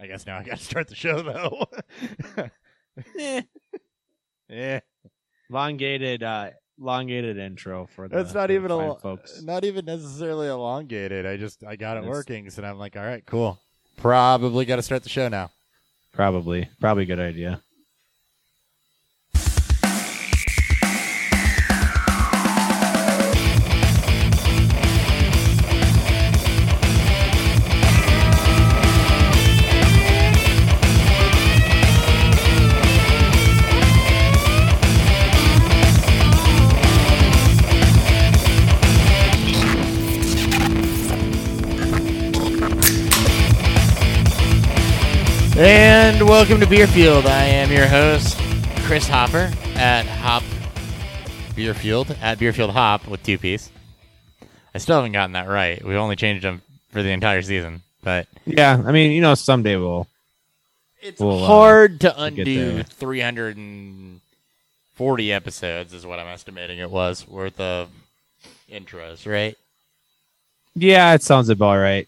I guess now I got to start the show though. Eh, yeah, elongated, uh, elongated intro for the. that's not even a folks. not even necessarily elongated. I just I got it It's- working, so I'm like, all right, cool. Probably got to start the show now. Probably, probably a good idea. And welcome to Beerfield. I am your host, Chris Hopper at Hop Beerfield at Beerfield Hop with two P's. I still haven't gotten that right. We've only changed them for the entire season, but Yeah, I mean, you know, someday we'll. it's We'll, uh, hard to undo 340 episodes, is what I'm estimating it was worth of intros, right? Yeah, it sounds about right.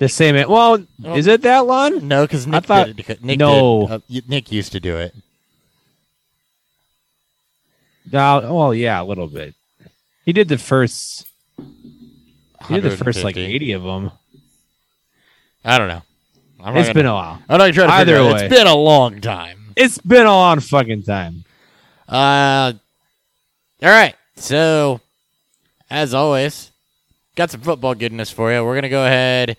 The same. Well, Oh. is it that long? No, because Nick thought- did it. Nick No. did, uh, Nick used to do it. Uh, well, yeah, a little bit. He did the first. He did the first like eighty of them. I don't know. I'm It's gonna- been a while. I'm not trying to Either figure it way. It's been a long time. It's been a long fucking time. Uh, all right. So, as always, got some football goodness for you. We're gonna go ahead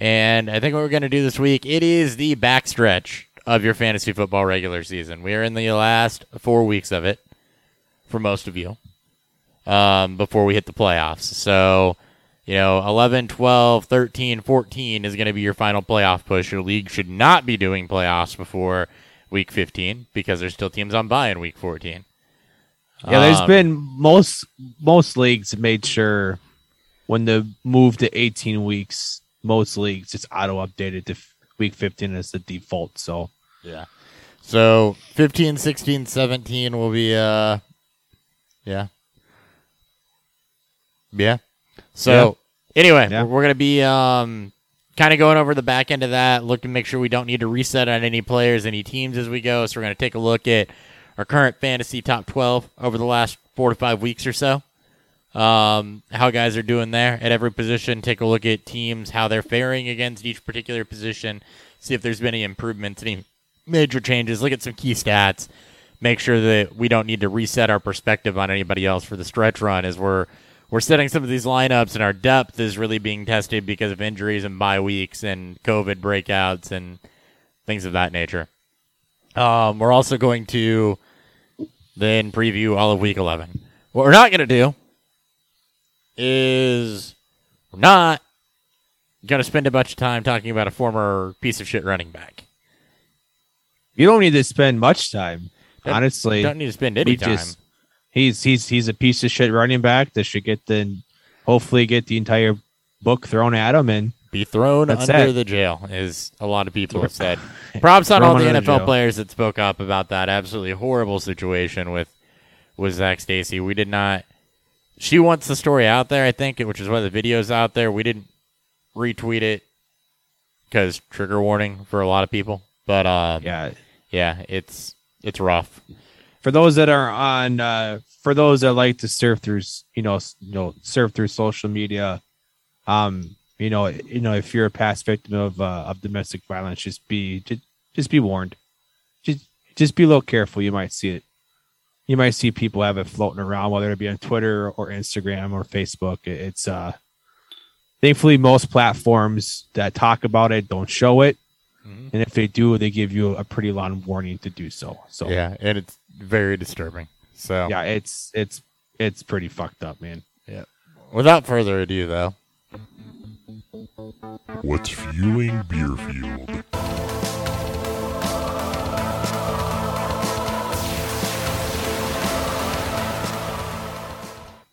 and I think what we're gonna do this week. It is the backstretch of your fantasy football regular season. We are in the last four weeks of it for most of you. Um, before we hit the playoffs. So, you know, 11, 12, 13, 14 is going to be your final playoff push. Your league should not be doing playoffs before week 15 because there's still teams on bye in week 14. Yeah, there's Um, been most most leagues made sure when the move to 18 weeks, most leagues it's auto updated to week 15 as the default. So Yeah. So 15, 16, 17 will be uh yeah. Yeah. So anyway, Yeah. we're, we're going to be um kind of going over the back end of that, looking to make sure we don't need to reset on any players, any teams as we go. So we're going to take a look at our current fantasy top 12 over the last 4 to 5 weeks or so. Um, how guys are doing there at every position. Take a look at teams, how they're faring against each particular position. See if there's been any improvements, any major changes. Look at some key stats. Make sure that we don't need to reset our perspective on anybody else for the stretch run as we're we're setting some of these lineups and our depth is really being tested because of injuries and bye weeks and COVID breakouts and things of that nature. Um, we're also going to then preview all of week 11. What we're not going to do is not going to spend a bunch of time talking about a former piece of shit running back. you don't need to spend much time. Don't- Honestly, Don't need to spend any time. just- he's he's he's a piece of shit running back that should get the hopefully get the entire book thrown at him and be thrown under the jail, is a lot of people have said. Props on all the under the NFL players that spoke up about that absolutely horrible situation with with Zac Stacy. We did not. She wants the story out there, I think, which is why the video's out there. We didn't retweet it because trigger warning for a lot of people. But um, yeah. yeah, it's it's rough. For those that are on, uh, for those that like to surf through, you know, you know, surf through social media, um, you know, you know, if you're a past victim of uh, of domestic violence, just be just, just be warned. Just just be a little careful. You might see it. You might see people have it floating around, whether it be on Twitter or Instagram or Facebook. It's uh, thankfully most platforms that talk about it don't show it, Mhm. and if they do, they give you a pretty long warning to do so. So Yeah, and it's very disturbing. So yeah, it's it's it's pretty fucked up, man. Yeah. Without further ado, though, What's fueling Beerfield?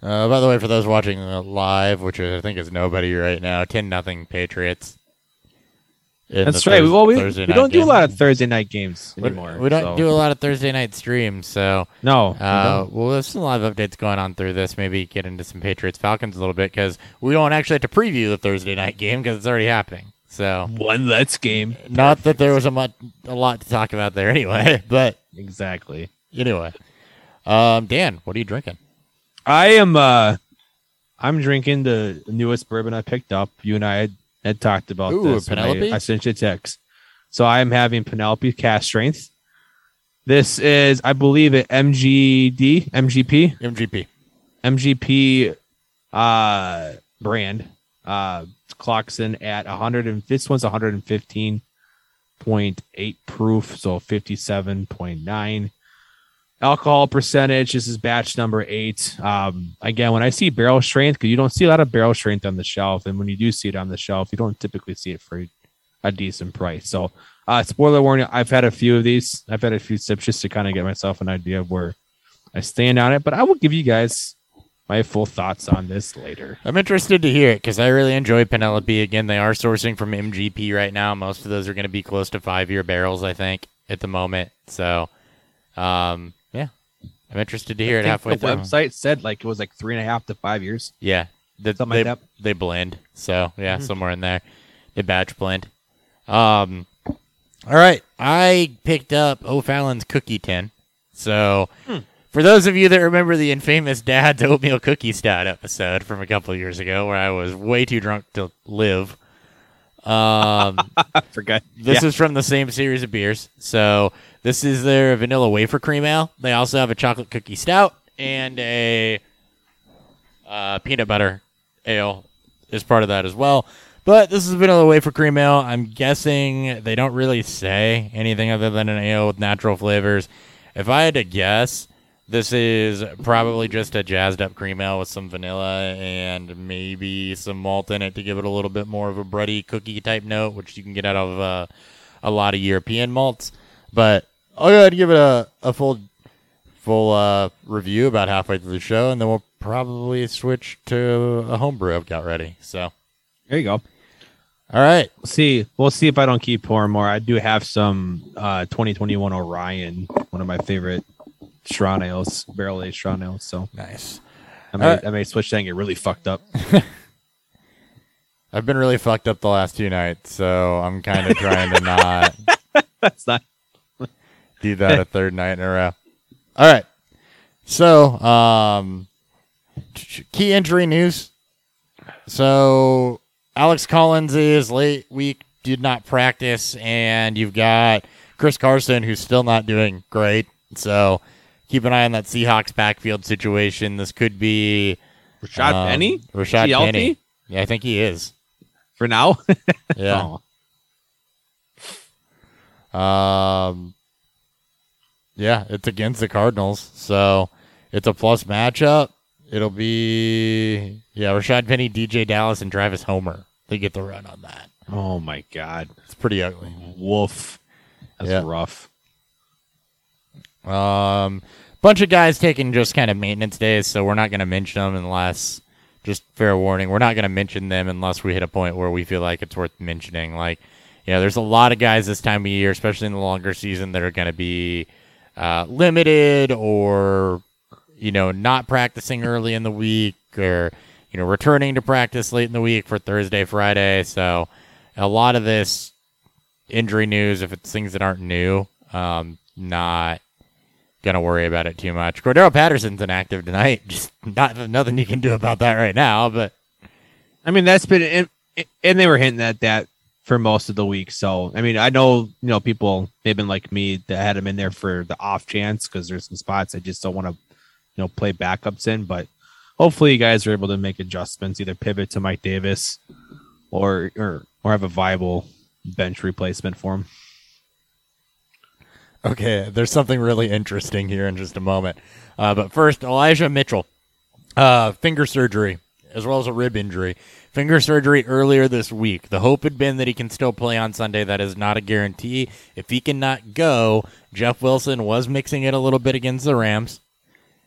Uh, by the way, for those watching live, which I think is nobody right now, ten nothing Patriots. That's right. Thurs- well, we, we don't do a lot of Thursday night games We- anymore. We don't so- do a lot of Thursday night streams, so No. we uh, don't. well, there's some live updates going on through this. Maybe get into some Patriots Falcons a little bit because we don't actually have to preview the Thursday night game because it's already happening. So One let's game. not that there was a much a lot to talk about there anyway, but Exactly. anyway. Um, Dan, what are you drinking? I am uh I'm drinking the newest bourbon I picked up. You and I had, had talked about Ooh, this. Penelope? I, I sent you a text. So I am having Penelope cask strength. This is, I believe, it MGD, MGP, MGP. MGP uh brand. Uh clocks in at 100 and this one's 115.8 proof, so 57.9 alcohol percentage. This is batch number eight. Um, again, when I see barrel strength, because you don't see a lot of barrel strength on the shelf, and when you do see it on the shelf, you don't typically see it for a decent price. So, uh, spoiler warning: I've had a few of these. I've had a few sips just to kind of get myself an idea of where I stand on it. But I will give you guys my full thoughts on this later. I'm interested to hear it because I really enjoy Penelope. Again, they are sourcing from MGP right now. Most of those are going to be close to five year barrels, I think, at the moment. So, um, I'm interested to hear I it think halfway the through. website said like it was like three and a half to five years. Yeah, the, Something they, like that. they blend. So yeah, Mhm. somewhere in there, they batch blend. Um, all right, I picked up O'Fallon's cookie tin. So Hmm. for those of you that remember the infamous Dad's oatmeal cookie stout episode from a couple of years ago, where I was way too drunk to live. Um, I forgot. this Yeah. is from the same series of beers. So this is their vanilla wafer cream ale. They also have a chocolate cookie stout and a uh, peanut butter ale is part of that as well. But this is vanilla wafer cream ale. I'm guessing they don't really say anything other than an ale with natural flavors. If I had to guess, this is probably just a jazzed up cream ale with some vanilla and maybe some malt in it to give it a little bit more of a bready cookie type note, which you can get out of uh, a lot of European malts. But I'll go ahead and give it a, a full full uh, review about halfway through the show, and then we'll probably switch to a homebrew I've got ready. So, There you go. all right. We'll see. We'll see if I don't keep pouring more. I do have some uh 2021 Orion, one of my favorite Strong ales, barrel aged Strong ales. So Nice. I may, right. I may switch that and get really fucked up. I've been really fucked up the last two nights, so I'm kind of trying to not That's not. Do that a third night in a row. All right. So, um, key injury news. So, Alex Collins is late week, did not practice, and you've got Chris Carson, who's still not doing great. So, keep an eye on that Seahawks backfield situation. This could be Rashaad um, Penny Rashaad Is healthy? Penny. Yeah, I think he is. for now. Yeah. Oh. Um, yeah, it's against the Cardinals, so it's a plus matchup. It'll be yeah, Rashaad Penny, DJ Dallas, and Travis Homer. They get the run on that. Oh my god. It's pretty ugly. Woof. That's Yeah. rough. Um, bunch of guys taking just kind of maintenance days, so we're not going to mention them unless. Just fair warning, we're not going to mention them unless we hit a point where we feel like it's worth mentioning. Like, you know, there's a lot of guys this time of year, especially in the longer season, that are going to be uh, limited or, you know, not practicing early in the week or, you know, returning to practice late in the week for Thursday, Friday. So, a lot of this injury news, if it's things that aren't new, um, not gonna worry about it too much. Cordarrelle Patterson's inactive tonight. Just not nothing you can do about that right now. But I mean, that's been and, and they were hinting at that for most of the week. So I mean, I know you know people they've been like me that had him in there for the off chance because there's some spots I just don't want to you know play backups in. But hopefully, you guys are able to make adjustments, either pivot to Mike Davis or or or have a viable bench replacement for him. okay, there's something really interesting here in just a moment. Uh, but first, Elijah Mitchell, uh, finger surgery as well as a rib injury. Finger surgery earlier this week. The hope had been that he can still play on Sunday. That is not a guarantee. If he cannot go, Jeff Wilson was mixing it a little bit against the Rams.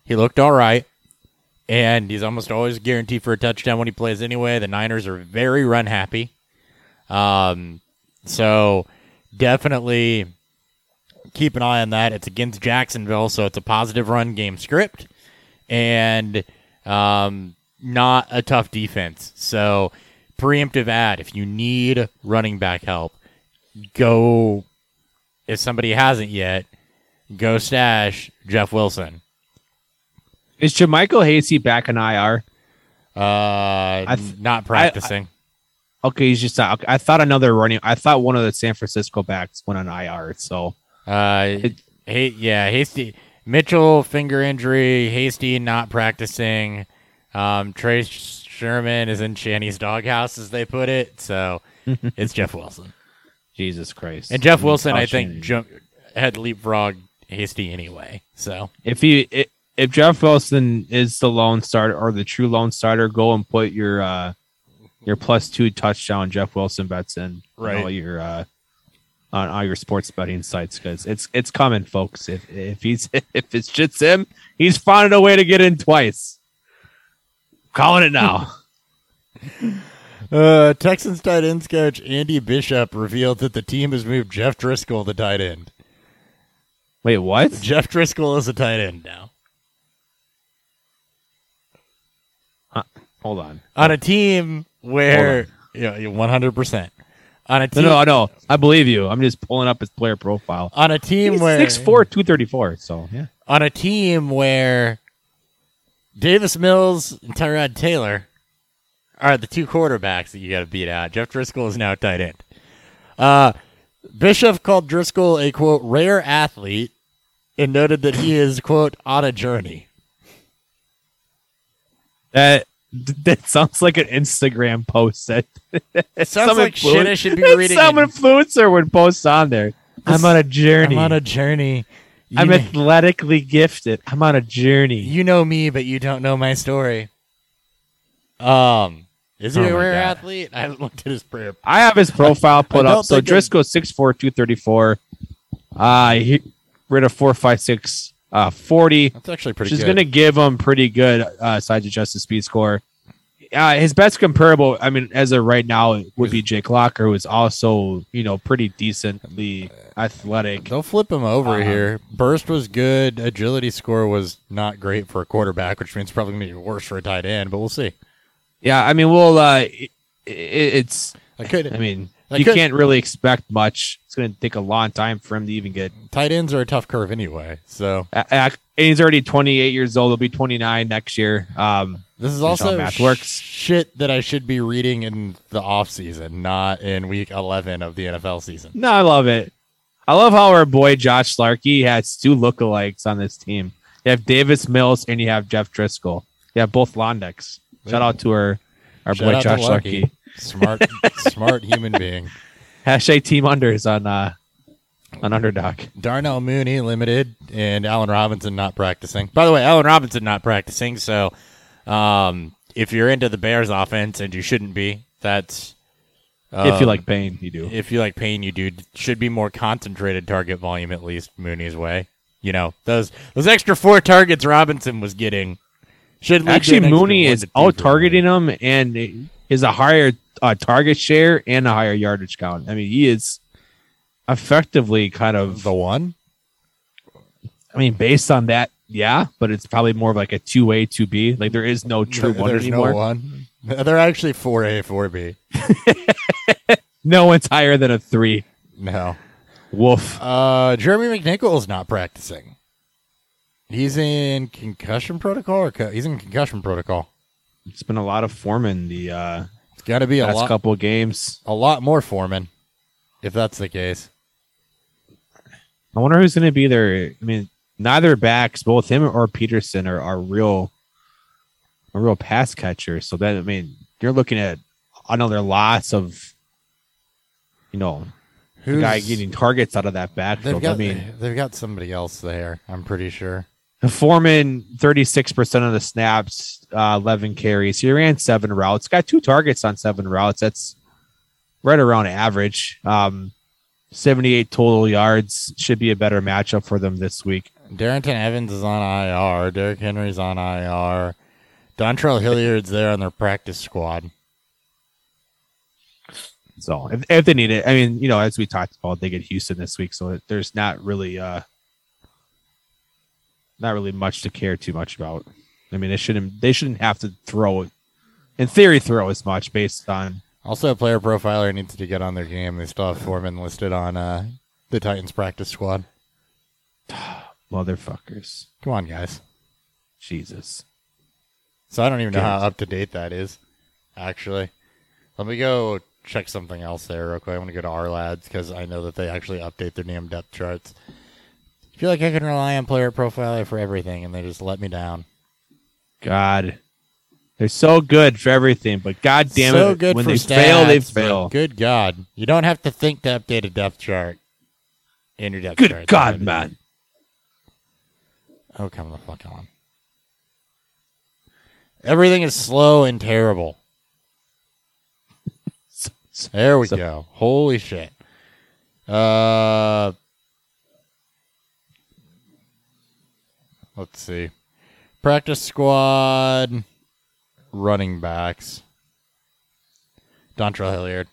He looked all right. and he's almost always guaranteed for a touchdown when he plays anyway. The Niners are very run happy. Um, so definitely keep an eye on that. It's against Jacksonville, so it's a positive run game script and um, not a tough defense. So preemptive ad. If you need running back help, go. If somebody hasn't yet, go stash Jeff Wilson. Is JaMycal Hasty back in IR? Uh, th- not practicing. Okay, he's just. I, I thought another running. I thought one of the San Francisco backs went on IR. So uh, it- hey, yeah, Hasty Mitchell finger injury. Hasty not practicing. Um, Trey Sermon is in Shanny's doghouse, as they put it. So it's Jeff Wilson. Jesus Christ. And Jeff Wilson, I think, Shannon. jump, had leapfrog Hasty anyway. So if he i- if Jeff Wilson is the lone starter or the true lone starter, go and put your uh your plus two touchdown Jeff Wilson bets in Right. all your uh on all your sports betting sites because it's it's coming, folks. If if he's if it's just him, he's finding a way to get in twice. Calling it now. Uh, Texans tight ends coach Andy Bishop revealed that the team has moved Jeff Driskel to tight end. Wait, what? Jeff Driskel is a tight end now Hold on. on a team where yeah, one hundred percent on a No, team no, no. I believe you. I'm just pulling up his player profile. on a team He's where 6'4", 234. So yeah. on a team where Davis Mills and Tyrod Taylor are the two quarterbacks that you got to beat out. Jeff Driskel is now tight end. Uh, Bishop called Driskel a quote rare athlete and noted that he is quote on a journey. That that sounds like an Instagram post that It sounds some like shit I should be reading. Some in- influencer would post on there. I'm on a journey. I'm on a journey. You, I'm kn- athletically gifted. I'm on a journey. you know me, but you don't know my story. Um, is he Oh a rare God. athlete? I haven't looked at his prayer. I have his profile put up. So think I- Driskel 6'4", 234. Uh, he rid of 456, uh, 40. That's actually pretty She's to give him pretty good uh, size adjusted speed score. Uh, his best comparable, I mean, as of right now, would be Jake Locker, who is also, you know, pretty decently athletic. They'll flip him over Uh-huh. here. Burst was good. Agility score was not great for a quarterback, which means probably going to be worse for a tight end, but we'll see. Yeah, I mean, well, uh, it, it's, I could. I mean, I you could- can't really expect much. It's going to take a long time for him to even get. tight ends are a tough curve anyway. So a- a- And he's already 28 years old. He'll be 29 next year. Um, this is also math works. shit that I should be reading in the off season, not in week 11 of the NFL season. no, I love it. I love how our boy Josh Larkey has two lookalikes on this team. You have Davis Mills and you have Jeff Driskel. You have both Londex. Shout out to our our Shout boy out to Josh Larky. Smart, smart human being. Hashtag Team Unders on uh on Underdog. Darnell Mooney limited and Allen Robinson not practicing. By the way, Allen Robinson not practicing. So, um, if you're into the Bears offense and you shouldn't be, that's if you um, like pain, you do. if you like pain, you do should be more concentrated target volume at least Mooney's way. You know those those extra four targets Robinson was getting should Actually, Mooney is out targeting him and is a higher uh, target share and a higher yardage count. I mean, he is effectively kind of the one. I mean, based on that, yeah, but it's probably more of like a two A, two B. Like there is no true There- one There's anymore. no one. They're actually four A, four B. No one's higher than a three. No. Woof. Uh, Jeremy McNichols not practicing. He's in concussion protocol, or co- he's in concussion protocol. It's been a lot of Foreman the uh, It's got to be a last lot, couple of games. a lot more Foreman, if that's the case. I wonder who's going to be there. I mean, neither backs, both him or Peterson, are, are real, a real pass catcher. So that I mean, you're looking at another lots of, you know, the guy getting targets out of that backfield. got, I mean, they've got somebody else there. I'm pretty sure. Foreman, 36% of the snaps, uh, 11 carries. He ran seven routes, got two targets on seven routes. That's right around average. Um, 78 total yards should be a better matchup for them this week. Darrynton Evans is on IR. Derrick Henry's on IR. Dontrell Hilliard's there on their practice squad. So if, if they need it, I mean, you know, as we talked about, they get Houston this week, so there's not really, uh, not really much to care too much about. I mean, they shouldn't, they shouldn't have to throw, in theory, throw as much based on Also, a player profiler needs to get on their game. They still have Foreman listed on uh, the Titans practice squad. Motherfuckers. Come on, guys. Jesus. So I don't even know how up to date that is. Actually, let me go check something else there real quick. I want to go to our lads because I know that they actually update their damn depth charts. I feel like I can rely on player profiler for everything, and they just let me down. God. They're so good for everything, but god damn so it, good when for they stats, fail, they fail. Good God, you don't have to think to update a depth chart in your depth Good chart. Good God, man. Oh, come the fuck on. Everything is slow and terrible. There we So- go. Holy shit. Uh, let's see. Practice squad, running backs. Dontrell Hilliard.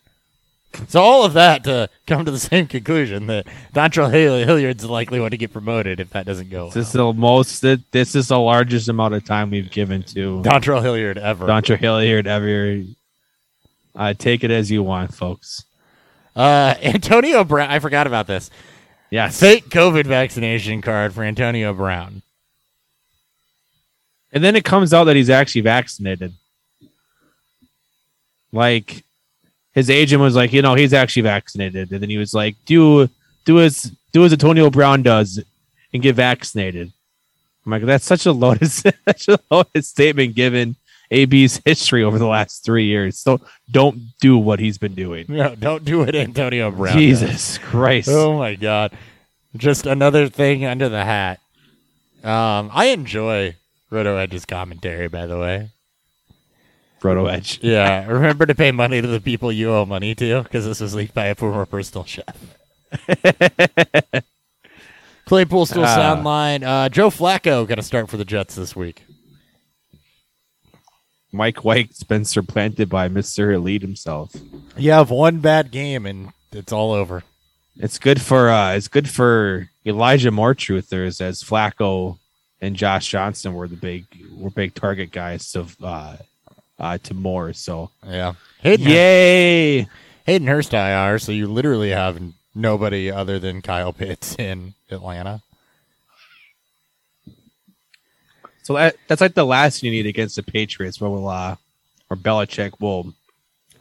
So all of that to come to the same conclusion that Dontrell Hill- Hilliard's the likely one to get promoted if that doesn't go. This is the most. This is the largest amount of time we've given to Dontrell Hilliard ever. Dontre Hilliard ever. Uh, take it as you want, folks. Uh, Antonio Brown. I forgot about this. Yes. Fake COVID vaccination card for Antonio Brown. And then it comes out that he's actually vaccinated. Like his agent was like, you know, he's actually vaccinated, and then he was like, do do as do as Antonio Brown does and get vaccinated. I'm like, that's such a loaded such a loaded statement given AB's history over the last three years. So don't do what he's been doing. No, don't do it, Antonio Brown. does. Jesus Christ. Oh my God. Just another thing under the hat. Um, I enjoy Roto Edge's commentary, by the way. Proto Edge. Yeah, remember to pay money to the people you owe money to, because this was leaked by a former personal chef. Claypool still Ah. sound line. Uh, Joe Flacco going to start for the Jets this week. Mike White's been supplanted by Mr. Elite himself. You have one bad game and it's all over. It's good for uh it's good for Elijah Moore truthers as Flacco and Josh Johnson were the big were big target guys to uh uh to Moore. So Yeah. Hayden, yay. Hayden Hurst IR, so you literally have nobody other than Kyle Pitts in Atlanta. So that, that's like the last you need against the Patriots where will uh or Belichick will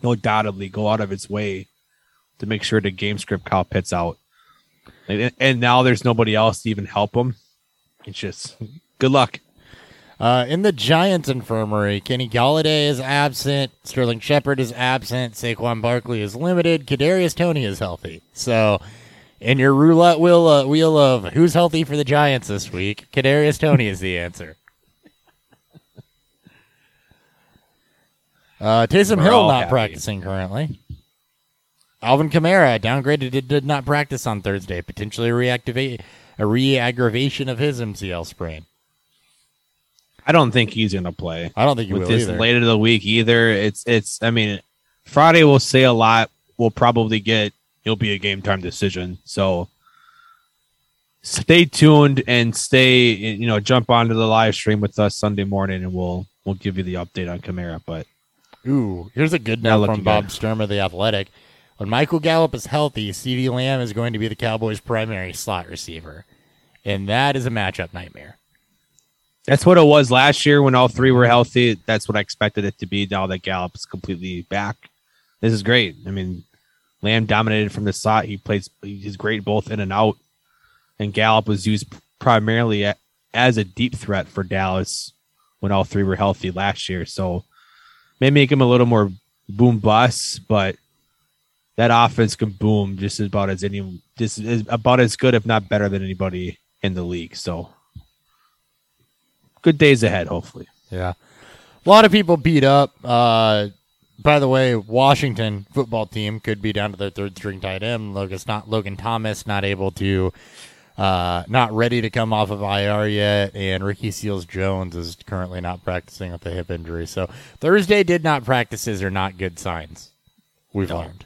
undoubtedly go out of its way to make sure the game script Kyle Pitts out. And, and now there's nobody else to even help him. It's just good luck. Uh, in the Giants infirmary, Kenny Golladay is absent. Sterling Shepard is absent. Saquon Barkley is limited. Kadarius Toney is healthy. So, in your roulette wheel, uh, wheel of who's healthy for the Giants this week, Kadarius Toney is the answer. Uh, Taysom We're Hill not happy. practicing currently. Alvin Kamara downgraded did, did not practice on Thursday, potentially reactivate a re-aggravation of his MCL sprain. I don't think he's gonna play. I don't think he with will this either. late of the week either. It's it's. I mean, Friday will say a lot. We'll probably get. It'll be a game time decision. So stay tuned and stay. You know, jump onto the live stream with us Sunday morning, and we'll we'll give you the update on Kamara. But Ooh, here's a good Not note from Bob good. Sturm of the Athletic. When Michael Gallup is healthy, CeeDee Lamb is going to be the Cowboys' primary slot receiver, and that is a matchup nightmare. that's what it was last year when all three were healthy. That's what I expected it to be. Now that Gallup is completely back, this is great. I mean, Lamb dominated from the slot. He plays. He's great both in and out. And Gallup was used primarily as a deep threat for Dallas when all three were healthy last year. So may make him a little more boom bust, but that offense can boom just about as any just is about as good, if not better, than anybody in the league. So good days ahead, hopefully. Yeah, a lot of people beat up. Uh, by the way, Washington football team could be down to their third string tight end. Logan's not Logan Thomas, not able to, uh, not ready to come off of IR yet, and Ricky Seals Jones is currently not practicing with a hip injury. So Thursday did not practices are not good signs. We've No. learned.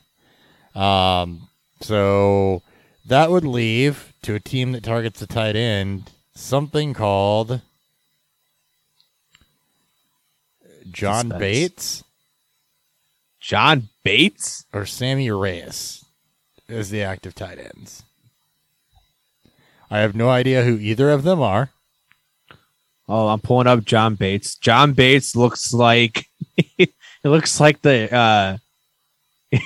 Um, so that would leave to a team that targets the tight end something called John Suspense. Bates. John Bates. or Sammy Reyes as the active tight ends. I have no idea who either of them are. Oh, I'm pulling up John Bates. John Bates looks like it looks like the uh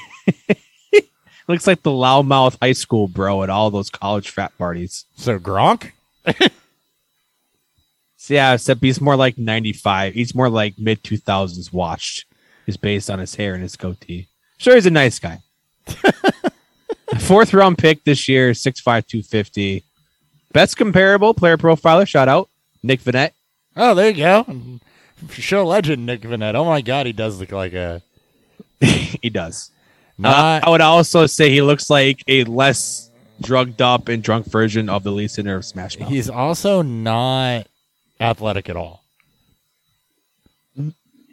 looks like the loudmouth high school bro at all those college frat parties. So Gronk? So yeah, except he's more like 95. He's more like mid 2000s watched. Is based on his hair and his goatee. Sure, he's a nice guy. Fourth round pick this year, 6'5", 250. Best comparable player profiler. Shout out Nick Vannett. Oh, there you go. Show legend Nick Vannett. Oh my god, he does look like a he does. Uh, I would also say he looks like a less drugged up and drunk version of the lead singer of Smash Mouth. he's also not athletic at all.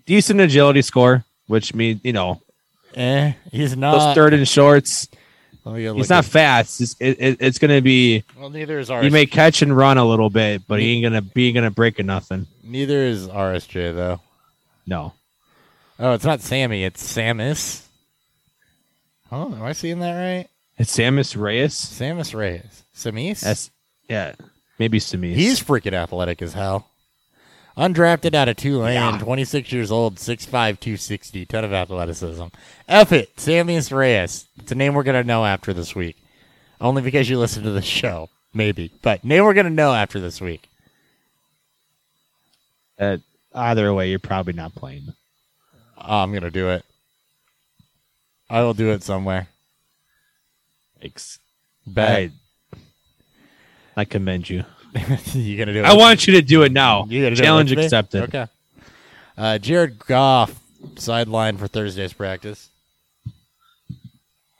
Decent agility score, which means you know Eh, he's those not third and shorts. He's not fast. It's, it, it, it's going to be well, neither is RSJ. he may catch and run a little bit, but he ain't gonna be gonna break a nothing. neither is RSJ though. No, Oh, it's not Sammy, it's Samus. Oh, am I seeing that right? it's Samus Reyes. Samus Reyes. Samis? That's yeah, maybe Samis. He's freaking athletic as hell. Undrafted out of Tulane, Yeah. 26 years old, 6'5", 260, ton of athleticism. F it, Samus Reyes. It's a name we're going to know after this week. Only because you listen to the show, maybe. But name we're going to know after this week. uh, either way. You're probably not playing. Oh, I'm going to do it. I will do it somewhere. Thanks. Bet. I, I commend you. you going to do it? I want you to do it now. You do it Challenge accepted. Okay. Uh, Jared Goff, sideline for Thursday's practice.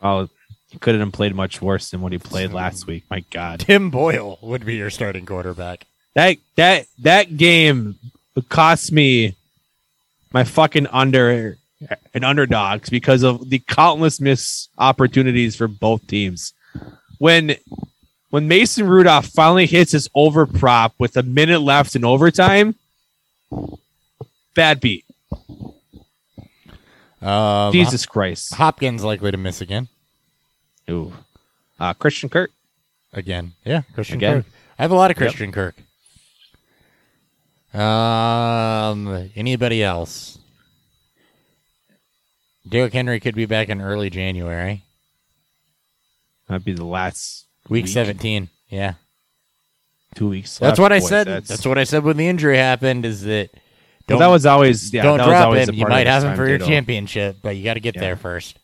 Oh, he couldn't have played much worse than what he played last week. My God, Tim Boyle would be your starting quarterback. that that that game cost me my fucking under and underdogs because of the countless missed opportunities for both teams. When when Mason Rudolph finally hits his over prop with a minute left in overtime, bad beat. Um, Jesus Christ. Hopkins likely to miss again. Ooh. Uh, Christian Kirk. Again. Yeah, Christian Again. Kirk. I have a lot of Christian Kirk. Um, anybody else? Derrick Henry could be back in early January, That'd be the last week, Week. 17. Yeah, two weeks. that's left, what I boys. said. That's, That's, what I said when the injury happened. Is that don't that was always yeah. don't drop always him. You might have him for your championship, but you got to get Yeah. there first.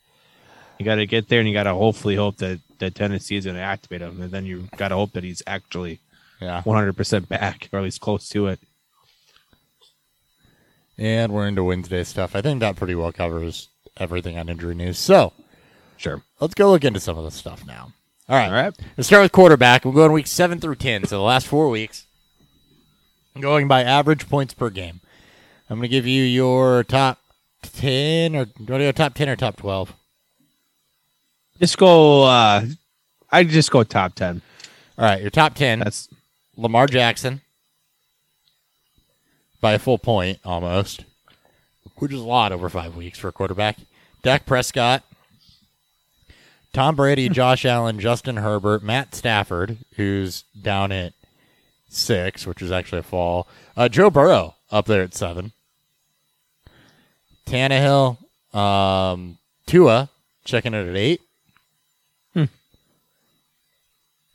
You got to get there, and you got to hopefully hope that that Tennessee is going to activate him, and then you got to hope that he's actually Yeah. 100 percent back, or at least close to it. And we're into Wednesday stuff. I think that pretty well covers everything on injury news. So Sure. let's go look into some of the stuff now. All right. All right. Let's start with quarterback. We'll go in week seven through ten. So the last four weeks, going by average points per game. I'm going to give you your top ten, or do you want to go top ten or top twelve? Just go. uh I just go top 10. All right, your top ten. That's Lamar Jackson by a full point almost, which is a lot over five weeks for a quarterback. Dak Prescott, Tom Brady, Josh Allen, Justin Herbert, Matt Stafford, who's down at six, which is actually a fall. Uh, Joe Burrow up there at seven. Tannehill, um, Tua checking it at eight.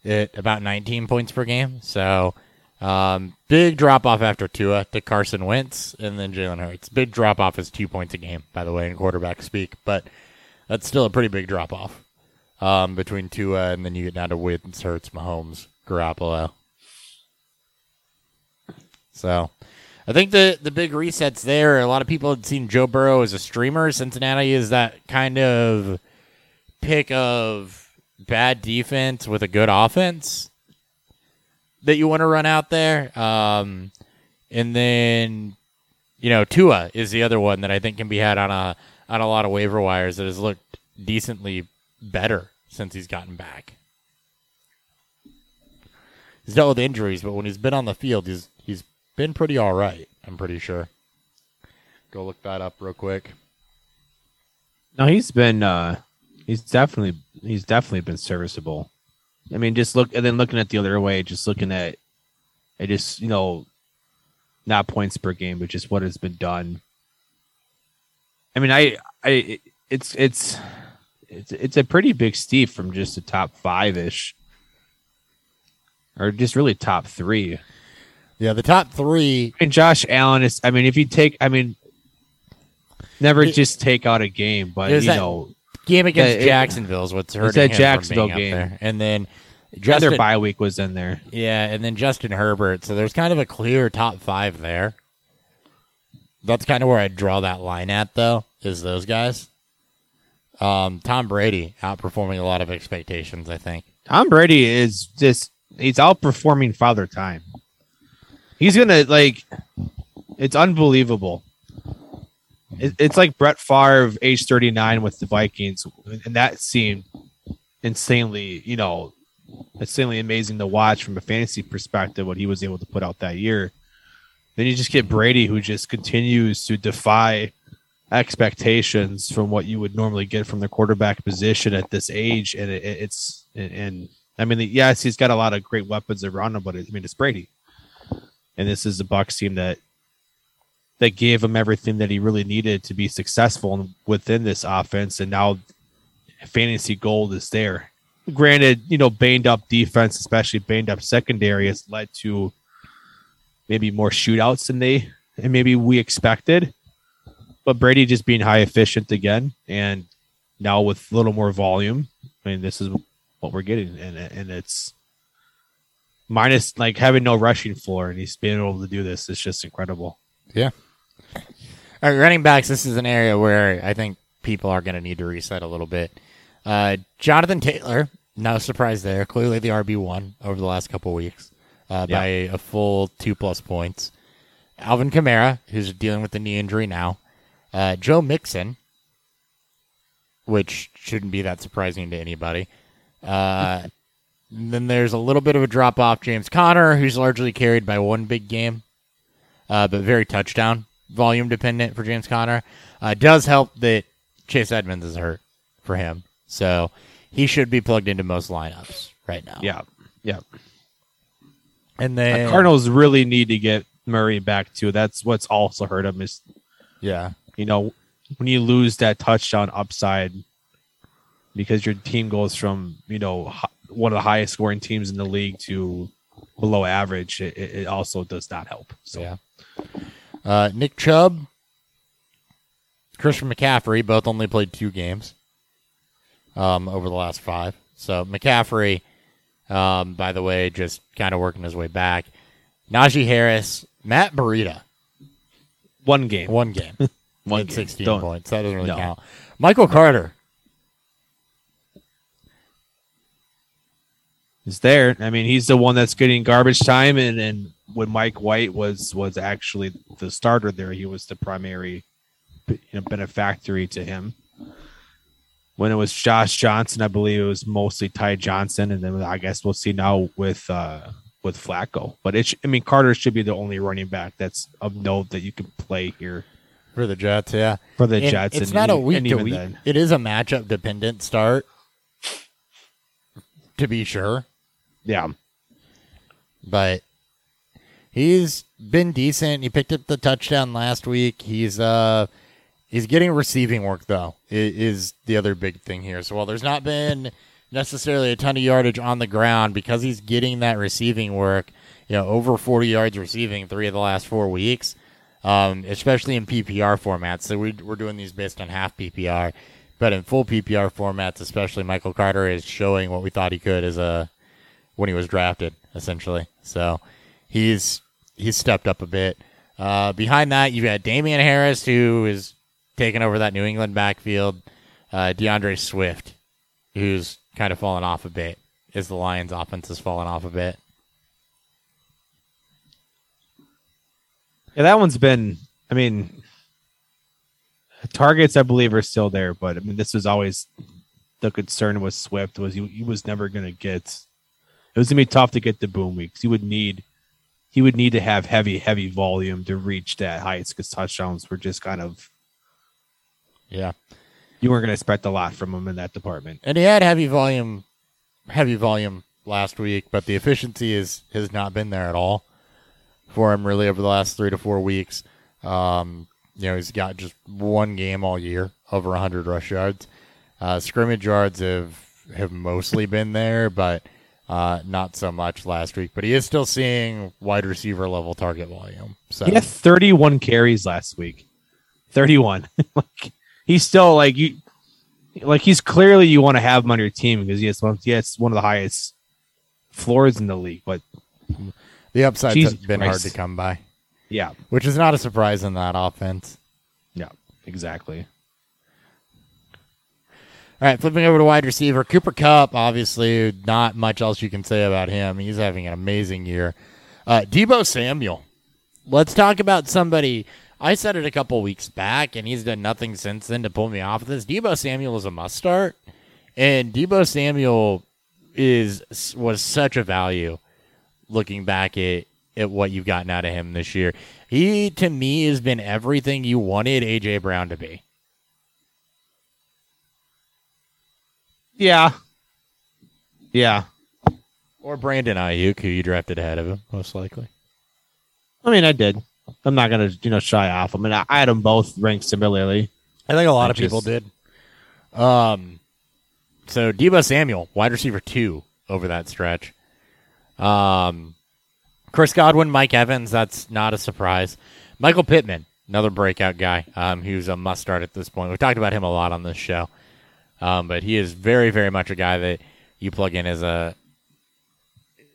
At about 19 points per game. So, um, big drop off after Tua to Carson Wentz and then Jalen Hurts. Big drop off is two points a game, by the way, in quarterback speak, but that's still a pretty big drop off um, between Tua and then you get down to Wentz, Hurts, Mahomes, Garoppolo. So, I think the the big resets there. A lot of people had seen Joe Burrow as a streamer. Cincinnati is that kind of pick of bad defense with a good offense that you want to run out there. Um, and then, you know, Tua is the other one that I think can be had on a on a lot of waiver wires that has looked decently better since he's gotten back. He's dealt with injuries, but when he's been on the field, he's he's been pretty all right. I'm pretty sure. Go look that up real quick. No, he's been uh he's definitely he's definitely been serviceable. I mean, just look and then looking at the other way, just looking at it just, you know, not points per game, but just what has been done. I mean, I I it's it's it's it's a pretty big steep from just a top 5ish or just really top 3. Yeah, the top three. And Josh Allen is. I mean, if you take, I mean, never It- just take out a game, but you know, Game against it- Jacksonville is what's hurting that him from Jacksonville game. there. And then their Justin, bye week was in there. yeah, and then Justin Herbert. So there's kind of a clear top five there. That's kind of where I draw that line at, though, is those guys. Um, Tom Brady outperforming a lot of expectations, I think. Tom Brady is just he's outperforming Father Time. He's gonna like, it's unbelievable. It, it's like Brett Favre, age thirty nine, with the Vikings, and that seemed insanely, you know, insanely amazing to watch from a fantasy perspective. What he was able to put out that year. Then you just get Brady, who just continues to defy expectations from what you would normally get from the quarterback position at this age, and it, it's and, and I mean, yes, he's got a lot of great weapons around him, but I mean, it's Brady, and this is a Bucs team that that gave him everything that he really needed to be successful within this offense, and now fantasy gold is there. Granted, you know, banged up defense, especially banged up secondary, has led to maybe more shootouts than they and maybe we expected. But Brady just being high efficient again, and now with a little more volume. I mean, this is what we're getting, and and it's minus like having no rushing floor, and he's being able to do this. It's just incredible. Yeah. All right, running backs. This is an area where I think people are going to need to reset a little bit. Uh, Jonathan Taylor, no surprise there. Clearly the RB one over the last couple weeks uh, Yeah. by a full two plus points. Alvin Kamara, who's dealing with the knee injury now. Uh, Joe Mixon, which shouldn't be that surprising to anybody. Uh, then there's a little bit of a drop off. James Conner, who's largely carried by one big game uh, but very touchdown volume dependent for James Conner. Uh, does help that Chase Edmonds is hurt for him, so he should be plugged into most lineups right now. Yeah, yeah. and The then Cardinals really need to get Murray back too. That's what's also hurt him is yeah, you know when you lose that touchdown upside because your team goes from you know one of the highest scoring teams in the league to below average. It, it it also does not help. So yeah. Uh, Nick Chubb, Christian McCaffrey both only played two games um, over the last five. So McCaffrey, um, by the way, just kind of working his way back. Najee Harris, Matt Burita, one game, one game. one game. 16 Don't- points. That doesn't really No. count. Michael Carter. is there. I mean, he's the one that's getting garbage time, and and when Mike White was was actually the starter there, he was the primary you know, benefactory to him. When it was Josh Johnson, I believe it was mostly Ty Johnson, and then I guess we'll see now with uh with Flacco. But it, sh- I mean, Carter should be the only running back that's of note that you can play here For the Jets, yeah. for the And Jets. it's and not a week to week. then. It is a matchup dependent start, to be sure. Yeah, But he's been decent. He picked up the touchdown last week. He's uh he's getting receiving work though. Is the other big thing here. So while there's not been necessarily a ton of yardage on the ground because he's getting that receiving work, you know, over 40 yards receiving three of the last four weeks, um, especially in PPR formats. So we, we're doing these based on half PPR, but in full PPR formats, especially Michael Carter is showing what we thought he could as a when he was drafted, essentially. So he's he's stepped up a bit. Uh, behind that, you've got Damien Harris, who is taking over that New England backfield. Uh, D'Andre Swift, who's kind of fallen off a bit, as the Lions' offense has fallen off a bit. Yeah, that one's been. I mean, targets I believe are still there, but I mean, this was always the concern with Swift was he, he was never going to get. It was going to be tough to get the boom weeks. He would need, he would need to have heavy, heavy volume to reach that heights because touchdowns were just kind of Yeah. you weren't going to expect a lot from him in that department. And he had heavy volume, heavy volume last week, but the efficiency is has not been there at all for him really over the last three to four weeks. Um, you know, he's got just one game all year over 100 rush yards. Uh, scrimmage yards have have mostly been there, but uh, not so much last week. But he is still seeing wide receiver level target volume. So He had 31 carries last week. 31. like he's still like you like he's clearly you want to have him on your team because he has one he has one of the highest floors in the league. But the upside's Jesus been hard to come by, yeah, which is not a surprise in that offense. yeah, exactly. All right, flipping over to wide receiver, Cooper Kupp. Obviously, not much else you can say about him. He's having an amazing year. Uh, Deebo Samuel. Let's talk about somebody. I said it a couple weeks back, and he's done nothing since then to pull me off of this. Deebo Samuel is a must start, and Deebo Samuel is was such a value. Looking back at at what you've gotten out of him this year, he to me has been everything you wanted AJ Brown to be. Yeah, yeah. Or Brandon Aiyuk, who you drafted ahead of him, most likely. I mean, I did. I'm not gonna you know shy off. I mean, I, I had them both ranked similarly. I think a lot I of people did. Um, so Deebo Samuel, wide receiver two over that stretch. Um, Chris Godwin, Mike Evans, that's not a surprise. Michael Pittman, another breakout guy, um, who's a must start at this point. We talked about him a lot on this show, um, but he is very, very much a guy that you plug in as a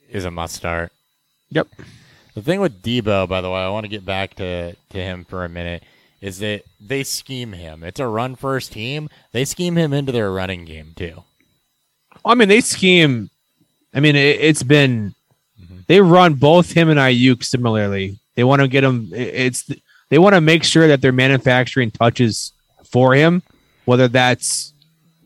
is a must start. Yep. The thing with Deebo, by the way, I want to get back to, to him for a minute, is that they scheme him. It's a run first team. They scheme him into their running game too. I mean, they scheme. I mean, it, it's been mm-hmm. they run both him and Aiyuk similarly. They want to get him. it- It's they want to make sure that they're manufacturing touches for him, whether that's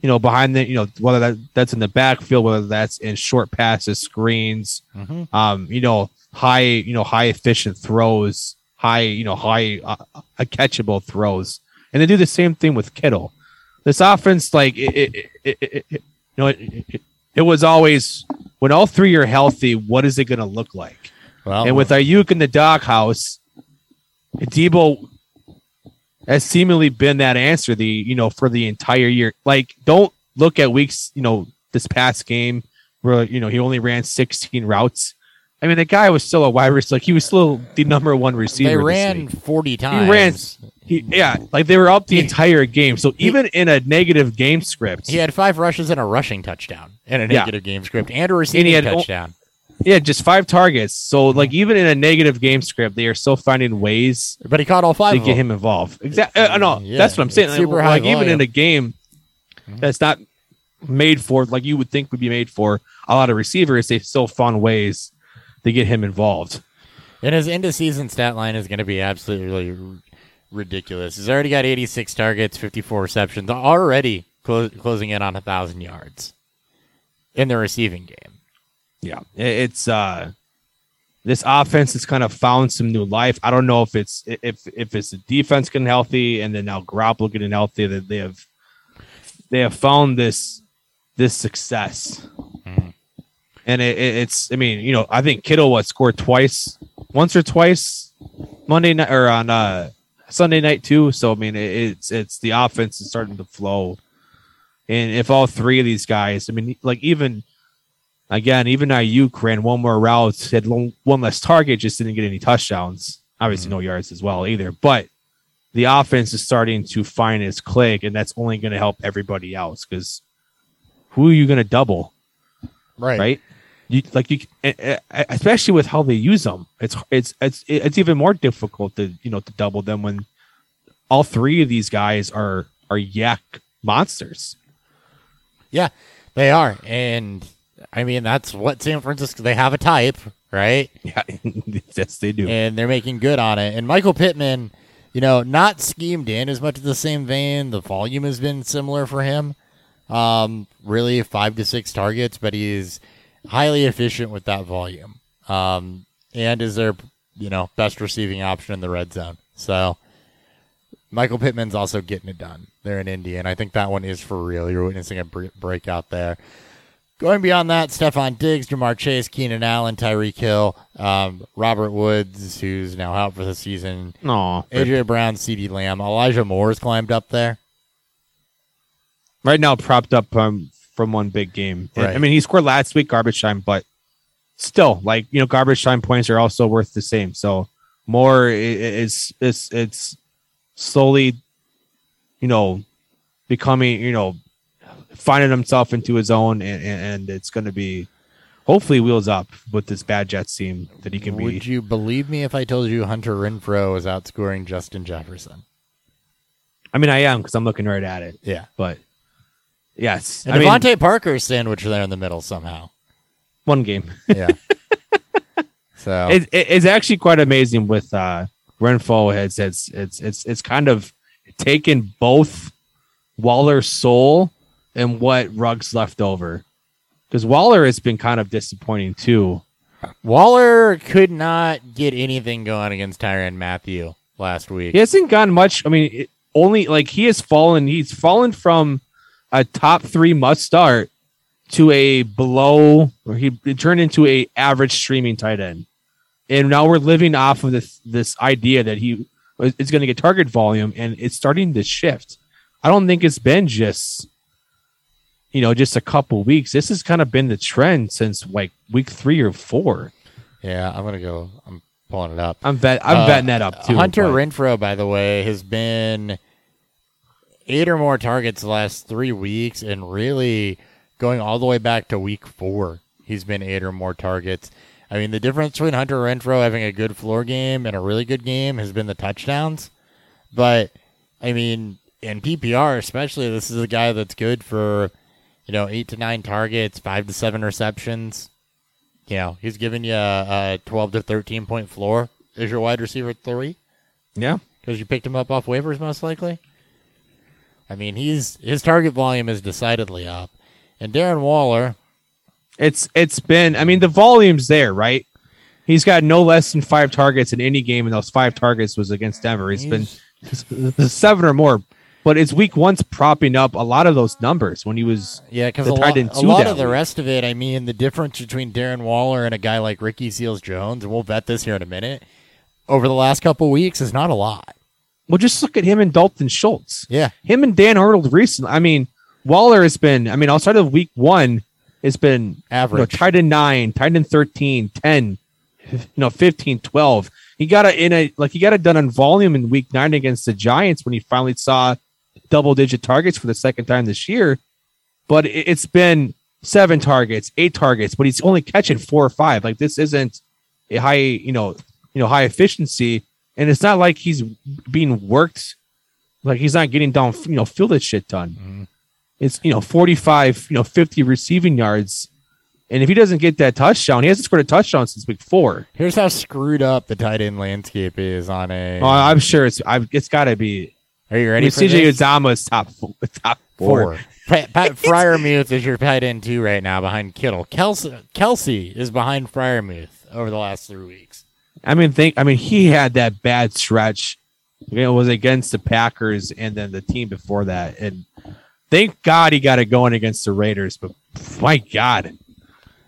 you know behind the you know whether that that's in the backfield, whether that's in short passes, screens, Mhm. um, you know high you know high efficient throws, high you know high uh, uh, catchable throws, and they do the same thing with Kittle. This offense, like it, it, it, you know, it, it, it was always when all three are healthy. What is it going to look like? Well, And with Aiyuk in the doghouse, Deebo has seemingly been that answer. The you know for the entire year. Like, don't look at weeks. You know, this past game where you know he only ran 16 routes. I mean, the guy was still a wide receiver. Like he was still the number one receiver. they ran forty times. He ran- He, yeah, like they were up the entire game. So even in a negative game script, He had five rushes and a rushing touchdown in a Yeah. negative game script and a receiving o- touchdown. Yeah, just five targets. So like even in a negative game script, they are still finding ways But he caught all five. to of get them. him involved. Exactly. Uh, no, Yeah, that's what I'm saying. it's Like, super high like, even in a game that's not made for like you would think would be made for a lot of receivers, they still found ways to get him involved. And his end of season stat line is going to be absolutely r- ridiculous. He's already got 86 targets, 54 receptions, already clo- closing in on a thousand yards in the receiving game. Yeah, it's uh this offense has kind of found some new life. I don't know if it's if if it's the defense getting healthy and then now Garoppolo getting healthy that they have they have found this this success. Mhm. And it, it, it's I mean, you know, I think Kittle what scored twice, once or twice Monday night or on uh Sunday night too. So I mean, it, it's it's the offense is starting to flow. And if all three of these guys, I mean, like even again, even Aiyuk ran one more route, had one less target, just didn't get any touchdowns. Obviously, no mm-hmm. yards as well either. But the offense is starting to find its click, and that's only going to help everybody else because who are you going to double, right? Right. You like you, especially with how they use them. It's it's it's it's even more difficult to you know to double them when all three of these guys are are YAC monsters. Yeah, they are. And I mean, that's what San Francisco, they have a type, right? Yeah, yes, they do. and they're making good on it. And Michael Pittman, you know, not schemed in as much as the same vein. The volume has been similar for him. Um, really five to six targets, but he's highly efficient with that volume. Um, and is their, you know, best receiving option in the red zone. So Michael Pittman's also getting it done there in Indy, and I think that one is for real. You're witnessing a breakout there. Going beyond that, Stefon Diggs, Ja'Marr Chase, Keenan Allen, Tyreek Hill, um, Robert Woods, who's now out for the season, No, AJ Brown, CeeDee Lamb, Elijah Moore's climbed up there. right now propped up um, from one big game. Right. I mean, he scored last week, garbage time, but still, like you know, garbage time points are also worth the same. So more i- i- is it's it's slowly, you know, becoming you know, finding himself into his own, and, and, it's going to be hopefully wheels up with this bad Jets team that he can be. Would you believe me if I told you Hunter Renfrow is outscoring Justin Jefferson? I mean, I am because I'm looking right at it, Yeah. but yes, And I mean, DeVante Parker is sandwiched there in the middle somehow. one game. Yeah. so it, it- it's actually quite amazing with uh Renfrow has it's it's it's it's kind of taken both Waller's soul and what Ruggs left over. Because Waller has been kind of disappointing too. Waller could not get anything going against Tyrann Mathieu last week. He hasn't gotten much. I mean, it, only like he has fallen. He's fallen from a top three must start to a below, or he turned into a average streaming tight end. And now we're living off of this this idea that he is going to get target volume, and it's starting to shift. I don't think it's been just you know just a couple weeks. This has kind of been the trend since like week three or four. Yeah, I'm gonna go. I'm pulling it up. I'm bet I'm Uh, betting that up too. Hunter but- Renfrow, by the way, has been eight or more targets the last three weeks, and really going all the way back to week four, he's been eight or more targets. I mean, the difference between Hunter Renfrow having a good floor game and a really good game has been the touchdowns. But I mean, in PPR especially, this is a guy that's good for you know eight to nine targets, five to seven receptions. You know, he's giving you a, a twelve to thirteen point floor as your wide receiver three yeah. because you picked him up off waivers most likely. I mean, he's his target volume is decidedly up, and Darren Waller. It's it's been I mean the volume's there, right? He's got no less than five targets in any game, and those five targets was against Denver. He's been seven or more, but it's week one's propping up a lot of those numbers when he was uh, Yeah, because a, lot, a lot of the rest of it, I mean, the difference between Darren Waller and a guy like Ricky Seals Jones, and we'll vet this here in a minute, over the last couple weeks is not a lot. well. Just look at him and Dalton Schultz. Yeah. Him and Dan Arnold recently. I mean, Waller has been. I mean, outside of week one, it's been you know, Average. tight end nine, tight end 13, 10, you know, 15, 12. He got it in a like he got it done on volume in week nine against the Giants when he finally saw double digit targets for the second time this year. But it- it's been seven targets, eight targets, but he's only catching four or five. Like this isn't a high, you know, you know, high efficiency. And it's not like he's being worked like he's not getting down, you know, field that shit done. Mm-hmm. It's you know 45, you know 50 receiving yards, and if he doesn't get that touchdown, he hasn't scored a touchdown since week four. Here's how screwed up the tight end landscape is on a. Oh, I'm sure it's I've, it's got to be. Are you ready mean, for CJ this? Uzomah is top four, top four. Four. Pat, Pat Freiermuth is your tight end two right now behind Kittle. Kelce, Kelce is behind Freiermuth over the last three weeks. I mean, think I mean he had that bad stretch. It was against the Packers and then the team before that, and thank God he got it going against the Raiders. But my God,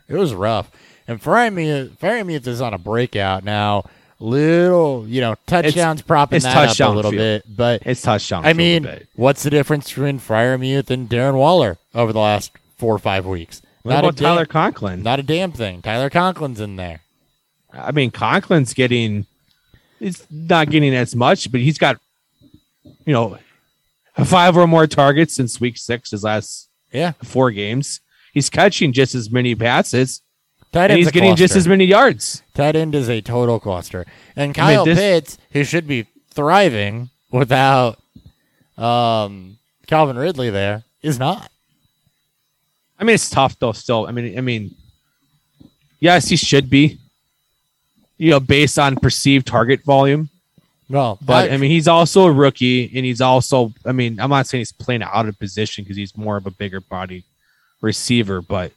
It was rough. And Freiermuth, Freiermuth is on a breakout now. Little, you know, touchdowns propping it's that up a little field. bit. But it's touchdown. I mean, what's the difference between Freiermuth and Darren Waller over the last four or five weeks? what not a about Tyler Conklin? Not a damn thing. Tyler Conklin's in there. I mean, Conklin's getting, he's not getting as much, but he's got, you know, five or more targets since week six, his last Yeah, four games. He's catching just as many passes, tight and he's getting just as many yards. Tight end is a total cluster. And I mean, Kyle this- Pitts, who should be thriving without um, Calvin Ridley there, is not. I mean, it's tough though. Still, I mean, I mean, yes, he should be, you know, based on perceived target volume. Well, But I mean, he's also a rookie, and he's also. I mean, I'm not saying he's playing out of position because he's more of a bigger body receiver. But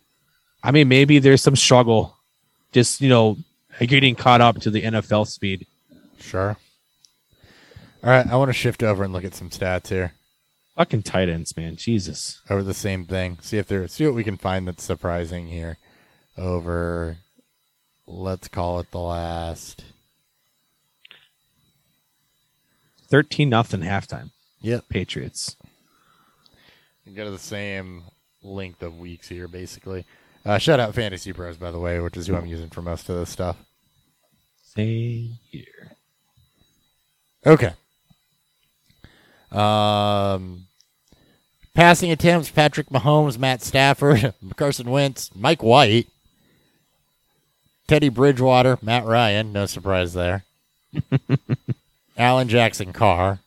I mean, maybe there's some struggle, just you know, getting caught up to the NFL speed. Sure. All right, I want to shift over and look at some stats here Fucking tight ends, man. Jesus. over the same thing. See if there, see what we can find that's surprising here. Over, let's call it the last. 13 nothing halftime. Yep, Patriots. we go to the same length of weeks here, basically. Uh, shout out Fantasy Pros, by the way, which is who I'm using for most of this stuff. Same year. Okay. Um, passing attempts: Patrick Mahomes, Matt Stafford, Carson Wentz, Mike White, Teddy Bridgewater, Matt Ryan. No surprise there. Alan Jackson Carr.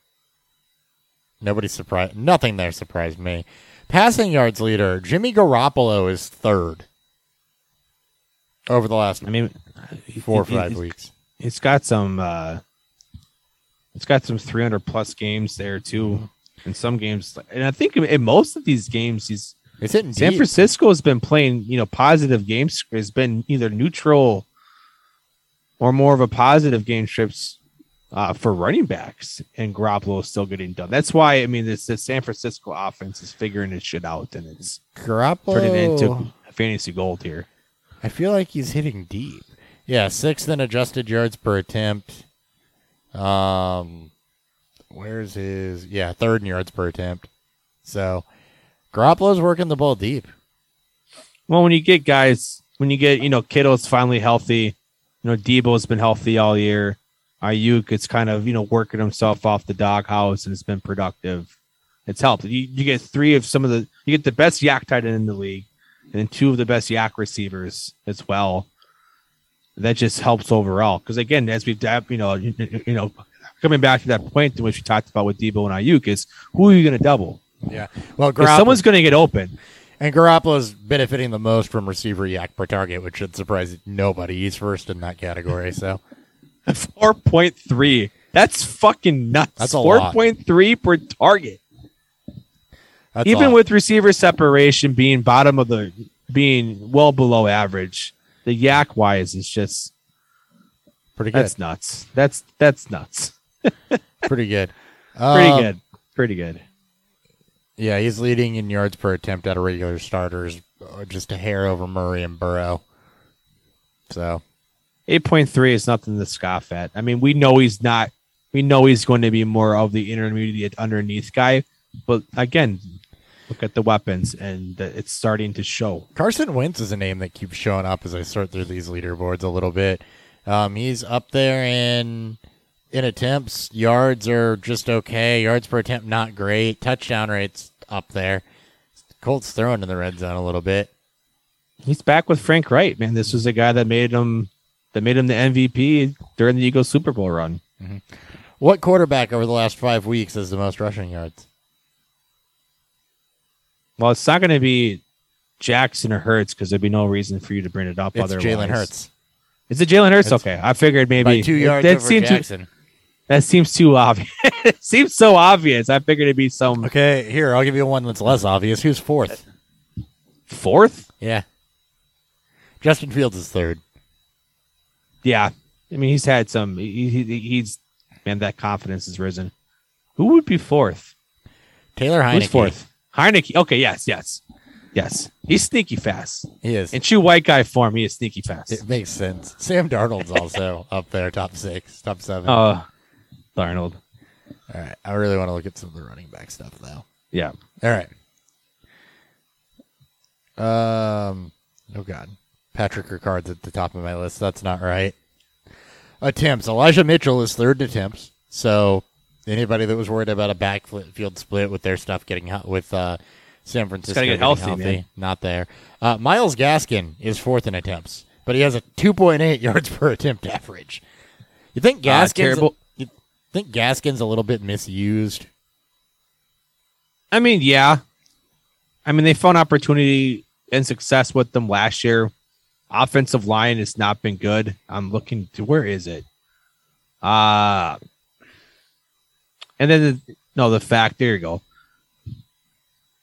Nobody surprised. Nothing there surprised me. Passing yards leader Jimmy Garoppolo is third over the last I mean, four or five weeks. It's got some. uh It's got some 300 plus games there too. In some games, and I think in most of these games, he's It's San deep. Francisco has been playing, you know, positive games. Has been either neutral or more of a positive game strips uh, for running backs, and Garoppolo is still getting done. That's why I mean, this the San Francisco offense is figuring its shit out, and it's Garoppolo turning into fantasy gold here. I feel like he's hitting deep. Yeah, sixth in adjusted yards per attempt. Um, where's his? Yeah, third in yards per attempt. So, Garoppolo's working the ball deep. Well, when you get guys, when you get you know Kittle's finally healthy, you know Deebo's been healthy all year. Aiyuk, it's kind of you know working himself off the doghouse and it's been productive. It's helped. You, you get three of some of the you get the best YAC tight end in the league, and two of the best YAC receivers as well. That just helps overall. Because again, as we've dab- you know you, you know coming back to that point in which we talked about with Deebo and Aiyuk is who are you going to double? Yeah. Well, If Garoppolo, someone's going to get open, and Garoppolo's benefiting the most from receiver YAC per target, which should surprise nobody. He's first in that category. So, Four point three. That's fucking nuts. That's a Four point three per target. That's Even with receiver separation being bottom of the being well below average, the YAC wise is just pretty good. that's nuts. That's that's nuts. pretty good. Pretty Um, good. Pretty good. Yeah, he's leading in yards per attempt out of regular starters, uh, just a hair over Murray and Burrow. So, Eight point three is nothing to scoff at. I mean, we know he's not. We know he's going to be more of the intermediate underneath guy, but again, look at the weapons, and it's starting to show. Carson Wentz is a name that keeps showing up as I sort through these leaderboards a little bit. Um, he's up there in in attempts. Yards are just okay. Yards per attempt not great. Touchdown rates up there. Colts throwing in the red zone a little bit. he's back with Frank Reich, man. This was a guy that made him that made him the MVP during the Eagles Super Bowl run. What quarterback over the last five weeks has the most rushing yards? Well, it's not going to be Jackson or Hurts because there'd be no reason for you to bring it up. It's otherwise, Jalen Hurts Is it Jalen Hurts? It's Okay, I figured maybe two yards that over seems too, Jackson. that seems too obvious. it seems so obvious. I figured it'd be some Okay, here I'll give you one that's less obvious. Who's fourth? fourth. Yeah, Justin Fields is third. Yeah, I mean he's had some. He, he, he's man, that confidence has risen. Who would be fourth? Taylor Heinicke. Who's fourth? Heinicke. Okay, yes, yes, yes. He's sneaky fast. He is. In true white guy form, he is sneaky fast. It makes sense. Sam Darnold's also up there, top six, top seven. Oh, Darnold. All right. I really want to look at some of the running back stuff, though. Yeah. All right. Um. Oh God, Patrick Ricard's at the top of my list. That's not right. Attempts. Elijah Mitchell is third in attempts. So anybody that was worried about a backfield split with their stuff getting hot with uh, San Francisco get getting healthy, healthy, not there. Uh, Myles Gaskin is fourth in attempts, but he has a 2.8 yards per attempt average. You think Uh, Gaskin's terrible. you think Gaskin's a little bit misused? I mean, yeah. I mean, they found opportunity and success with them last year. Offensive line has not been good. I'm looking to where is it? Uh and then the, no, the fact there you go.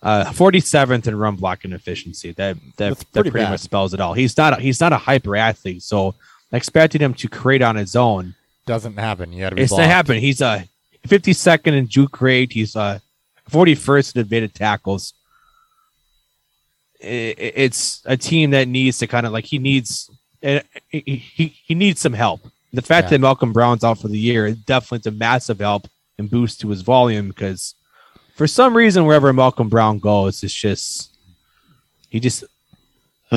Uh, 47th in run blocking efficiency. That that, That's that pretty pretty bad. much spells it all. He's not a, he's not a hyper athlete, so expecting him to create on his own Doesn't happen. You got to be. it's not happening. He's a 52nd in juke rate. He's a 41st in evaded tackles. I- I- It's a team that needs to kind of like he needs eh, he he, he needs some help. The fact Yeah. that Malcolm Brown's out for the year is definitely a massive help and boost to his volume because for some reason wherever Malcolm Brown goes, it's just he just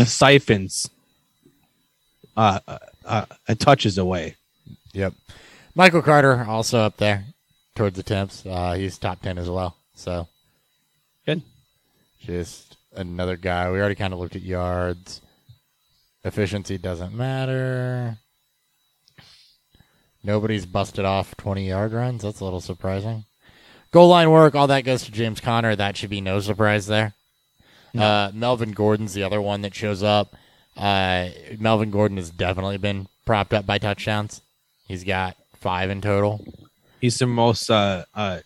siphons uh, uh, uh, touches away. Yep. Michael Carter also up there towards the temps. Uh, he's top ten as well. So Good. just another guy. We already kind of looked at yards. Efficiency doesn't matter. Nobody's busted off 20 yard runs. That's a little surprising. Goal line work, all that goes to James Conner. That should be no surprise there. Uh, Melvin Gordon's the other one that shows up. Uh, Melvin Gordon has definitely been propped up by touchdowns. He's got five in total. He's the most uh, uh,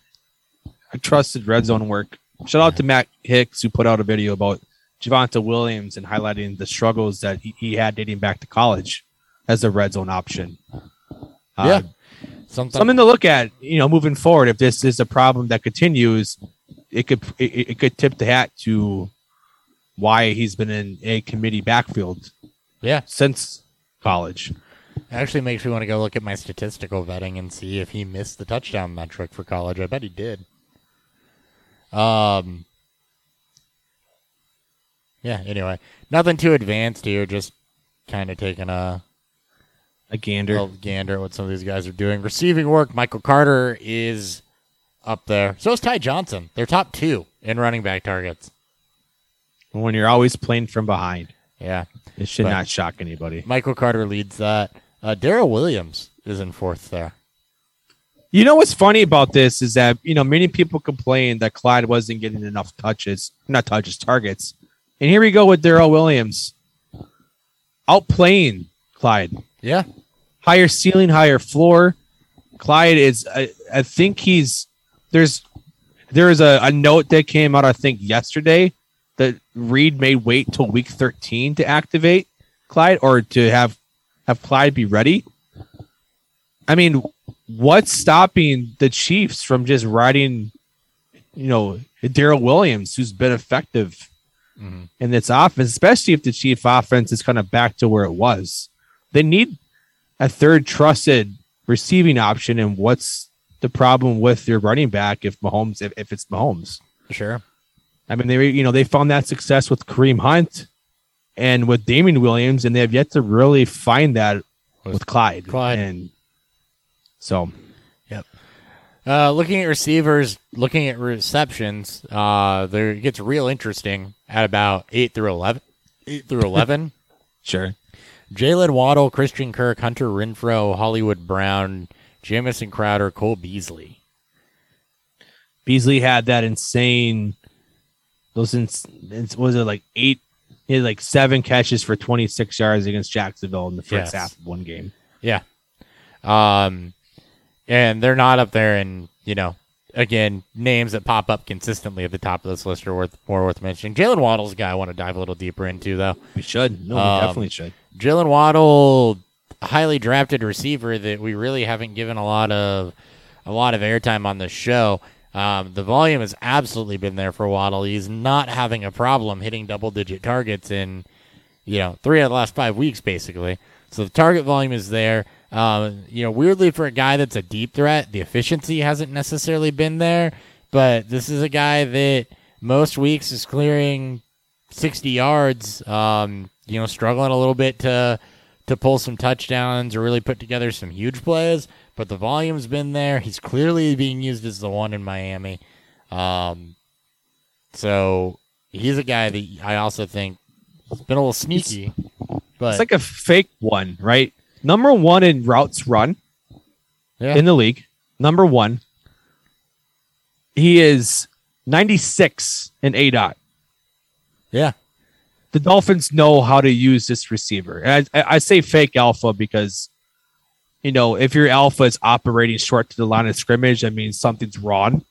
trusted red zone work. Shout out to Matt Hicks who put out a video about Javonte Williams and highlighting the struggles that he, he had dating back to college as a red zone option. Uh, yeah. Something, something to look at. You know, moving forward, if this is a problem that continues, it could it, it could tip the hat to why he's been in a committee backfield yeah. since college. Actually makes me want to go look at my statistical vetting and see if he missed the touchdown metric for college. I bet he did. Um. Yeah. Anyway, nothing too advanced here. Just kind of taking a A gander. little gander at what some of these guys are doing. Receiving work. Michael Carter is up there. So is Ty Johnson. They're top two in running back targets. when you're always playing from behind, Yeah. it should But- not shock anybody. Michael Carter leads that. Uh, Darrel Williams is in fourth there. You know what's funny about this is that you know many people complained that Clyde wasn't getting enough touches, not touches, targets, and here we go with Darrel Williams outplaying Clyde, Yeah. higher ceiling, higher floor. Clyde is, I, I think he's there's there is a, a note that came out I think yesterday that Reid may wait till week 13 to activate Clyde or to have have Clyde be ready. I mean, what's stopping the Chiefs from just riding, you know, Darrel Williams, who's been effective Mhm. in this offense, especially if the Chief offense is kind of back to where it was. They need a third trusted receiving option. And what's the problem with your running back if Mahomes, if, if it's Mahomes? Sure. I mean, they you know they found that success with Kareem Hunt and with Damien Williams, and they have yet to really find that With with Clyde. Clyde. and so Uh, looking at receivers, looking at receptions, uh, there it gets real interesting at about eight through eleven. Eight through eleven. sure. Jaylen Waddle, Christian Kirk, Hunter Renfrow, Hollywood Brown, Jamison Crowder, Cole Beasley. Beasley had that insane. Those ins, was it like eight? He had like seven catches for twenty six yards against Jacksonville in the first Yes. half of one game. Yeah. Um, and they're not up there, and you know, again, names that pop up consistently at the top of this list are worth more worth mentioning. Jaylen Waddle's a guy I want to dive a little deeper into, though. We should. No, we Um, definitely should. Jaylen Waddle, highly drafted receiver that we really haven't given a lot of a lot of airtime on the show. Um, the volume has absolutely been there for Waddle. He's not having a problem hitting double digit targets in you know three of the last five weeks, basically. So the target volume is there. Um, you know, weirdly for a guy that's a deep threat, the efficiency hasn't necessarily been there. But this is a guy that most weeks is clearing 60 yards. Um, you know, struggling a little bit to to pull some touchdowns or really put together some huge plays. But the volume's been there. He's clearly being used as the one in Miami. Um, so he's a guy that I also think has been a little sneaky. But It's like a fake one, right? Number one in routes run yeah, in the league. Number one. He is 96 in A dot. yeah, The Dolphins know how to use this receiver. And I, I say fake alpha because, you know, if your alpha is operating short to the line of scrimmage, that means something's wrong.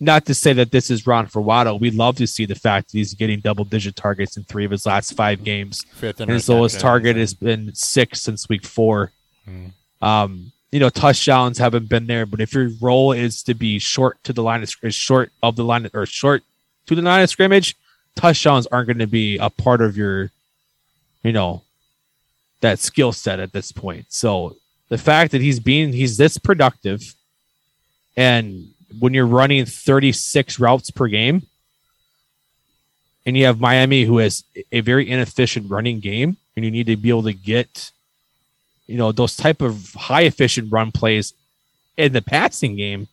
Not to say that this is wrong for Waddle. We love to see the fact that he's getting double digit targets in three of his last five games. fifth and his lowest target has been six since week four. Hmm. Um, you know, touchdowns haven't been there. But if your role is to be short to the line of is short of the line or short to the line of scrimmage, touchdowns aren't going to be a part of your, you know, that skill set at this point. So the fact that he's being he's this productive, and when you're running 36 routes per game, and you have Miami who has a very inefficient running game, and you need to be able to get, you know, those type of high efficient run plays in the passing game.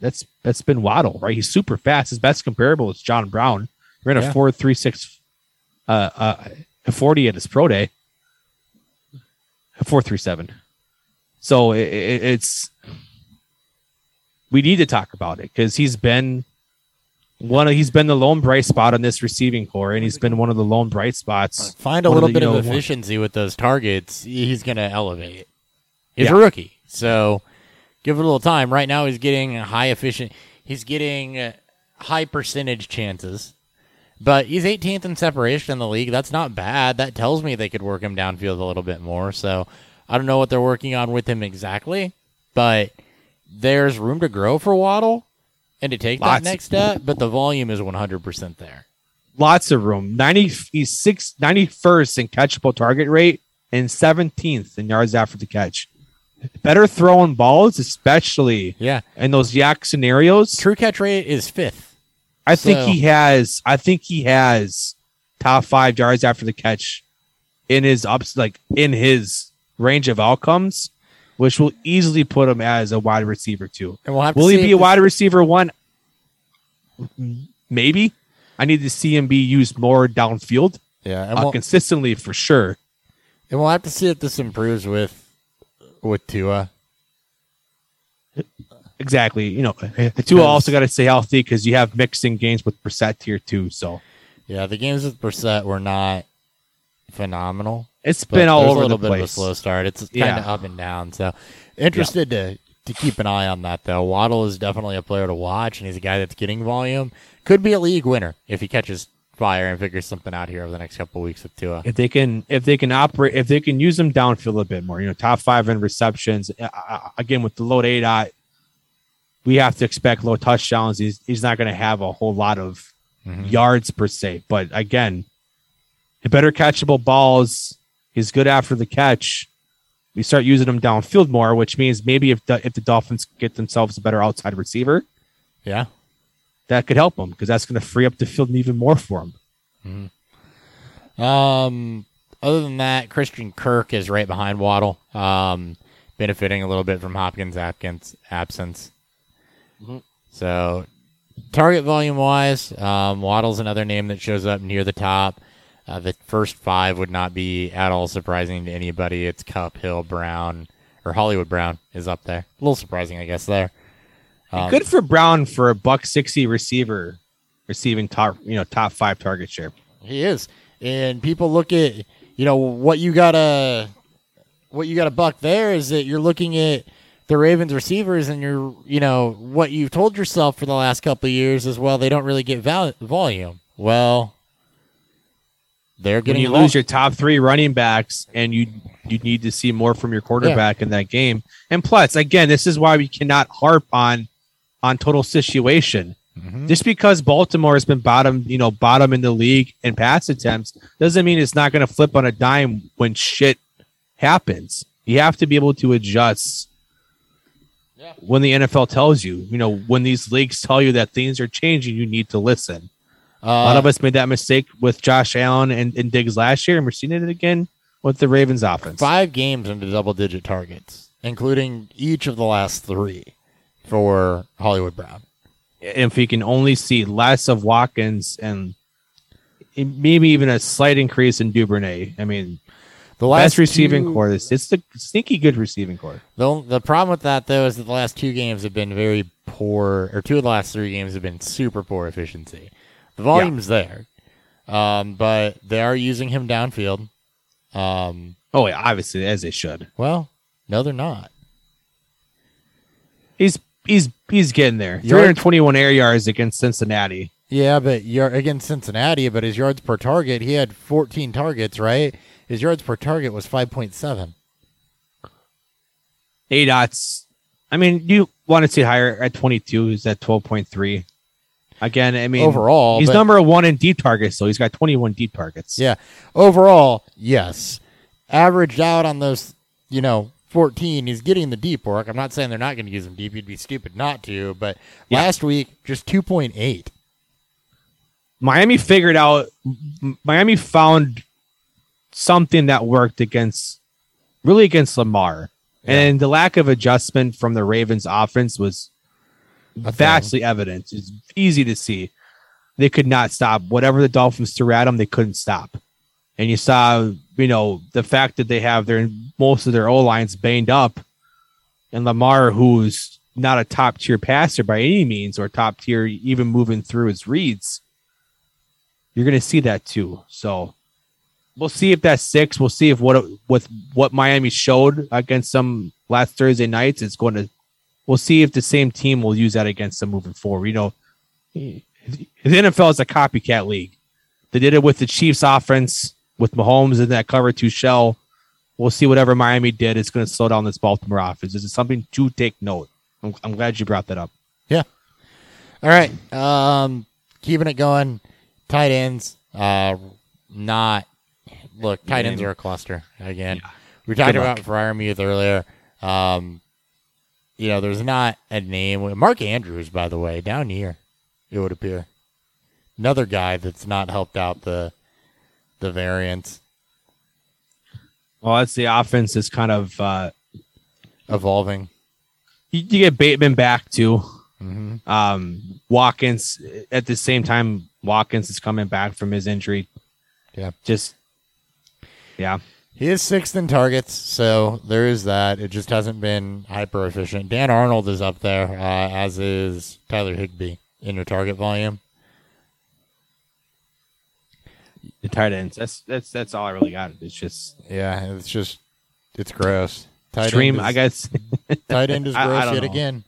That's that's been Waddle, right? He's super fast. His best comparable is John Brown. Ran a Yeah. four three six, uh, uh, forty at his pro day. Four three seven. So it, it, it's we need to talk about it because he's been one of he's been the lone bright spot on this receiving core, and he's been one of the lone bright spots. Find a little the, bit you of know, one- efficiency with those targets. He's going to elevate. He's Yeah. a rookie, so give it a little time. Right now, he's getting high efficient. He's getting high percentage chances, but he's 18th in separation in the league. That's not bad. That tells me they could work him downfield a little bit more. So I don't know what they're working on with him exactly, but there's room to grow for Waddle and to take Lots. that next step. But the volume is 100% there. Lots of room. Ninety he's six ninety first in catchable target rate and seventeenth in yards after the catch. Better throwing balls, especially Yeah, in those YAC scenarios. true catch rate is fifth. I think he has. I think he has top five yards after the catch in his ups, like in his range of outcomes, which will easily put him as a wide receiver too. And we'll have to Will he be a wide receiver one? Maybe. I need to see him be used more downfield, Yeah, and uh, we'll, consistently for sure. and we'll have to see if this improves with with Tua. Exactly. You know, the Tua also got to stay healthy because you have mixing games with Brissett here too. So Yeah, the games with Brissett were not phenomenal. It's been all over a little the bit of a slow start. It's kind Yeah. of up and down. So interested to to keep an eye on that though. Waddle is definitely a player to watch, and he's a guy that's getting volume. Could be a league winner if he catches fire and figures something out here over the next couple of weeks with Tua. if they can if they can operate if they can use them downfield a bit more you know top five in receptions uh, uh, again with the low eight we have to expect low touchdowns. He's, he's not going to have a whole lot of Mhm. yards per se. But again better catchable balls he's good after the catch. We start using him downfield more which means maybe if the if the dolphins get themselves a better outside receiver Yeah. that could help them because that's going to free up the field even more for him. Um, other than that, Christian Kirk is right behind Waddle, um, benefiting a little bit from Hopkins' Atkins absence. So, target volume wise, um, Waddle's another name that shows up near the top. Uh, the first five would not be at all surprising to anybody. It's Kupp, Hill, Brown, or Hollywood Brown is up there. A little surprising, I guess. There. Um, Good for Brown for a buck sixty receiver, receiving top you know top five target share. He is. And people look at you know what you got a what you gotta buck there is that you're looking at the Ravens receivers and you're you know what you've told yourself for the last couple of years as well they don't really get val- volume. Well, they're When getting you lose your top three running backs, and you you need to see more from your quarterback in that game. And plus, again, this is why we cannot harp on on total situation. Mhm. Just because Baltimore has been bottom, you know, bottom in the league in pass attempts, doesn't mean it's not going to flip on a dime when shit happens. You have to be able to adjust Yeah. when the NFL tells you. You know, when these leagues tell you that things are changing, you need to listen. Uh, A lot of us made that mistake with Josh Allen and, and Diggs last year, and we're seeing it again with the Ravens offense. five games into double digit targets, including each of the last three for Hollywood Brown. If we can only see less of Watkins and maybe even a slight increase in Duvernay, I mean, The last best receiving two- core. It's, it's the sneaky good receiving core. The the problem with that though is that the last two games have been very poor, or two of the last three games have been super poor efficiency. The volume's there, um, but they are using him downfield. Um, Oh, yeah, obviously, as they should. well, no, they're not. He's he's he's getting there. Yard- 321 air yards against Cincinnati. Yeah, but yard against Cincinnati, but his yards per target, he had 14 targets, right? His yards per target was 5.7. A dots. I mean, you want to see higher at 22. He's at 12.3. Again, I mean, overall, he's but- number one in deep targets, so he's got 21 deep targets. Yeah. Overall, yes. Averaged out on those, you know, 14, he's getting the deep work. I'm not saying they're not going to use him deep. You'd be stupid not to. But Yeah. last week, just 2.8. Miami figured out. Miami found something that worked against, really against Lamar, and the lack of adjustment from the Ravens' offense was vastly evident. It's easy to see. They could not stop whatever the Dolphins threw at them. They couldn't stop, and you saw, you know, the fact that they have their most of their O lines banged up, and Lamar, who's not a top tier passer by any means, or top tier even moving through his reads, you're going to see that too. So we'll see if that's six. We'll see if what with what Miami showed against some last Thursday nights is going to. We'll see if the same team will use that against them moving forward. You know, the NFL is a copycat league. They did it with the Chiefs offense with Mahomes in that cover two shell. We'll see whatever Miami did. It's going to slow down this Baltimore offense. This is something to take note. I'm, I'm glad you brought that up. Yeah. All right. Um, keeping it going. Tight ends. Uh, not. Look, tight ends are a cluster again. We talked about. Freiermuth earlier. Um, you know, there's not a name. Mark Andrews, by the way, down here, it would appear. Another guy that's not helped out the the variance Well, that's the offense is kind of uh, evolving. you, you get Bateman back too. hmm Um, Watkins at the same time, Watkins is coming back from his injury. Yeah. Just yeah. He is sixth in targets, so there is that. It just hasn't been hyper efficient. Dan Arnold is up there, uh, as is Tyler Higbee in your target volume. The tight ends. That's that's that's all I really got. It's just Yeah, it's just it's gross. Tight stream. end is, I guess tight end is I- I gross yet know. again.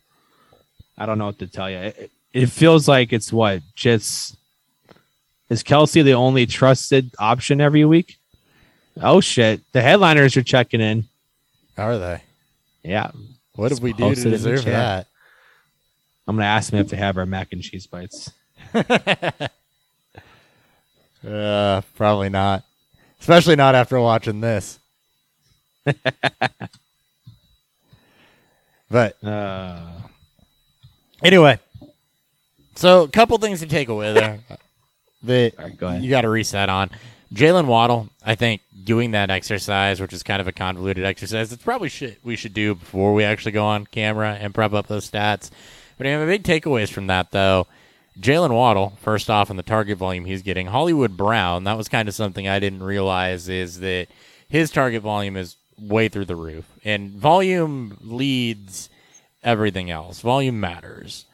I don't know what to tell you. It, it feels like it's what just is Kelce the only trusted option every week? Oh shit! The headliners are checking in. Are they? Yeah, What did we do to Posted in the deserve that? I'm gonna ask them if they have our mac and cheese bites. Uh, probably not. Especially not after watching this. but Uh, Anyway, so a couple things to take away there that right, go you got to reset on. Jaylen Waddle, I think, doing that exercise, which is kind of a convoluted exercise, it's probably shit we should do before we actually go on camera and prep up those stats. But I have a big takeaways from that, though. Jaylen Waddle, first off, in the target volume he's getting. Hollywood Brown, that was kind of something I didn't realize is that his target volume is way through the roof. And volume leads everything else. Volume matters.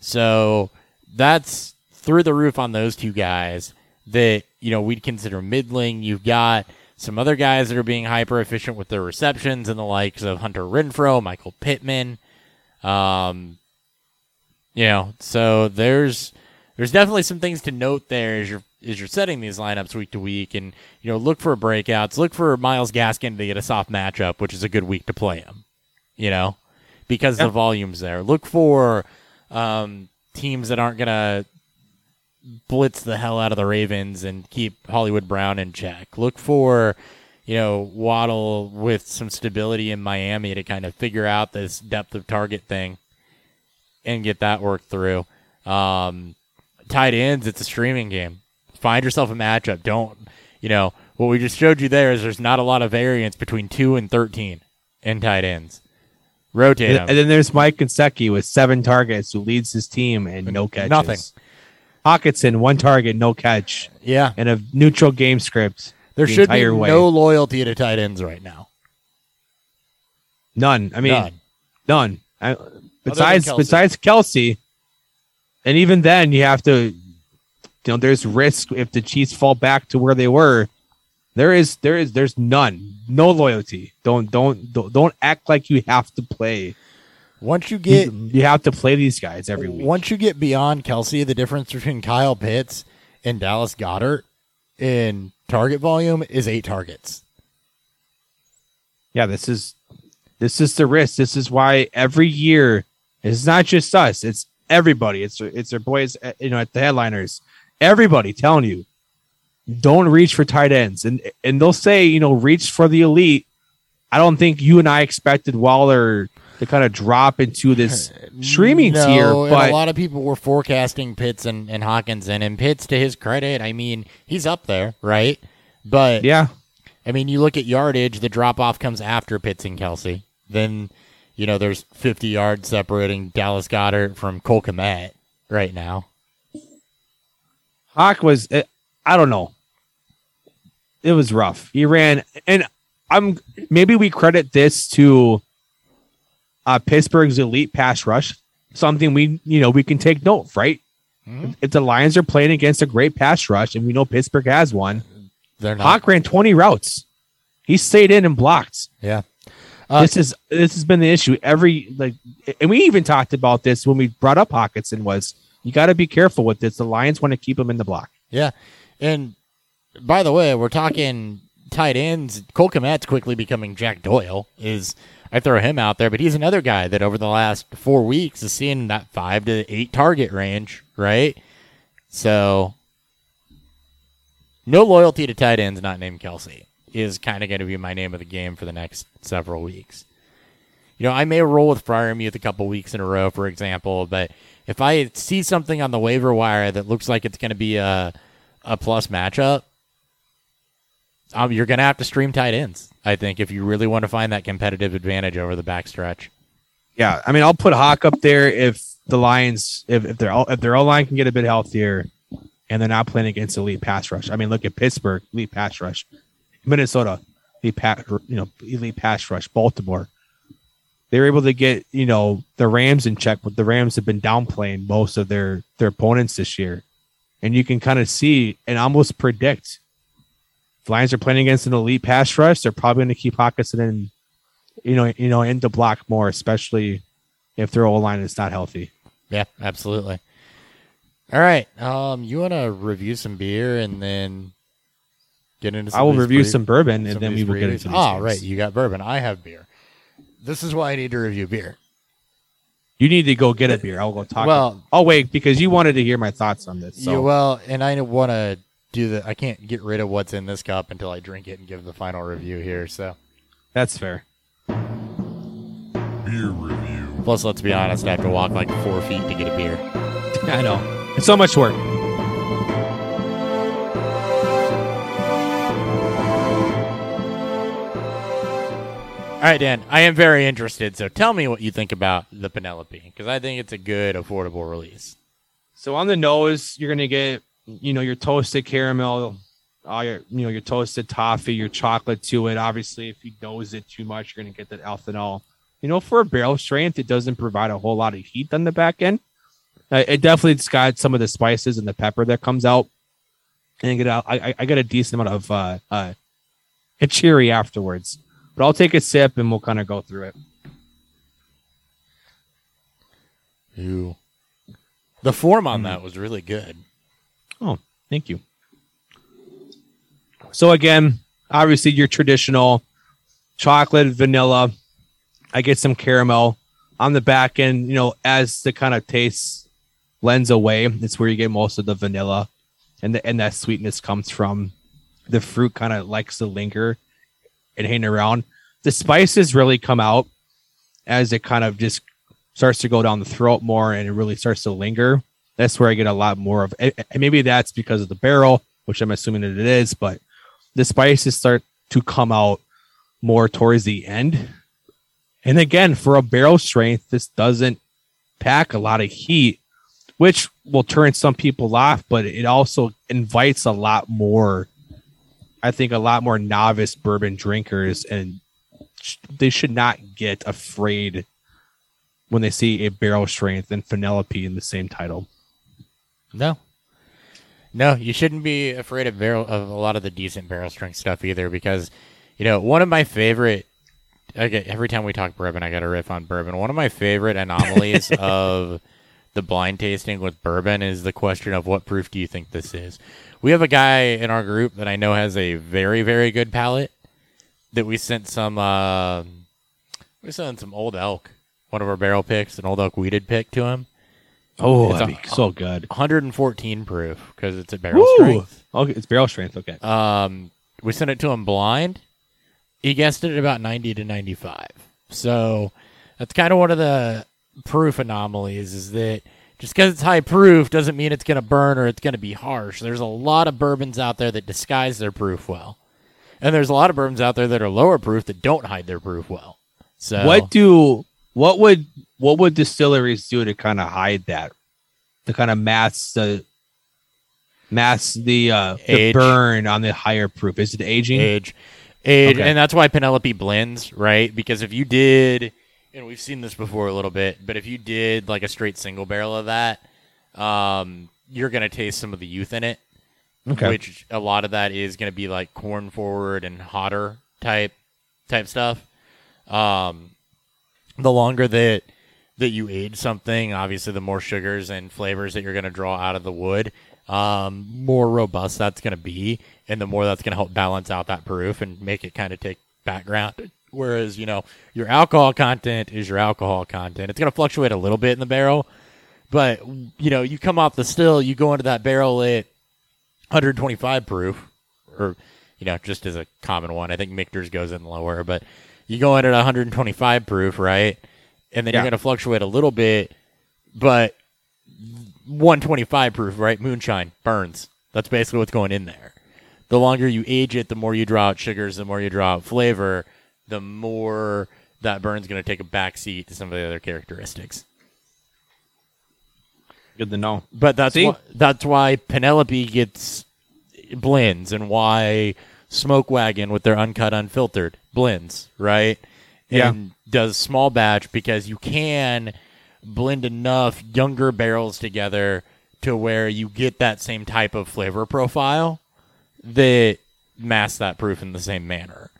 So that's through the roof on those two guys that, you know, we'd consider middling. You've got some other guys that are being hyper efficient with their receptions and the likes of Hunter Renfrow, Michael Pittman. Um, you know, so there's there's definitely some things to note there as you're as you're setting these lineups week to week, and you know, look for breakouts, look for Myles Gaskin to get a soft matchup, which is a good week to play him. You know, because the volume's there. Look for um, teams that aren't gonna blitz the hell out of the Ravens and keep Hollywood Brown in check. Look for you know Waddle with some stability in Miami to kind of figure out this depth of target thing and get that worked through. Um, tight ends, it's a streaming game. Find yourself a matchup. Don't, you know, what we just showed you there is there's not a lot of variance between 2 and 13 in tight ends. Rotate and, them. and then there's Mike Gesicki with seven targets, who leads his team and no catches. Nothing. Hockenson, one target, no catch, yeah. and a neutral game script. There the should be way. no loyalty to tight ends right now. None. I mean, None. none. I, besides Kelce. besides Kelce, and even then, you have to. You know, there's risk if the Chiefs fall back to where they were. There is, there is, there's none, no loyalty. Don't, don't, don't, don't act like you have to play. Once you get you, you have to play these guys every week. Once you get beyond Kelce, the difference between Kyle Pitts and Dallas Goedert in target volume is eight targets. Yeah, this is This is the risk. This is why every year it's not just us. It's everybody. It's it's their boys, uh, you know, at the headliners. Everybody telling you, don't reach for tight ends, and and they'll say, you know, reach for the elite. I don't think you and I expected Waller to kind of drop into this streaming no, tier, but a lot of people were forecasting Pitts and, and Hockenson, and Pitts, to his credit, I mean, he's up there, right? But yeah, I mean, you look at yardage, the drop off comes after Pitts and Kelce. Then, you know, there's 50 yards separating Dallas Goedert from Cole Kmet right now. Hawk was, eh, I don't know. It was rough. He ran, and I'm maybe we credit this to uh, Pittsburgh's elite pass rush, something we you know we can take note, right? Mhm. If the Lions are playing against a great pass rush, and we know Pittsburgh has one, They're not. Hawk ran 20 routes. He stayed in and blocked. Yeah. Uh, this is this has been the issue every like, and we even talked about this when we brought up Hockenson. Was you got to be careful with this? The Lions want to keep him in the block. Yeah. And by the way, we're talking tight ends. Cole Kmet's quickly becoming Jack Doyle. Is I throw him out there, but he's another guy that over the last four weeks is seeing that five to eight target range, right? So no loyalty to tight ends not named Kelce is kind of going to be my name of the game for the next several weeks. You know, I may roll with Freiermuth a couple weeks in a row, for example, but if I see something on the waiver wire that looks like it's going to be a a plus matchup, um, you're going to have to stream tight ends. I think if you really want to find that competitive advantage over the backstretch. Yeah, I mean, I'll put Hawk up there if the Lions, if, if their if their O line can get a bit healthier, and they're not playing against elite pass rush. I mean, look at Pittsburgh, elite pass rush, Minnesota, elite pass, you know, elite pass rush, Baltimore. They were able to get you know the Rams in check, but the Rams have been downplaying most of their their opponents this year, and you can kind of see and almost predict. If Lions are playing against an elite pass rush, they're probably going to keep Hockenson in you know, you know, in into block more, especially if their O line is not healthy. Yeah, absolutely. All right. Um, you want to review some beer and then get into. Some I will review some bourbon and then we will get into Oh, games. right. You got bourbon. I have beer. This is why I need to review beer. You need to go get a beer. I'll go talk. Well- I'll wait because you wanted to hear my thoughts on this. So Yeah, well, and I want to do the. I can't get rid of what's in this cup until I drink it and give the final review here. So, that's fair. Beer review. plus, let's be honest, I have to walk like four feet to get a beer. I know. It's so much work. All right, Dan. I am very interested. So, tell me what you think about the Penelope because I think it's a good, affordable release. So on the nose, you're gonna get you know your toasted caramel, all your you know your toasted toffee, your chocolate to it. Obviously, if you nose it too much, you're gonna get that ethanol. You know, for a barrel strength, it doesn't provide a whole lot of heat on the back end. Uh, it definitely's got some of the spices and the pepper that comes out, and get out. I, I- get a decent amount of uh, uh, a cherry afterwards. But I'll take a sip and we'll kind of go through it. Ooh. The form on that was really good. Oh, thank you. So again, obviously your traditional chocolate, vanilla. I get some caramel on the back end. You know, as the kind of taste blends away, it's where you get most of the vanilla, and the, and that sweetness comes from. The fruit kind of likes to linger and hang around. The spices really come out as it kind of just starts to go down the throat more, and it really starts to linger that's where I get a lot more of. And maybe that's because of the barrel, which I'm assuming that it is, but the spices start to come out more towards the end. And again, for a barrel strength, this doesn't pack a lot of heat, which will turn some people off, but it also invites a lot more. I think a lot more novice bourbon drinkers, and they should not get afraid when they see a barrel strength and Penelope in the same title. No. No, you shouldn't be afraid of barrel of a lot of the decent barrel strength stuff either because you know, one of my favorite okay, every time we talk bourbon I got to riff on bourbon. One of my favorite anomalies of the blind tasting with bourbon is the question of what proof do you think this is? We have a guy in our group that I know has a very very good palate that we sent some uh, We sent some old elk, one of our barrel picks, an old elk wheated pick to him. Oh, It's that'd a- be so good. 114 proof because it's at barrel Woo! strength. Okay, it's barrel strength. Okay. Um, we sent it to him blind. He guessed it at about 90 to 95. So that's kind of one of the proof anomalies is that just because it's high proof doesn't mean it's going to burn or it's going to be harsh. There's a lot of bourbons out there that disguise their proof well. And there's a lot of bourbons out there that are lower proof that don't hide their proof well. So What do what would what would distilleries do to kind of hide that? To kind of mask the mask the uh the burn on the higher proof. Is it aging? age, age, Okay. and that's why Penelope blends, right? Because if you did, and we've seen this before a little bit, but if you did like a straight single barrel of that, um, you're gonna taste some of the youth in it, Okay. which a lot of that is gonna be like corn forward and hotter type type stuff. Um, the longer that that you age something, obviously the more sugars and flavors that you're going to draw out of the wood, um, more robust that's going to be, and the more that's going to help balance out that proof and make it kind of take background. Whereas you know your alcohol content is your alcohol content. It's going to fluctuate a little bit in the barrel, but you know you come off the still, you go into that barrel at 125 proof, or you know just as a common one. I think Michter's goes in lower, but you go in at 125 proof, right? And then Yeah. you're going to fluctuate a little bit, but 125 proof, right? Moonshine burns. That's basically what's going in there. The longer you age it, the more you draw out sugars, the more you draw out flavor, the more that burn's going to take a backseat to some of the other characteristics. Good to know. But that's why, that's why Penelope gets blends and why Smoke Wagon with their uncut unfiltered blends, right? Yeah. And does small batch because you can blend enough younger barrels together to where you get that same type of flavor profile that mask that proof in the same manner.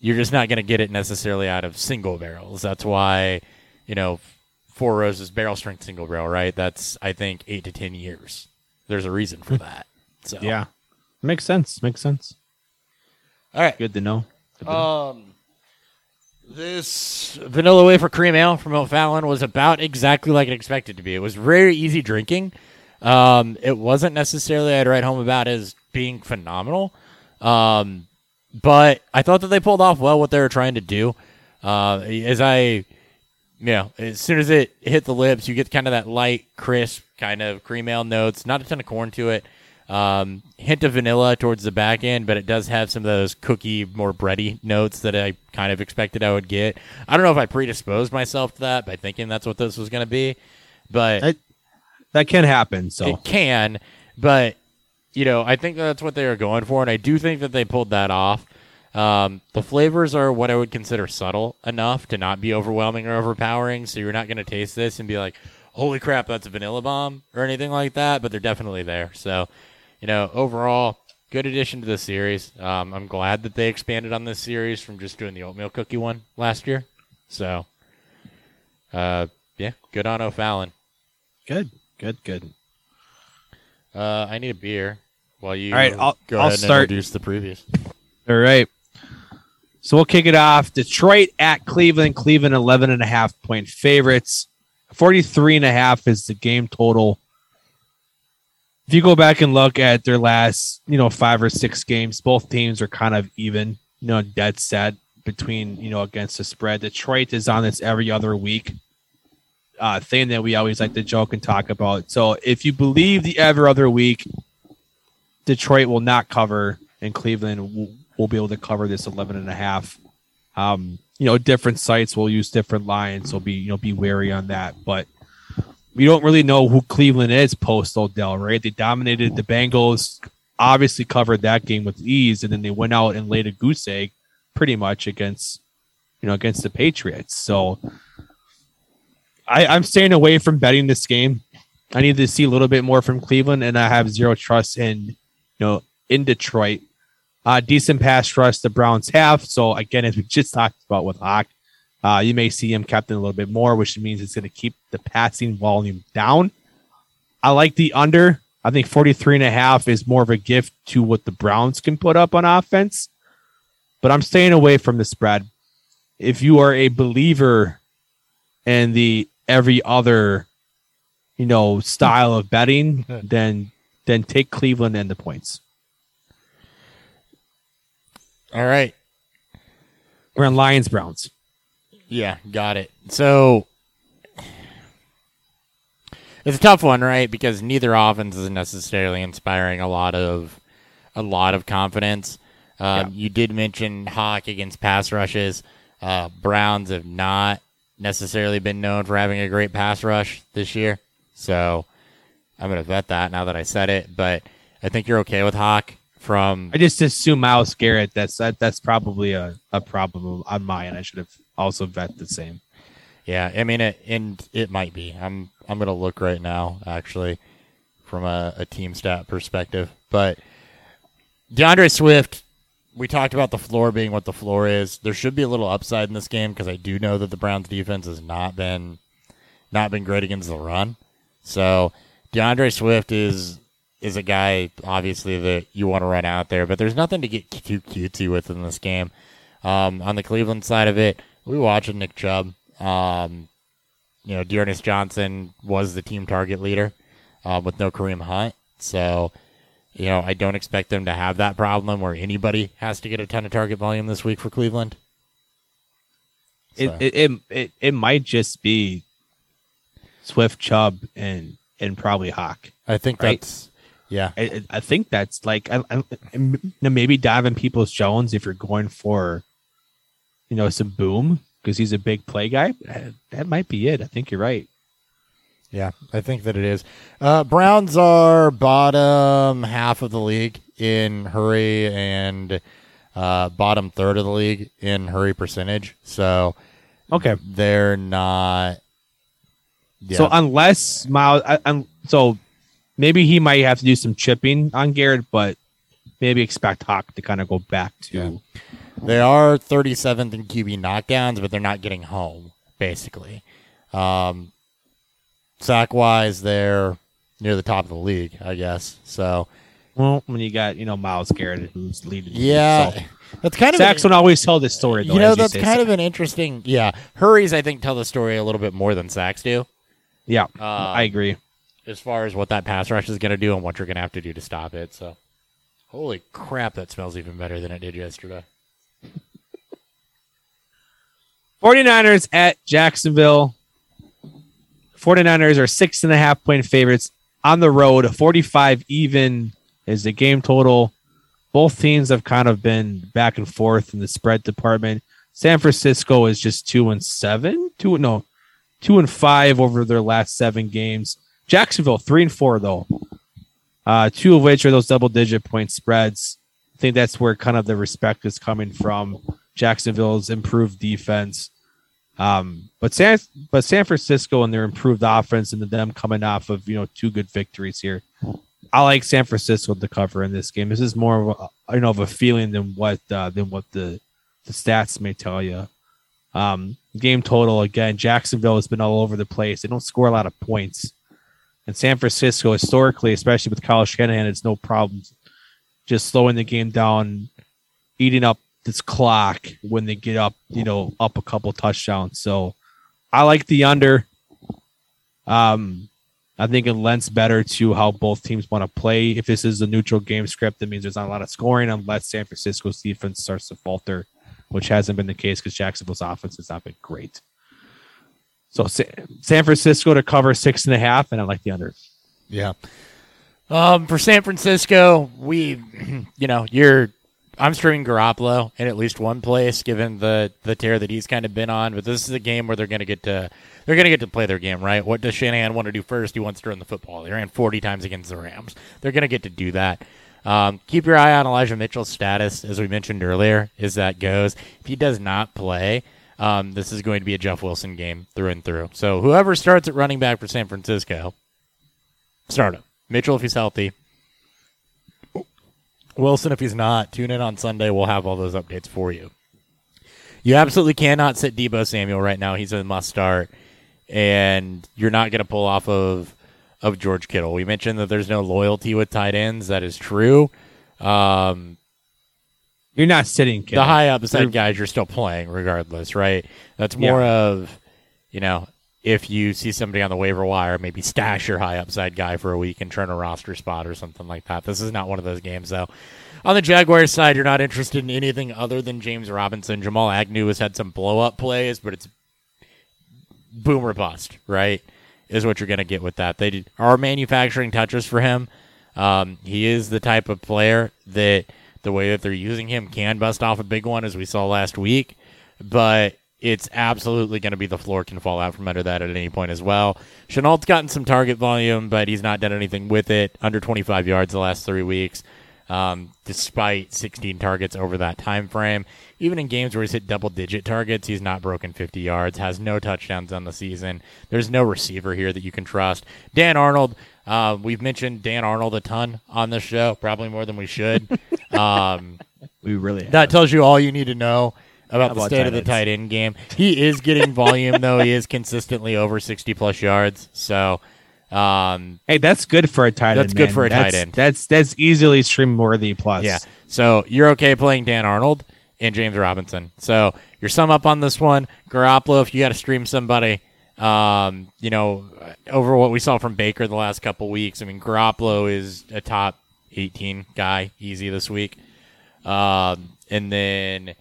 You're just not going to get it necessarily out of single barrels. That's why, you know, Four Roses barrel strength single barrel, right? That's I think eight to ten years. There's a reason for that. So Yeah. Makes sense. Makes sense. All right. Good to know. Good to know. Um, this vanilla wafer cream ale from O'Fallon was about exactly like it expected to be. It was very easy drinking. Um, it wasn't necessarily I'd write home about as being phenomenal. Um, but I thought that they pulled off well what they were trying to do. Uh, as I, you know, as soon as it hit the lips, you get kind of that light, crisp kind of cream ale notes. Not a ton of corn to it. Um, hint of vanilla towards the back end, but it does have some of those cookie, more bready notes that I kind of expected I would get. I don't know if I predisposed myself to that by thinking that's what this was going to be, but I- that can happen. So it can, but you know, I think that's what they were going for, and I do think that they pulled that off. Um, the flavors are what I would consider subtle enough to not be overwhelming or overpowering, so you're not going to taste this and be like, "Holy crap, that's a vanilla bomb" or anything like that. But they're definitely there. So, you know, overall, good addition to the series. Um, I'm glad that they expanded on this series from just doing the oatmeal cookie one last year. So, uh, yeah, good on O'Fallon. good. Good. Good. Uh, I need a beer. While you All right, I'll- go I'll ahead and start. introduce the previous. All right. So we'll kick it off. Detroit at Cleveland. Cleveland 11 and a half point favorites. 43 and a half is the game total. If you go back and look at their last, you know, five or six games, both teams are kind of even, you know, dead set between, you know, against the spread. Detroit is on this every other week uh, thing that we always like to joke and talk about. So if you believe the every other week, Detroit will not cover and Cleveland will, will be able to cover this 11 and a half. Um, you know, different sites will use different lines, so be you know be wary on that. But we don't really know who Cleveland is post Odell, right? They dominated the Bengals, obviously covered that game with ease, and then they went out and laid a goose egg pretty much against you know against the Patriots. So I, I'm staying away from betting this game. I need to see a little bit more from Cleveland, and I have zero trust in you know in Detroit. Uh, decent pass rush the Browns have. So again, as we just talked about with Hawk, uh, you may see him captain a little bit more, which means it's going to keep the passing volume down. I like the under. I think 43 and a half is more of a gift to what the Browns can put up on offense. But I'm staying away from the spread. if you are a believer in the every other, you know, style of betting, then then take Cleveland and the points. All right. We're on Lions Browns. Yeah, got it. So it's a tough one, right? Because neither offense is necessarily inspiring a lot of a lot of confidence. Um, Yeah. You did mention Hawk against pass rushes. Uh, Browns have not necessarily been known for having a great pass rush this year, so I'm going to vet that now that I said it. But I think you're okay with Hawk from I just assume Myles Garrett. That's that, that's probably a, a problem on my end. I should have also vet the same. Yeah, I mean it, and it might be. I'm I'm gonna look right now, actually, from a, a team stat perspective. But D'Andre Swift, we talked about the floor being what the floor is. There should be a little upside in this game because I do know that the Browns defense has not been not been great against the run. So D'Andre Swift is is a guy obviously that you want to run out there, but there's nothing to get too cutesy with in this game. Um, on the Cleveland side of it, we watching Nick Chubb. Um, you know, D'Ernest Johnson was the team target leader uh, with no Kareem Hunt. So, you know, I don't expect them to have that problem where anybody has to get a ton of target volume this week for Cleveland. It, So- it, it it it might just be Swift, Chubb, and and probably Hawk. I think right. that's yeah. I, I- think that's like I, I, maybe Donovan Peoples Jones if you're going for, you know, some boom because he's a big play guy. That might be it. I think you're right. Yeah, I think that it is. Uh, Browns are bottom half of the league in hurry and uh, bottom third of the league in hurry percentage. So Okay. they're not. Yeah. So unless Myles, I, I'm so maybe he might have to do some chipping on Garrett, but maybe expect Hawk to kind of go back to. They are 37th in QB knockdowns, but they're not getting home, basically. Um, sack wise, they're near the top of the league, I guess. So, Well, when you got you know Myles Garrett who's leading. yeah, so. that's kind of don't always tell this story. Though, you know that's say, kind so- of an interesting. Yeah, hurries I think tell the story a little bit more than sacks do, yeah. Uh, I agree. as far as what that pass rush is going to do and what you're going to have to do to stop it. So, holy crap, that smells even better than it did yesterday. 49ers at Jacksonville. 49ers are six and a half point favorites on the road. 45 even is the game total. Both teams have kind of been back and forth in the spread department. San Francisco is just two and seven, two no, two and five over their last seven games. Jacksonville three and four though, uh, two of which are those double digit point spreads. I think that's where kind of the respect is coming from. Jacksonville's improved defense. Um, but San but San Francisco and their improved offense and them coming off of you know two good victories here. I like San Francisco to cover in this game. This is more of a, you know of a feeling than what uh, than what the the stats may tell you. Um, game total again, Jacksonville has been all over the place. They don't score a lot of points, and San Francisco historically, especially with Kyle Shanahan, it's no problem just slowing the game down, eating up this clock when they get up, you know, up a couple touchdowns. So I like the under. Um, I think it lends better to how both teams want to play. If this is a neutral game script, that means there's not a lot of scoring unless San Francisco's defense starts to falter, which hasn't been the case because Jacksonville's offense has not been great. So San Francisco to cover six and a half, and I like the under. Yeah. Um, for San Francisco, we, you know, you're, I'm streaming Garoppolo in at least one place, given the the tear that he's kind of been on. But this is a game where they're going to get to, they're going to get to play their game, right? What does Shanahan want to do first? He wants to run the football. They ran 40 times against the Rams. They're going to get to do that. Um, keep your eye on Elijah Mitchell's status, as we mentioned earlier, as that goes. If he does not play, um, this is going to be a Jeff Wilson game through and through. So whoever starts at running back for San Francisco, start him. Mitchell if he's healthy. Wilson if he's not. Tune in on Sunday. We'll have all those updates for you. You absolutely cannot sit Deebo Samuel right now. He's a must start, and you're not going to pull off of of George Kittle. We mentioned that there's no loyalty with tight ends. That is true. Um, You're not sitting Kittle. the high upside You're- guys you're still playing regardless, right? That's more of, you know, if you see somebody on the waiver wire, maybe stash your high upside guy for a week and turn a roster spot or something like that. This is not one of those games though. On the Jaguars side, you're not interested in anything other than James Robinson. Jamal Agnew has had some blow up plays, but it's boom or bust, right? Is what you're going to get with that. They are manufacturing touches for him. Um, he is the type of player that the way that they're using him can bust off a big one, as we saw last week. But it's absolutely going to be the floor can fall out from under that at any point as well. Shenault's gotten some target volume, but he's not done anything with it. Under 25 yards the last three weeks, um, despite 16 targets over that time frame. Even in games where he's hit double-digit targets, he's not broken 50 yards. Has no touchdowns on the season. There's no receiver here that you can trust. Dan Arnold. Uh, we've mentioned Dan Arnold a ton on this show, probably more than we should. um, we really that tells you all you need to know about, the About state of the ends. tight end game. He is getting volume though. He is consistently over 60 plus yards. So, um, Hey, that's good for a tight That's end. That's good man. for a tight end. That's that's easily stream worthy plus. yeah. So you're okay playing Dan Arnold and James Robinson. So your sum up on this one, Garoppolo. If you got to stream somebody, um, you know, over what we saw from Baker the last couple weeks. I mean, Garoppolo is a top 18 guy, easy this week. Um, and then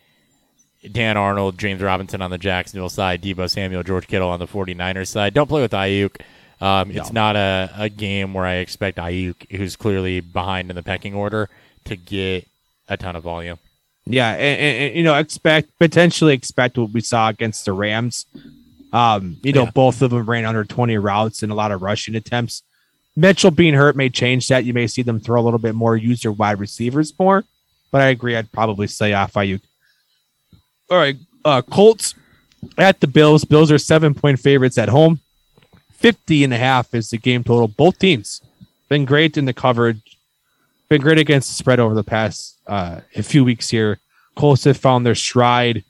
Dan Arnold, James Robinson on the Jacksonville side, Deebo Samuel, George Kittle on the 49ers side. Don't play with Aiyuk. Um, it's not a, a game where I expect Aiyuk, who's clearly behind in the pecking order, to get a ton of volume. Yeah, and, and- you know, expect potentially expect what we saw against the Rams. Um, you know, Yeah. both of them ran under 20 routes and a lot of rushing attempts. Mitchell being hurt may change that. You may see them throw a little bit more, use their wide receivers more. But I agree, I'd probably say off Aiyuk. All right, uh, Colts at the Bills. Bills are seven point favorites at home. 50 and a half is the game total. Both teams been great in the coverage been great against the spread over the past uh, a few weeks here. Colts have found their stride.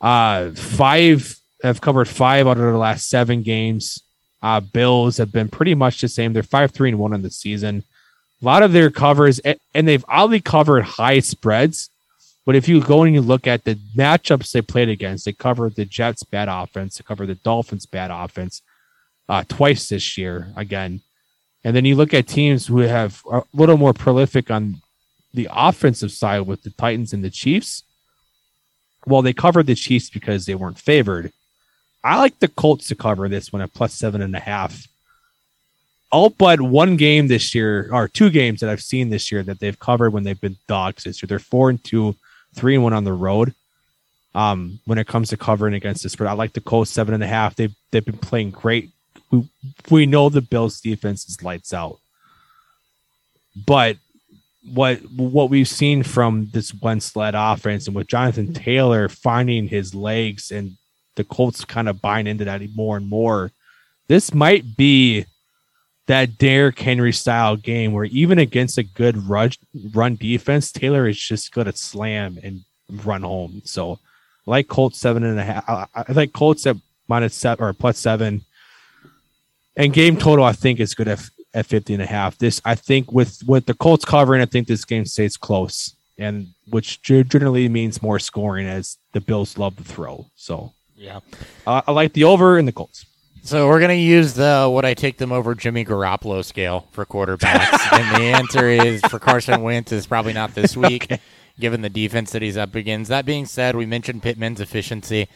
Uh, five have covered five out of the last seven games. Uh, Bills have been pretty much the same. They're five, three, and one in the season. A lot of their covers, and they've oddly covered high spreads. But if you go and you look at the matchups they played against, they covered the Jets' bad offense, they covered the Dolphins' bad offense uh, twice this year. Again, and then you look at teams who have a little more prolific on the offensive side with the Titans and the Chiefs. Well, they covered the Chiefs because they weren't favored. I like the Colts to cover this one at plus seven and a half. All but one game this year, or two games that I've seen this year that they've covered when they've been dogs this year. They're four and two, three and one on the road. Um, when it comes to covering against the spread, I like the Colts seven and a half. They've they've been playing great we we know the Bills defense is lights out. But what what we've seen from this one sled offense and with Jonathan Taylor finding his legs and the Colts kind of buying into that more and more, this might be that Derrick Henry style game where even against a good run, run defense, Taylor is just going to slam and run home. So, I like Colts seven and a half. I, I like Colts at minus seven or plus seven. And game total, I think, is good at, at 50 and a half. This, I think, with with the Colts covering, I think this game stays close, and which generally means more scoring as the Bills love to throw. So, Yeah. uh, I like the over in the Colts. So we're gonna use the what I take them over Jimmy Garoppolo scale for quarterbacks, and the answer is for Carson Wentz is probably not this week, given the defense that he's up against. That being said, we mentioned Pittman's efficiency,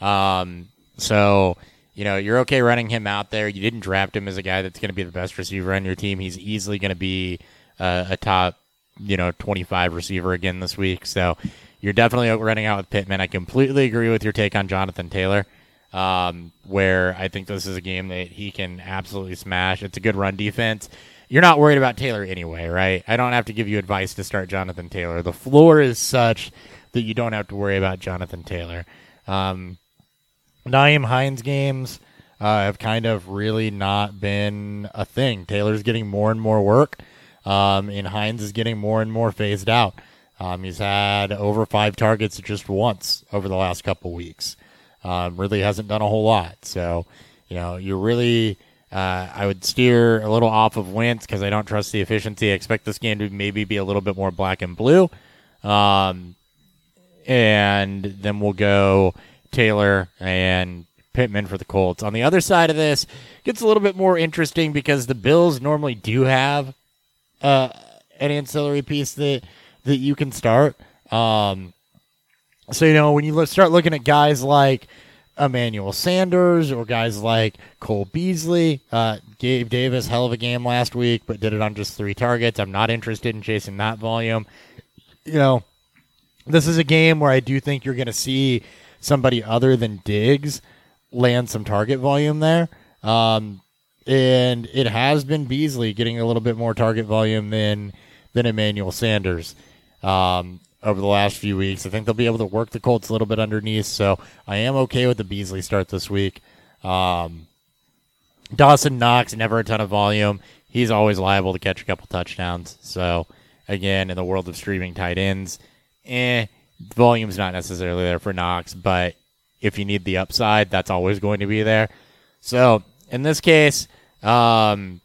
um, so you know you're okay running him out there. You didn't draft him as a guy that's going to be the best receiver on your team. He's easily going to be uh, a top, you know, 25 receiver again this week. So you're definitely running out with Pittman. I completely agree with your take on Jonathan Taylor um, where I think this is a game that he can absolutely smash. It's a good run defense. You're not worried about Taylor anyway, right? I don't have to give you advice to start Jonathan Taylor. The floor is such that you don't have to worry about Jonathan Taylor. Um, Nyheim Hines games uh, have kind of really not been a thing. Taylor's getting more and more work, um, and Hines is getting more and more phased out. Um, he's had over five targets just once over the last couple weeks. Um, really hasn't done a whole lot. So, you know, you really, uh, I would steer a little off of Wentz because I don't trust the efficiency. I expect this game to maybe be a little bit more black and blue. Um, and then we'll go Taylor and Pittman for the Colts. On the other side of this, gets a little bit more interesting because the Bills normally do have uh, an ancillary piece that that you can start. Um, so you know when you start looking at guys like Emmanuel Sanders or guys like Cole Beasley, uh, Gabe Davis, hell of a game last week, but did it on just three targets. I'm not interested in chasing that volume. You know, this is a game where I do think you're going to see somebody other than Diggs land some target volume there. Um, and it has been Beasley getting a little bit more target volume than than Emmanuel Sanders um, over the last few weeks. I think they'll be able to work the Colts a little bit underneath, so I am okay with the Beasley start this week. Um, Dawson Knox never a ton of volume. He's always liable to catch a couple touchdowns. So again, in the world of streaming tight ends, eh, volume's not necessarily there for Knox, but if you need the upside, that's always going to be there. So in this case, um,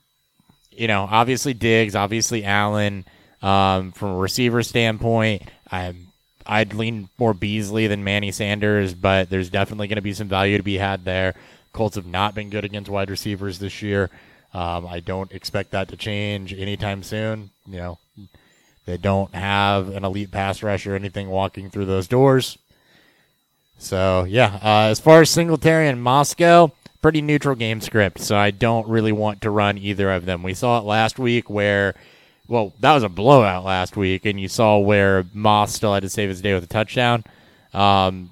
you know, obviously Diggs, obviously Allen. Um, from a receiver standpoint, I'm I'd lean more Beasley than Manny Sanders, but there's definitely going to be some value to be had there. Colts have not been good against wide receivers this year. Um, I don't expect that to change anytime soon. You know, they don't have an elite pass rush or anything walking through those doors. So yeah, uh, as far as Singletary and Moscow, pretty neutral game script. So I don't really want to run either of them. We saw it last week where, well, that was a blowout last week, and you saw where Moss still had to save his day with a touchdown. Um,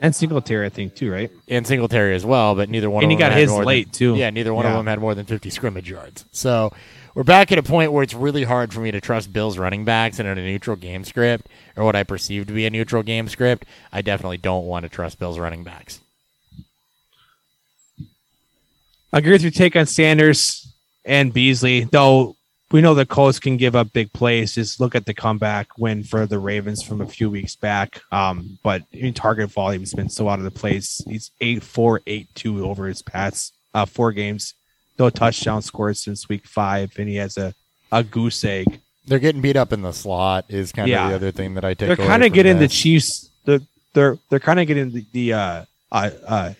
And Singletary, I think, too, right? and Singletary as well, but neither one And of he them got his late, than, too. Yeah, neither one of them had more than 50 scrimmage yards. So we're back at a point where it's really hard for me to trust Bills running backs in a neutral game script or what I perceive to be a neutral game script. I definitely don't want to trust Bills running backs. I agree with your take on Sanders and Beasley, though we know the Colts can give up big plays. Just look at the comeback win for the Ravens from a few weeks back. Um, but in target volume has been so out of the place. He's 8 4, 8 2 over his past uh, four games. No touchdown scores since week five, and he has a, a goose egg. They're getting beat up in the slot is kind Yeah. of the other thing that I take. They're kind of getting the. Chiefs. They're they're they're kind of getting the, the uh, uh, uh,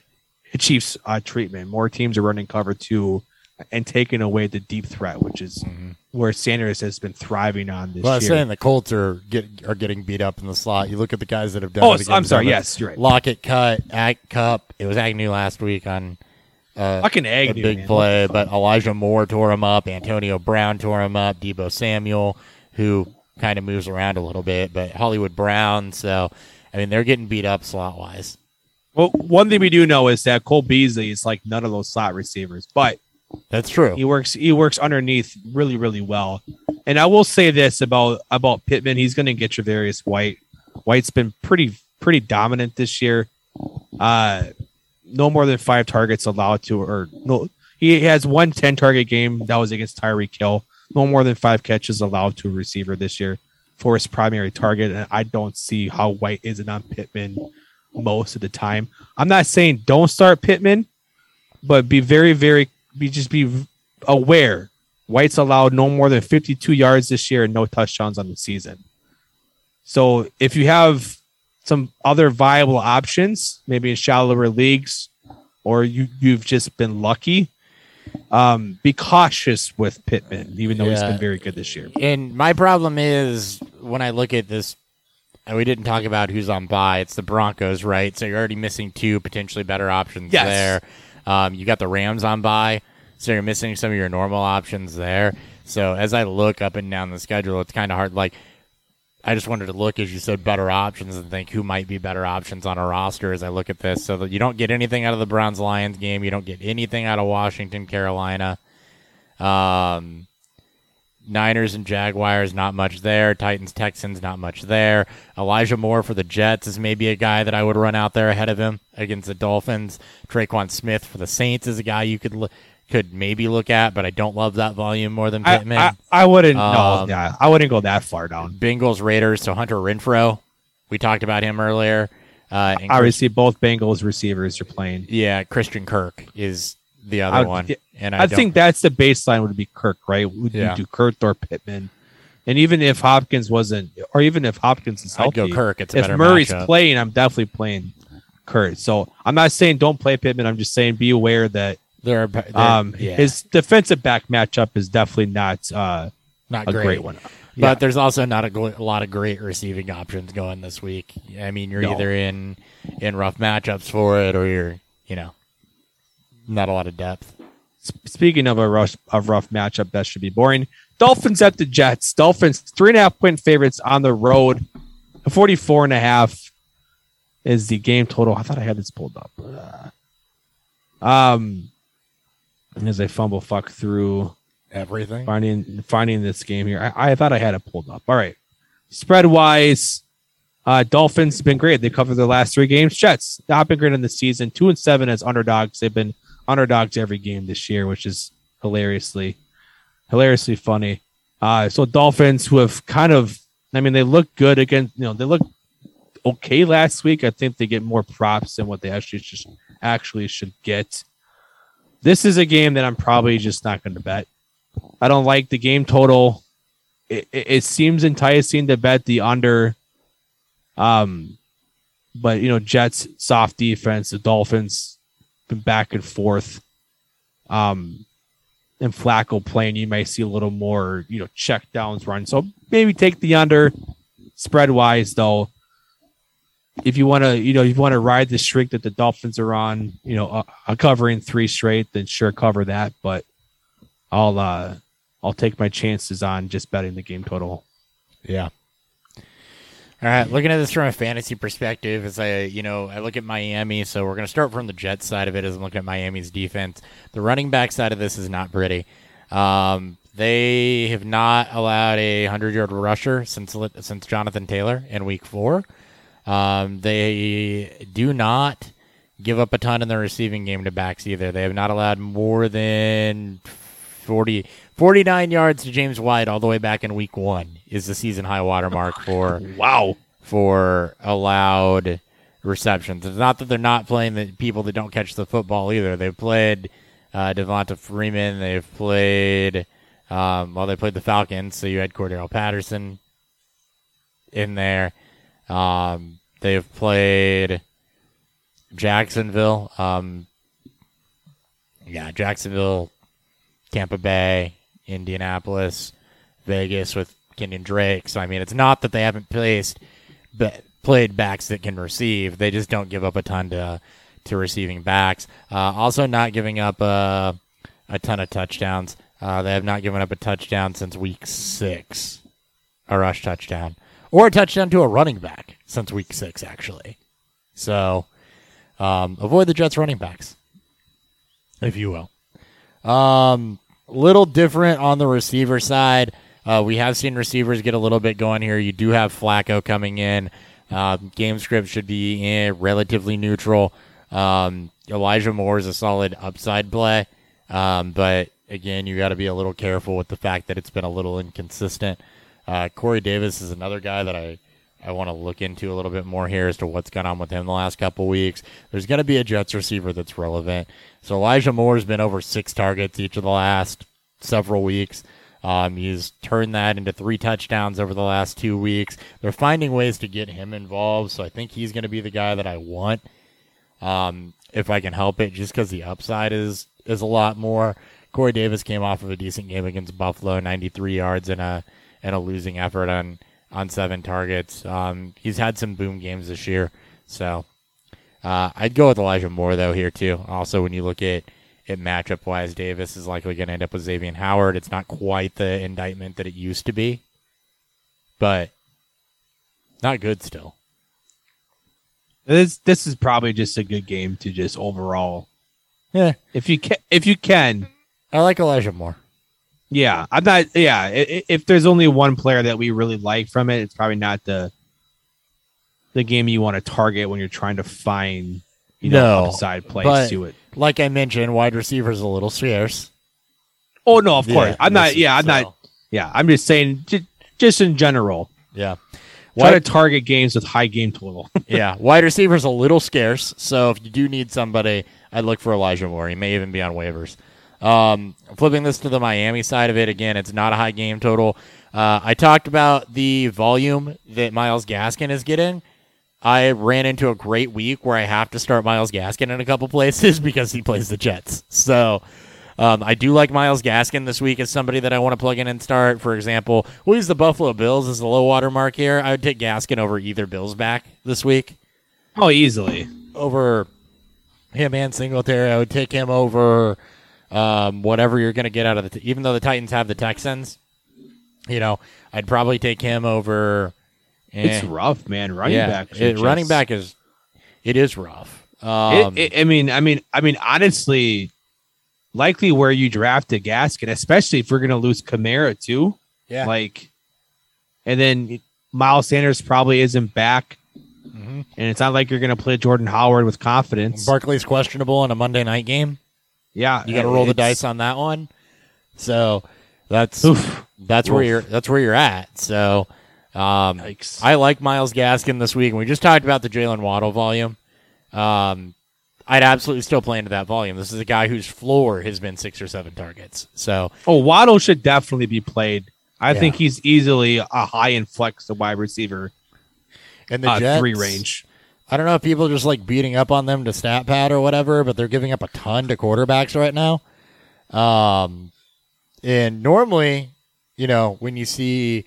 Chiefs uh, treatment. More teams are running cover two and taking away the deep threat, which is where Sanders has been thriving on this. Well, I was year. saying the Colts are get are getting beat up in the slot. You look at the guys that have done. Oh, it I'm sorry. them. Yes, you're right. Lockett cut, Ag, Kupp. It was Agnew last week on uh, Fucking a big man. play, but Elijah Moore tore him up. Antonio Brown tore him up. Deebo Samuel, who kind of moves around a little bit, but Hollywood Brown. So, I mean, they're getting beat up slot wise. Well, one thing we do know is that Cole Beasley is like none of those slot receivers, but That's true. he works he works underneath really really well. And I will say this about about Pittman, he's going to get Tre'Davious White. White's been pretty pretty dominant this year. Uh no more than 5 targets allowed to or no he has one 10 target game that was against Tyreek Hill. No more than 5 catches allowed to a receiver this year for his primary target and I don't see how White isn't on Pittman most of the time. I'm not saying don't start Pittman, but be very, very, be just be aware. White's allowed no more than 52 yards this year and no touchdowns on the season. So if you have some other viable options, maybe in shallower leagues, or you you've just been lucky, um, be cautious with Pittman, even though he's been very good this year. And my problem is when I look at this, and we didn't talk about who's on bye. It's the Broncos, right? So you're already missing two potentially better options Yes. there. Um, you got the Rams on by, so you're missing some of your normal options there. So as I look up and down the schedule, it's kind of hard. Like I just wanted to look, as you said, better options and think who might be better options on a roster as I look at this, so that you don't get anything out of the Browns Lions game, you don't get anything out of Washington Carolina. Um, Niners and Jaguars, not much there. Titans, Texans, not much there. Elijah Moore for the Jets is maybe a guy that I would run out there ahead of him against the Dolphins. Tre'Quan Smith for the Saints is a guy you could could maybe look at, but I don't love that volume more than I, Pittman. I, I wouldn't. no, Um, yeah, I wouldn't go that far down. Bengals, Raiders, so Hunter Renfrow. We talked about him earlier. Uh, and Chris- Obviously, both Bengals receivers are playing. yeah, Christian Kirk is the other I- one, yeah, and I, I, think that's the baseline would be Kirk, right? Would Yeah. you do Kirk or Pittman? And even if Hopkins wasn't, or even if Hopkins is I'd healthy, go Kirk. It's if Murray's matchup. playing, I'm definitely playing Kirk. So I'm not saying don't play Pittman. I'm just saying be aware that there are, um, yeah, his defensive back matchup is definitely not uh, not a great. great, one. But Yeah. there's also not a, gl- a lot of great receiving options going this week. I mean, you're No. either in in rough matchups for it, or you're you know not a lot of depth. Speaking of a rough, a rough matchup, that should be boring. Dolphins at the Jets. Dolphins three and a half point favorites on the road. 44 and a half is the game total. I thought I had this pulled up. Uh, Um, as I fumble fuck through Everything. finding finding this game here. I, I thought I had it pulled up. All right. Spread wise, uh, Dolphins have been great. They covered their last three games. Jets not been great in the season. Two and seven as underdogs. They've been underdogs every game this year, which is hilariously hilariously funny. Uh, so Dolphins who have kind of I mean they look good against you know they look okay last week. I think they get more props than what they actually just actually should get. This is a game that I'm probably just not going to bet. I don't like the game total. It, it, it seems enticing to bet the under. Um, but you know, Jets soft defense, the Dolphins been back and forth. Um, and Flacco playing, you may see a little more, you know, check downs run. So maybe take the under. Spread wise, though, if you want to, you know, you want to ride the streak that the Dolphins are on, you know, uh, uh, covering three straight, then sure cover that. But I'll uh I'll take my chances on just betting the game total. Yeah. All right, looking at this from a fantasy perspective, as I, you know, I look at Miami, so we're going to start from the Jets side of it as I'm looking at Miami's defense. The running back side of this is not pretty. Um, they have not allowed a 100 yard rusher since since Jonathan Taylor in week four. Um, they do not give up a ton in the receiving game to backs either. They have not allowed more than 40, 49 yards to James White all the way back in week one is the season high water mark for Wow. for allowed receptions. It's not that they're not playing the people that don't catch the football either. They've played uh, Devonta Freeman. They've played um, well. They played the Falcons, so you had Cordarrelle Patterson in there. Um, they've played Jacksonville. Um, yeah, Jacksonville, Tampa Bay, Indianapolis, Vegas with Kenyon Drake. So I mean, it's not that they haven't placed, but played backs that can receive. They just don't give up a ton to to receiving backs. Uh, also, not giving up a a ton of touchdowns. Uh, they have not given up a touchdown since week six, a rush touchdown or a touchdown to a running back since week six, actually. So um, avoid the Jets running backs, if you will. Um, little different on the receiver side. Uh, we have seen receivers get a little bit going here. You do have Flacco coming in. Uh, game script should be eh, relatively neutral. Um, Elijah Moore is a solid upside play, um, but again, you got to be a little careful with the fact that it's been a little inconsistent. Uh, Corey Davis is another guy that I I want to look into a little bit more here as to what's gone on with him the last couple weeks. There's going to be a Jets receiver that's relevant. So Elijah Moore's been over six targets each of the last several weeks. Um, he's turned that into three touchdowns over the last two weeks. They're finding ways to get him involved, so I think he's going to be the guy that I want um, if I can help it, just because the upside is is a lot more. Corey Davis came off of a decent game against Buffalo, 93 yards and a and a losing effort on on seven targets. Um, he's had some boom games this year, so uh, I'd go with Elijah Moore though here too. Also, when you look at it matchup wise, Davis is likely going to end up with Xavien Howard. It's not quite the indictment that it used to be, but not good still. This this is probably just a good game to just overall. Yeah, If you can, if you can, I like Elijah Moore. Yeah. I'm not. Yeah. If there's only one player that we really like from it, it's probably not the the game you want to target when you're trying to find you know No, upside plays to it. Like I mentioned, wide receivers a little scarce. Oh no, of course. Yeah, I'm not. Yeah, I'm so, not. Yeah, I'm just saying. Just, just in general, Yeah. try to target games with high game total. yeah, wide receivers a little scarce. So if you do need somebody, I'd look for Elijah Moore. He may even be on waivers. Um, flipping this to the Miami side of it again, it's not a high game total. Uh, I talked about the volume that Myles Gaskin is getting. I ran into a great week where I have to start Myles Gaskin in a couple places because he plays the Jets. So um, I do like Myles Gaskin this week as somebody that I want to plug in and start. For example, we'll use the Buffalo Bills as the low water mark here. I would take Gaskin over either Bills back this week Oh, easily. over him and Singletary. I would take him over um, whatever you're going to get out of the. T- even though the Titans have the Texans, you know, I'd probably take him over. eh, It's rough, man. Running yeah, back. it- running back is it is rough. Um, It, it, I mean, I mean, I mean, honestly, likely where you drafted Gaskin, especially if we're going to lose Kamara too. yeah, Like, and then Miles Sanders probably isn't back, Mhm. and it's not like you're going to play Jordan Howard with confidence. Barkley's questionable in a Monday night game. Yeah, You got to roll the dice on that one. So that's Oof. that's where you're that's where you're at. So um, I like Myles Gaskin this week. And we just talked about the Jaylen Waddle volume. Um, I'd absolutely still play into that volume. This is a guy whose floor has been six or seven targets. So Oh, Waddle should definitely be played. I Yeah. think he's easily a high and flex wide receiver and the uh, Jets, three range. I don't know if people are just like beating up on them to stat pad or whatever, but they're giving up a ton to quarterbacks right now. Um, and normally, you know, when you see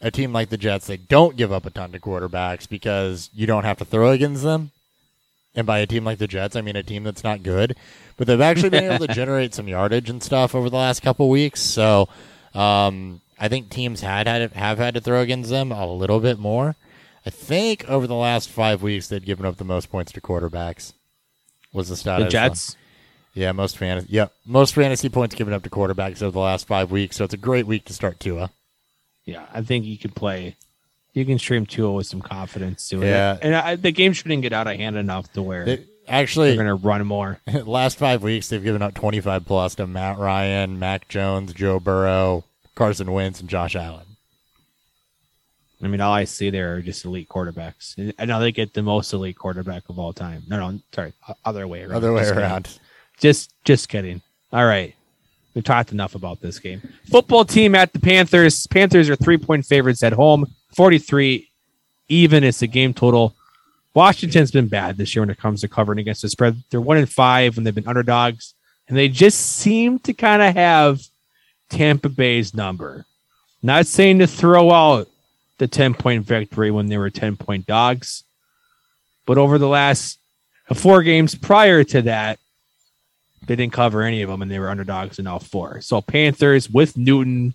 a team like the Jets, they don't give up a ton to quarterbacks because you don't have to throw against them. And by a team like the Jets, I mean a team that's not good, but they've actually been able to generate some yardage and stuff over the last couple weeks. So, um, I think teams had had have had to throw against them a little bit more. I think over the last five weeks they'd given up the most points to quarterbacks. Was the stat? The saw. Jets. Yeah, most fantasy. Yep, most fantasy points given up to quarterbacks over the last five weeks. So it's a great week to start Tua. Yeah, I think you can play. You can stream Tua with some confidence to it. Yeah. and I, the game shouldn't get out of hand enough to where They, they're going to run more. last five weeks they've given up 25 plus to Matt Ryan, Mac Jones, Joe Burrow, Carson Wentz, and Josh Allen. I mean, all I see there are just elite quarterbacks. And- now they get the most elite quarterback of all time. No, no, sorry, other way around. Other way Just kidding. around. Just, just kidding. All right, we talked enough about this game. Football team at the Panthers. Panthers are three point favorites at home. Forty three, even is the game total. Washington's been bad this year when it comes to covering against the spread. They're one in five when they've been underdogs, and they just seem to kind of have Tampa Bay's number. Not saying to throw out the 10 point victory when they were 10 point dogs, but over the last four games prior to that, they didn't cover any of them and they were underdogs in all four. So Panthers with Newton,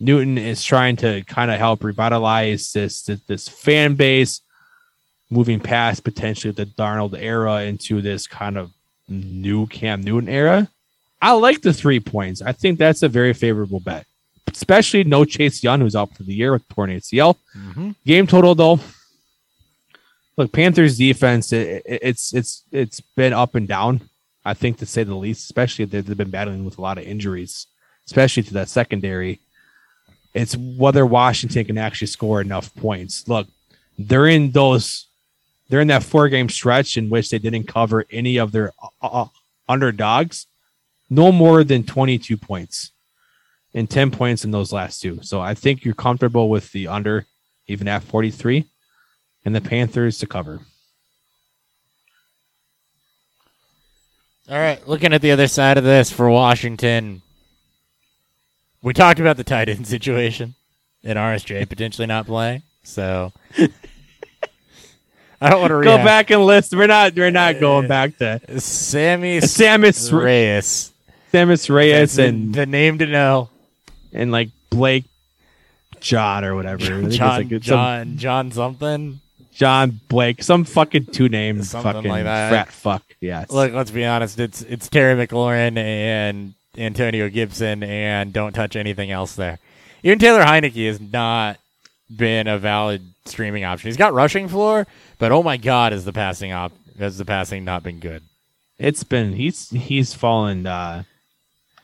Newton is trying to kind of help revitalize this, this this fan base, moving past potentially the Darnold era into this kind of new Cam Newton era. I like the three points. I think that's a very favorable bet, especially no Chase Young, who's out for the year with torn ACL. Mhm. Game total though. Look, Panthers defense. It, it- it's it's it's been up and down. I think to say the least. Especially they've they've been battling with a lot of injuries, especially to that secondary. It's whether Washington can actually score enough points. Look, they're in those. They're in that four game stretch in which they didn't cover any of their uh, uh, underdogs, no more than 22 points and 10 points in those last two. So I think you're comfortable with the under, even at 43, and the Panthers to cover. All right, looking at the other side of this for Washington, we talked about the tight end situation and RSJ potentially not playing. So I don't want to Go back and list. We're not. We're not going back to Sammy Sammis Reyes. Sammis Reyes and the name to know. And like Blake John or whatever. I think it's John like it's some- John John something. John Blake, some fucking two names, fucking like that. frat fuck. Yes. Look, let's be honest. It's it's Terry McLaurin and Antonio Gibson, and don't touch anything else there. Even Taylor Heinicke has not been a valid streaming option. He's got rushing floor, but oh my god, is the passing op has the passing not been good? it's been he's he's fallen uh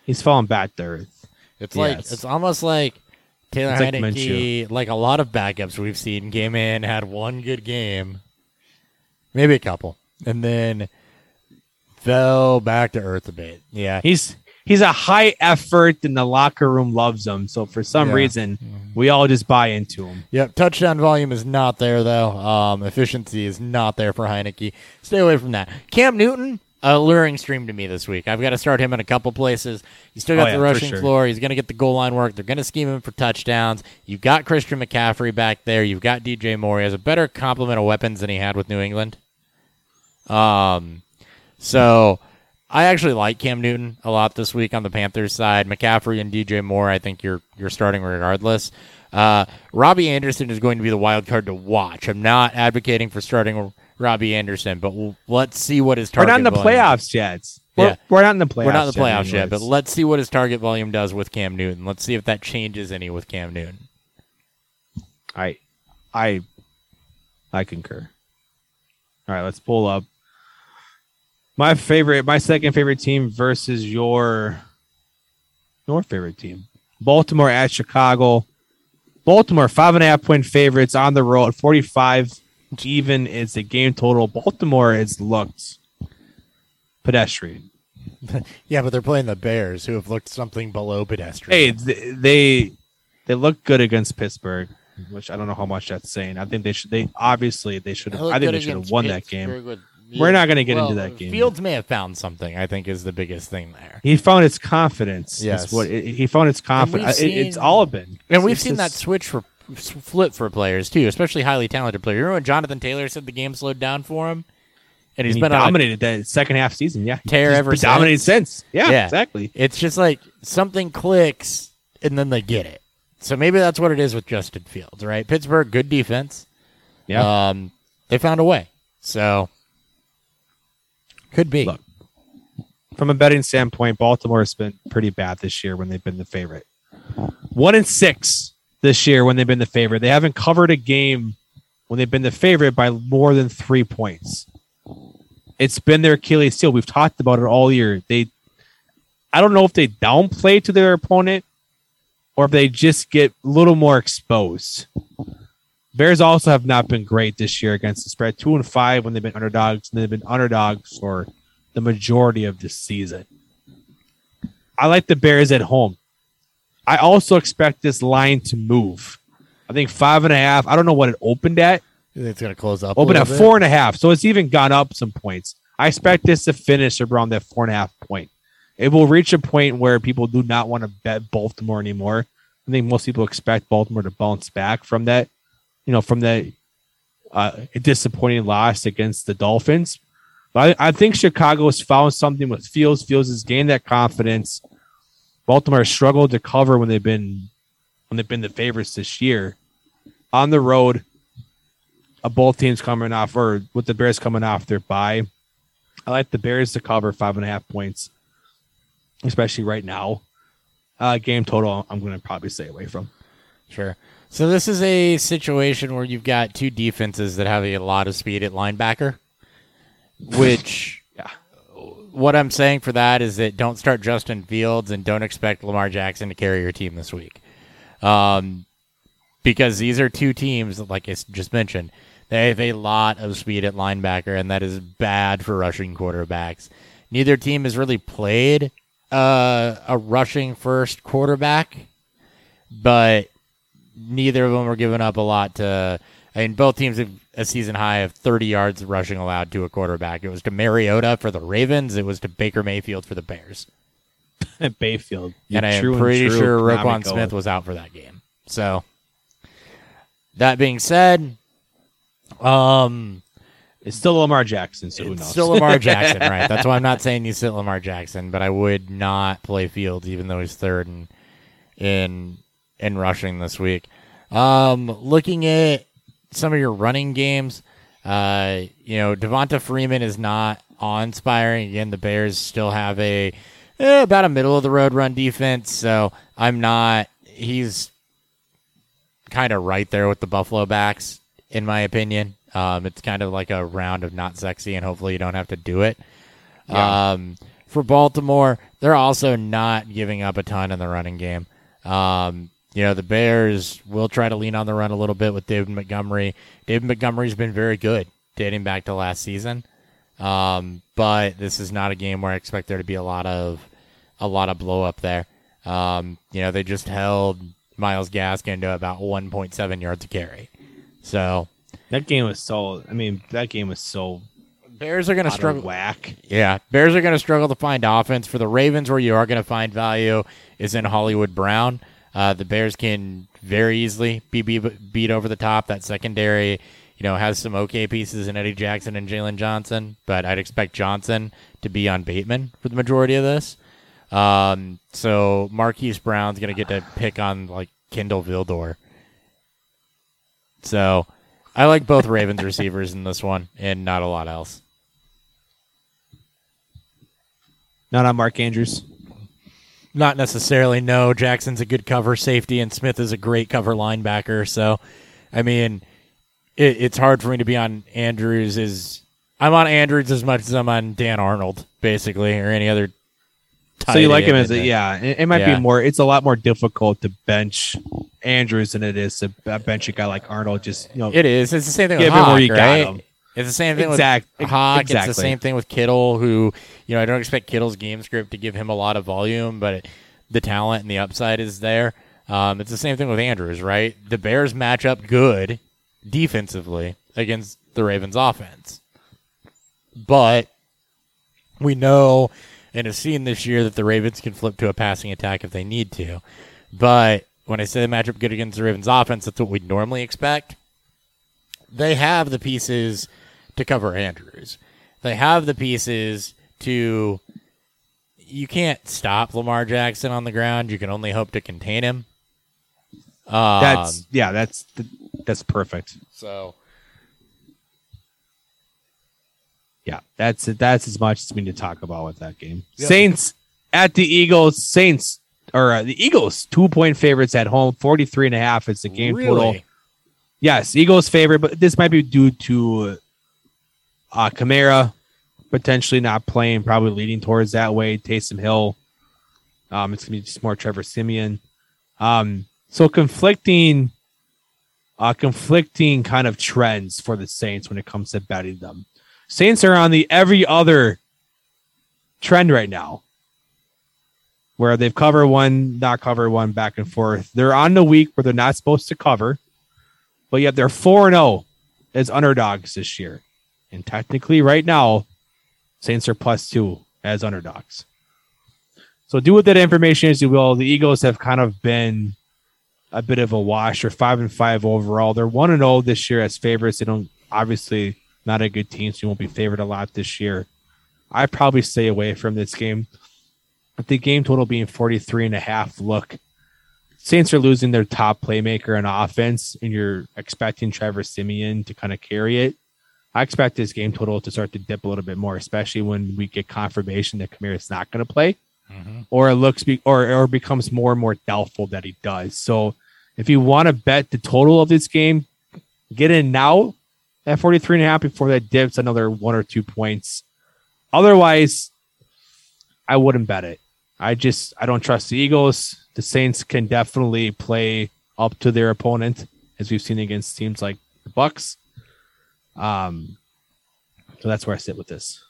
he's fallen back to earth. It's like Yes. it's almost like Taylor It's like Heinicke, like a lot of backups we've seen, came in, had one good game, maybe a couple, and then fell back to earth a bit. Yeah, He's he's a high effort, and the locker room loves him. So for some Yeah. reason, we all just buy into him. Yep, touchdown volume is not there though. Um, efficiency is not there for Heinicke. Stay away from that. Cam Newton, alluring stream to me this week. I've got to start him in a couple places. He's still got Oh, the for rushing sure. floor. He's going to get the goal line work. They're going to scheme him for touchdowns. You've got Christian McCaffrey back there. You've got DJ Moore. He has a better complement of weapons than he had with New England. Um, so I actually like Cam Newton a lot this week on the Panthers side. McCaffrey and DJ Moore, I think you're you're starting regardless. Uh, Robbie Anderson is going to be the wild card to watch. I'm not advocating for starting Robbie Anderson, but we'll, let's see what his target. We're not in the volume- playoffs yet. We're, Yeah. we're not in the playoffs. We're not in the playoffs yet, but let's see what his target volume does with Cam Newton. Let's see if that changes any with Cam Newton. I, I, I concur. All right, let's pull up my favorite, my second favorite team versus your, your favorite team, Baltimore at Chicago. Baltimore five and a half point favorites on the road, forty five even is the game total. Baltimore has looked pedestrian. Yeah, but they're playing the Bears, who have looked something below pedestrian. Hey, they they look good against Pittsburgh, which I don't know how much that's saying. I think they should. They obviously they should have. I think they should have won that game. We're not gonna get into that game. Fields may have found something. I think is the biggest thing there. He found his confidence. Yes. Yes, what he found his confidence. we've It- it's all been, And we've It's seen that switch for flip for players too, especially highly talented players. You remember when Jonathan Taylor said the game slowed down for him, and he's he been on dominated that second half season. Yeah, tear He's ever dominated since. Yeah, Yeah. exactly. It's just like something clicks and then they get it. So maybe that's what it is with Justin Fields, right? Pittsburgh, good defense. Yeah, Um, they found a way. So could be. Look. from a betting standpoint, Baltimore has been pretty bad this year when they've been the favorite. One in six this year when they've been the favorite. They haven't covered a game when they've been the favorite by more than three points. It's been their Achilles heel. We've talked about it all year. They, I don't know if they downplay to their opponent or if they just get a little more exposed. Bears also have not been great this year against the spread. Two and five when they've been underdogs, and they've been underdogs for the majority of this season. I like the Bears at home. I also expect this line to move. I think five and a half. I don't know what it opened at. It's going to close up. little at bit? four and a half. So it's even gone up some points. I expect this to finish around that four and a half point. It will reach a point where people do not want to bet Baltimore anymore. I think most people expect Baltimore to bounce back from that, you know, from that uh, disappointing loss against the Dolphins. But I, I think Chicago has found something with Fields. Fields has gained that confidence. Baltimore struggled to cover when they've been when they've been the favorites this year. On the road, uh, both teams coming off, or with the Bears coming off their bye. I like the Bears to cover five and a half points, especially right now. Uh, game total, I'm going to probably stay away from. Sure. So this is a situation where you've got two defenses that have a lot of speed at linebacker, which. What I'm saying for that is that don't start Justin Fields and don't expect Lamar Jackson to carry your team this week. Um, because these are two teams, like I just mentioned, they have a lot of speed at linebacker, and that is bad for rushing quarterbacks. Neither team has really played uh, a rushing first quarterback, but neither of them are giving up a lot to. I mean, both teams have a season high of 30 yards rushing allowed to a quarterback. It was to Mariota for the Ravens. It was to Baker Mayfield for the Bears. Bayfield. and I'm pretty true sure Roquan. Smith was out for that game. So, that being said, um, It's still Lamar Jackson, so who it's knows? still Lamar Jackson, right? That's why I'm not saying you sit Lamar Jackson, but I would not play Fields, even though he's third in in in rushing this week. Um, looking at some of your running games, uh, you know, Devonta Freeman is not awe-inspiring. Again, the Bears still have a eh, about a middle of the road run defense, so I'm not. He's kind of right there with the Buffalo backs, in my opinion. Um, it's kind of like a round of not sexy, and hopefully you don't have to do it. Um, for Baltimore, they're also not giving up a ton in the running game. Um, you know, the Bears will try to lean on the run a little bit with David Montgomery. David Montgomery's been very good dating back to last season. Um, but this is not a game where I expect there to be a lot of a lot of blow up there. Um, you know, they just held Myles Gaskin to about 1.7 yards to carry. So That game was so. I mean, that game was so Bears are going to struggle. whack. Yeah, Bears are going to struggle to find offense. For the Ravens, where you are going to find value is in Hollywood Brown. Uh, the Bears can very easily be, be beat over the top. That secondary, you know, has some okay pieces in Eddie Jackson and Jaylon Johnson, but I'd expect Johnson to be on Bateman for the majority of this. Um, so Marquise Brown's going to get to pick on like Kindle Vildor. So I like both Ravens receivers in this one, and not a lot else. Not on Mark Andrews. Not necessarily. No, Jackson's a good cover safety, and Smith is a great cover linebacker. So, I mean, it, it's hard for me to be on Andrews. Is I'm on Andrews as much as I'm on Dan Arnold, basically, or any other. So you like him as a yeah? It, it might Yeah. be more. It's a lot more difficult to bench Andrews than it is to bench a guy like Arnold. Just you know, It is. It's the same thing Give him where you got him. It's the same thing Exact- with Hawk. It's the same thing with Kittle, who you know I don't expect Kittle's game script to give him a lot of volume, but the talent and the upside is there. Um, it's the same thing with Andrews, right? The Bears match up good defensively against the Ravens' offense, but we know and have seen this year that the Ravens can flip to a passing attack if they need to. But when I say they match up good against the Ravens' offense, that's what we'd normally expect they have the pieces to cover Andrews. They have the pieces to. You can't stop Lamar Jackson on the ground. You can only hope to contain him. Um, that's yeah, that's that's perfect. so. Yeah, that's that's as much as we need to talk about with that game. Saints at the Eagles. Saints or uh, the Eagles two point favorites at home. 43 and a half is the game total. Really? Yes, Eagles favorite, but this might be due to uh Kamara potentially not playing, probably leading towards that way. Taysom Hill. Um, it's gonna be just more Trevor Siemian. Um, so conflicting uh conflicting kind of trends for the Saints when it comes to betting them. Saints are on the every other trend right now. Where they've covered one, not covered one, back and forth. They're on the week where they're not supposed to cover but yet they're 4 and 0 as underdogs this year. And technically, right now, Saints are plus two as underdogs. So do with that information as you will. The Eagles have kind of been a bit of a wash. They're 5 and 5 overall. They're 1 and 0 this year as favorites. They don't, obviously, not a good team, so you won't be favored a lot this year. I probably stay away from this game. With the game total being 43 and a half, look, Saints are losing their top playmaker on offense, and you're expecting Trevor Siemian to kind of carry it. I expect this game total to start to dip a little bit more, especially when we get confirmation that Kamara is not going to play, mm-hmm. or it looks be, or or becomes more and more doubtful that he does. So, if you want to bet the total of this game, get in now at 43 and a half before that dips another one or two points. Otherwise, I wouldn't bet it. I just I don't trust the Eagles. The Saints can definitely play up to their opponent, as we've seen against teams like the Bucs. Um, so that's where I sit with this.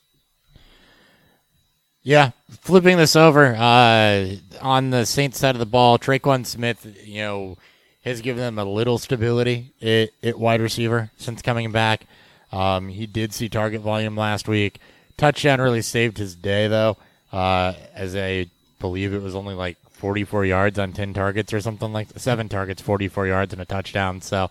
Yeah, flipping this over uh, on the Saints side of the ball, Tre'Quan Smith, you know, has given them a little stability at, at wide receiver since coming back. Um, he did see target volume last week. Touchdown really saved his day though, uh, as I believe it was only like 44 yards on 10 targets or something like seven targets, 44 yards and a touchdown. So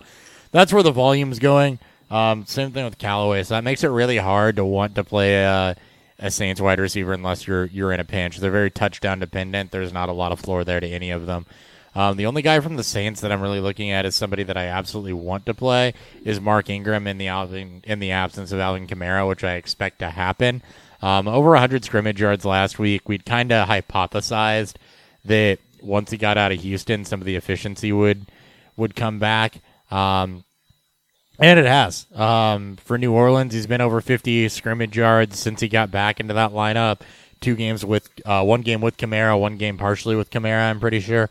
that's where the volume's going. Um, same thing with Callaway. So that makes it really hard to want to play a, a Saints wide receiver unless you're you're in a pinch. They're very touchdown dependent. There's not a lot of floor there to any of them. Um, the only guy from the Saints that I'm really looking at is somebody that I absolutely want to play is Mark Ingram in the Alvin in the absence of Alvin Kamara, which I expect to happen. Um, over 100 scrimmage yards last week. We'd kind of hypothesized that once he got out of Houston, some of the efficiency would would come back. Um, and it has. Um, for New Orleans, he's been over 50 scrimmage yards since he got back into that lineup. Two games with, uh, one game with Kamara, one game partially with Kamara, I'm pretty sure.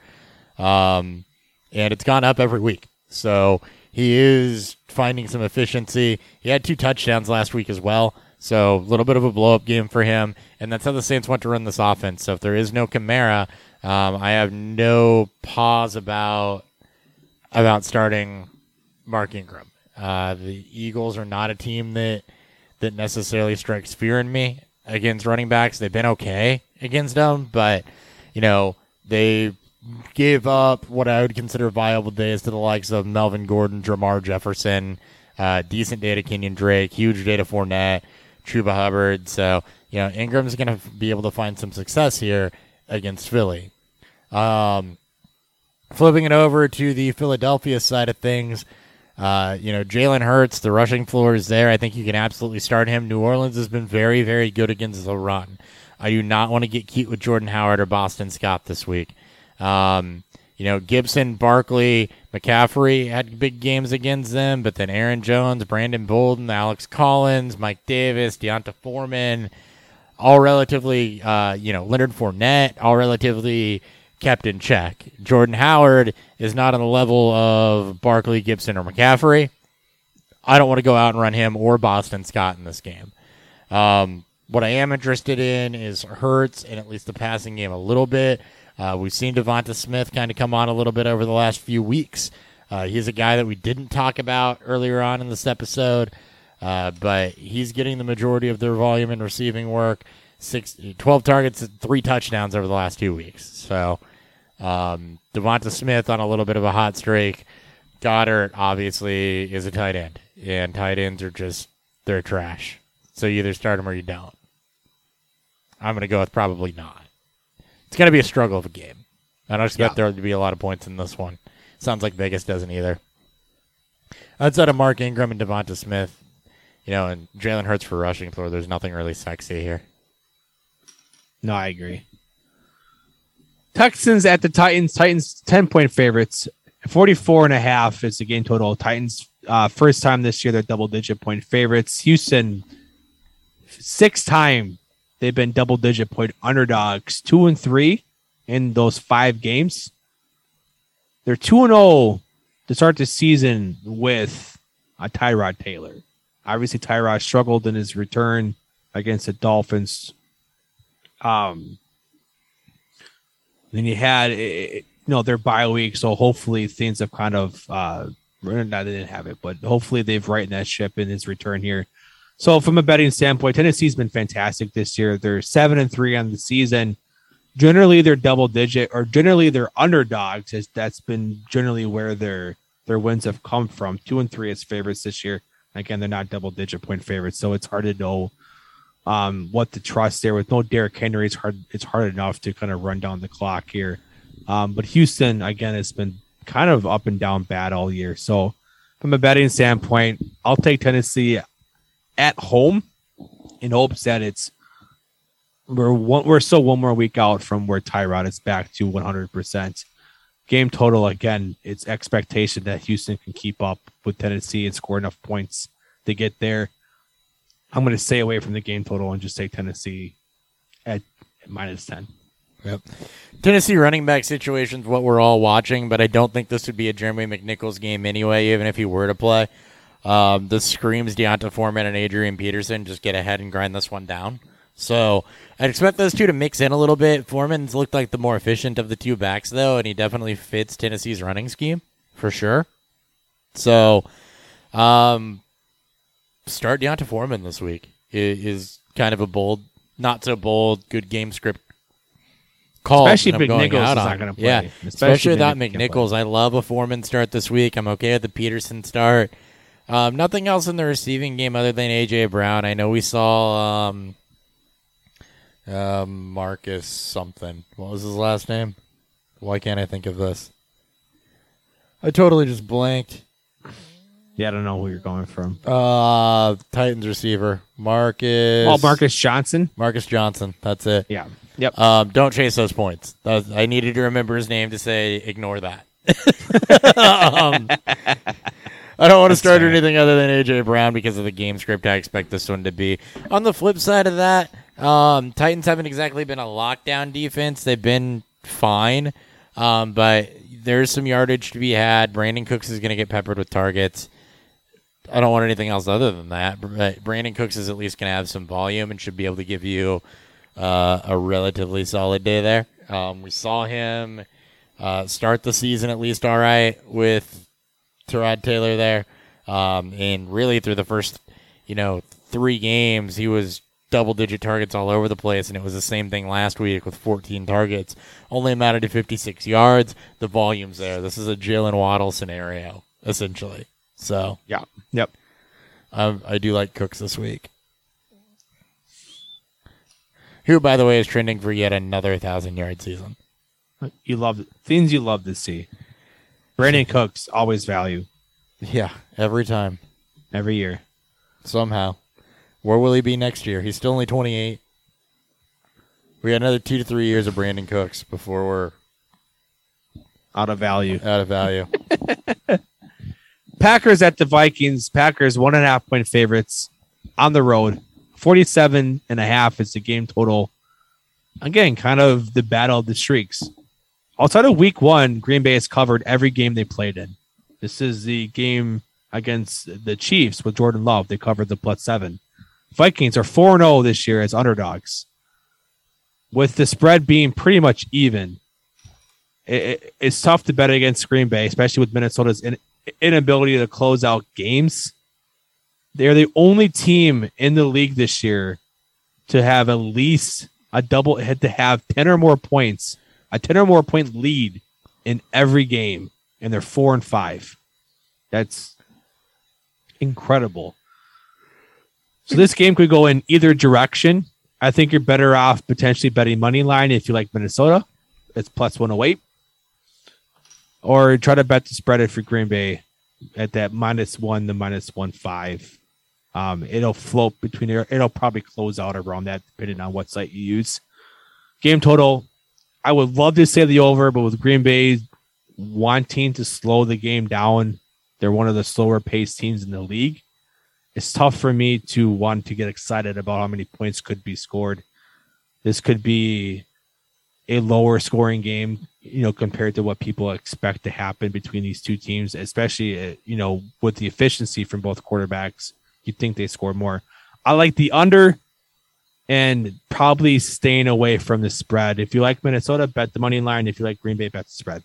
Um, and it's gone up every week. So he is finding some efficiency. He had two touchdowns last week as well. So a little bit of a blow up game for him, and that's how the Saints want to run this offense. So if there is no Kamara, um, I have no pause about about starting Mark Ingram. Uh, the Eagles are not a team that that necessarily strikes fear in me against running backs. They've been okay against them, but you know they gave up what I would consider viable days to the likes of Melvin Gordon, Jermar Jefferson, uh, decent day to Kenyan Drake, huge day to Fournette, Chuba Hubbard. So you know Ingram's going to be able to find some success here against Philly. Um, flipping it over to the Philadelphia side of things. Uh, you know, Jalen Hurts, the rushing floor is there. I think you can absolutely start him. New Orleans has been very, very good against the run. I do not want to get cute with Jordan Howard or Boston Scott this week. Um, you know, Gibson, Barkley, McCaffrey had big games against them, but then Aaron Jones, Brandon Bolden, Alex Collins, Mike Davis, D'Onta Foreman, all relatively, uh, you know, Leonard Fournette, all relatively kept in check. Jordan Howard is not on the level of Barkley, Gibson, or McCaffrey. I don't want to go out and run him or Boston Scott in this game. Um, what I am interested in is Hurts and at least the passing game a little bit. Uh, we've seen DeVonta Smith kind of come on a little bit over the last few weeks. Uh, he's a guy that we didn't talk about earlier on in this episode, uh, but he's getting the majority of their volume in receiving work. Six, 12 targets, three touchdowns over the last two weeks. So um, DeVonta Smith on a little bit of a hot streak. Goedert obviously is a tight end, and tight ends are just they're trash. So you either start them or you don't. I'm going to go with probably not. It's going to be a struggle of a game. I don't expect Yeah. there to be a lot of points in this one. Sounds like Vegas doesn't either. Outside of Mark Ingram and DeVonta Smith, you know, and Jalen Hurts for rushing floor, there's nothing really sexy here. No, I agree. Texans at the Titans. Titans 10 point favorites. 44 and a half is the game total. Titans, uh, first time this year, they're double digit point favorites. Houston, six time they've been double digit point underdogs, two and three in those five games. They're 2 and 0 to start the season with a Tyrod Taylor. Obviously, Tyrod struggled in his return against the Dolphins. Um, then you had, eh, eh, you know, their bye week, so hopefully things have kind of, uh, no, they didn't have it, but hopefully they've righted that ship in his return here. So from a betting standpoint, Tennessee's been fantastic this year. They're seven and three on the season. Generally, they're double digit, or generally they're underdogs. As that's been generally where their their wins have come from. Two and three as favorites this year. Again, they're not double digit point favorites, so it's hard to know um, what to trust there. With no Derrick Henry, it's hard. It's hard enough to kind of run down the clock here. Um, but Houston again has been kind of up and down bad all year. So from a betting standpoint, I'll take Tennessee at home in hopes that it's we're one, we're still one more week out from where Tyrod is back to 100 percent. Game total again, it's expectation that Houston can keep up with Tennessee and score enough points to get there. I'm going to stay away from the game total and just take Tennessee at minus 10. Yep. Tennessee running back situation's what we're all watching, but I don't think this would be a Jeremy McNichols game anyway, even if he were to play. Um, the screams D'Onta Foreman and Adrian Peterson just get ahead and grind this one down. So I'd expect those two to mix in a little bit. Foreman's looked like the more efficient of the two backs, though, and he definitely fits Tennessee's running scheme for sure. So, um, start D'Onta Foreman this week is kind of a bold, not so bold, good game script call. Especially if McNichols is not gonna play. Yeah, Especially especially without McNichols. I love a Foreman start this week. I'm okay with the Peterson start. Um, nothing else in the receiving game other than AJ Brown. I know we saw um, um, Marcus something. What was his last name? Why can't I think of this? I totally just blanked. Yeah, I don't know who you're going from. Uh, Titans receiver Marcus. Oh, Marcus Johnson. Marcus Johnson. That's it. Yeah. Yep. Um, don't chase those points. That was- I needed to remember his name to say ignore that. um, I don't want to start fair. anything other than AJ Brown because of the game script. I expect this one to be. On the flip side of that, um, Titans haven't exactly been a lockdown defense. They've been fine, um, but there's some yardage to be had. Brandin Cooks is going to get peppered with targets. I don't want anything else other than that. But Brandin Cooks is at least going to have some volume and should be able to give you uh, a relatively solid day there. Um, we saw him uh, start the season at least all right with Tyrod Taylor there. Um, and really through the first, you know, three games, he was double digit targets all over the place. And it was the same thing last week with 14 targets, only amounted to 56 yards. The volume's there. This is a Jaylen Waddle scenario, essentially. So, Yeah. Yep. um, I do like Cooks this week. Who, by the way, is trending for yet another thousand yard season. You love things you love to see. Brandin Cooks always value Yeah, every time, every year. somehow. Where will he be next year? He's still only 28. We got another two to three years of Brandin Cooks before we're Out of value. out of value. Packers at the Vikings. Packers one and a half point favorites on the road. 47 and a half is the game total. Again, kind of the battle of the streaks. Outside of week one, Green Bay has covered every game they played in. This is the game against the Chiefs with Jordan Love. They covered the plus seven. Vikings are 4 0 this year as underdogs. With the spread being pretty much even, it, it- it's tough to bet against Green Bay, especially with Minnesota's in, inability to close out games. They're the only team in the league this year to have at least a double hit to have 10 or more points, a 10 or more point lead in every game, and they're four and five. That's incredible. So this game could go in either direction. I think you're better off potentially betting money line if you like Minnesota. It's plus 108 or try to bet the spread it for Green Bay at that minus one to minus one five. Um, it'll float between there. It'll probably close out around that, depending on what site you use. Game total, I would love to say the over, but with Green Bay wanting to slow the game down, they're one of the slower paced teams in the league. It's tough for me to want to get excited about how many points could be scored. This could be a lower scoring game, you know, compared to what people expect to happen between these two teams, especially, uh, you know, with the efficiency from both quarterbacks. You'd think they score more. I like the under and probably staying away from the spread. If you like Minnesota, bet the money line. If you like Green Bay, bet the spread.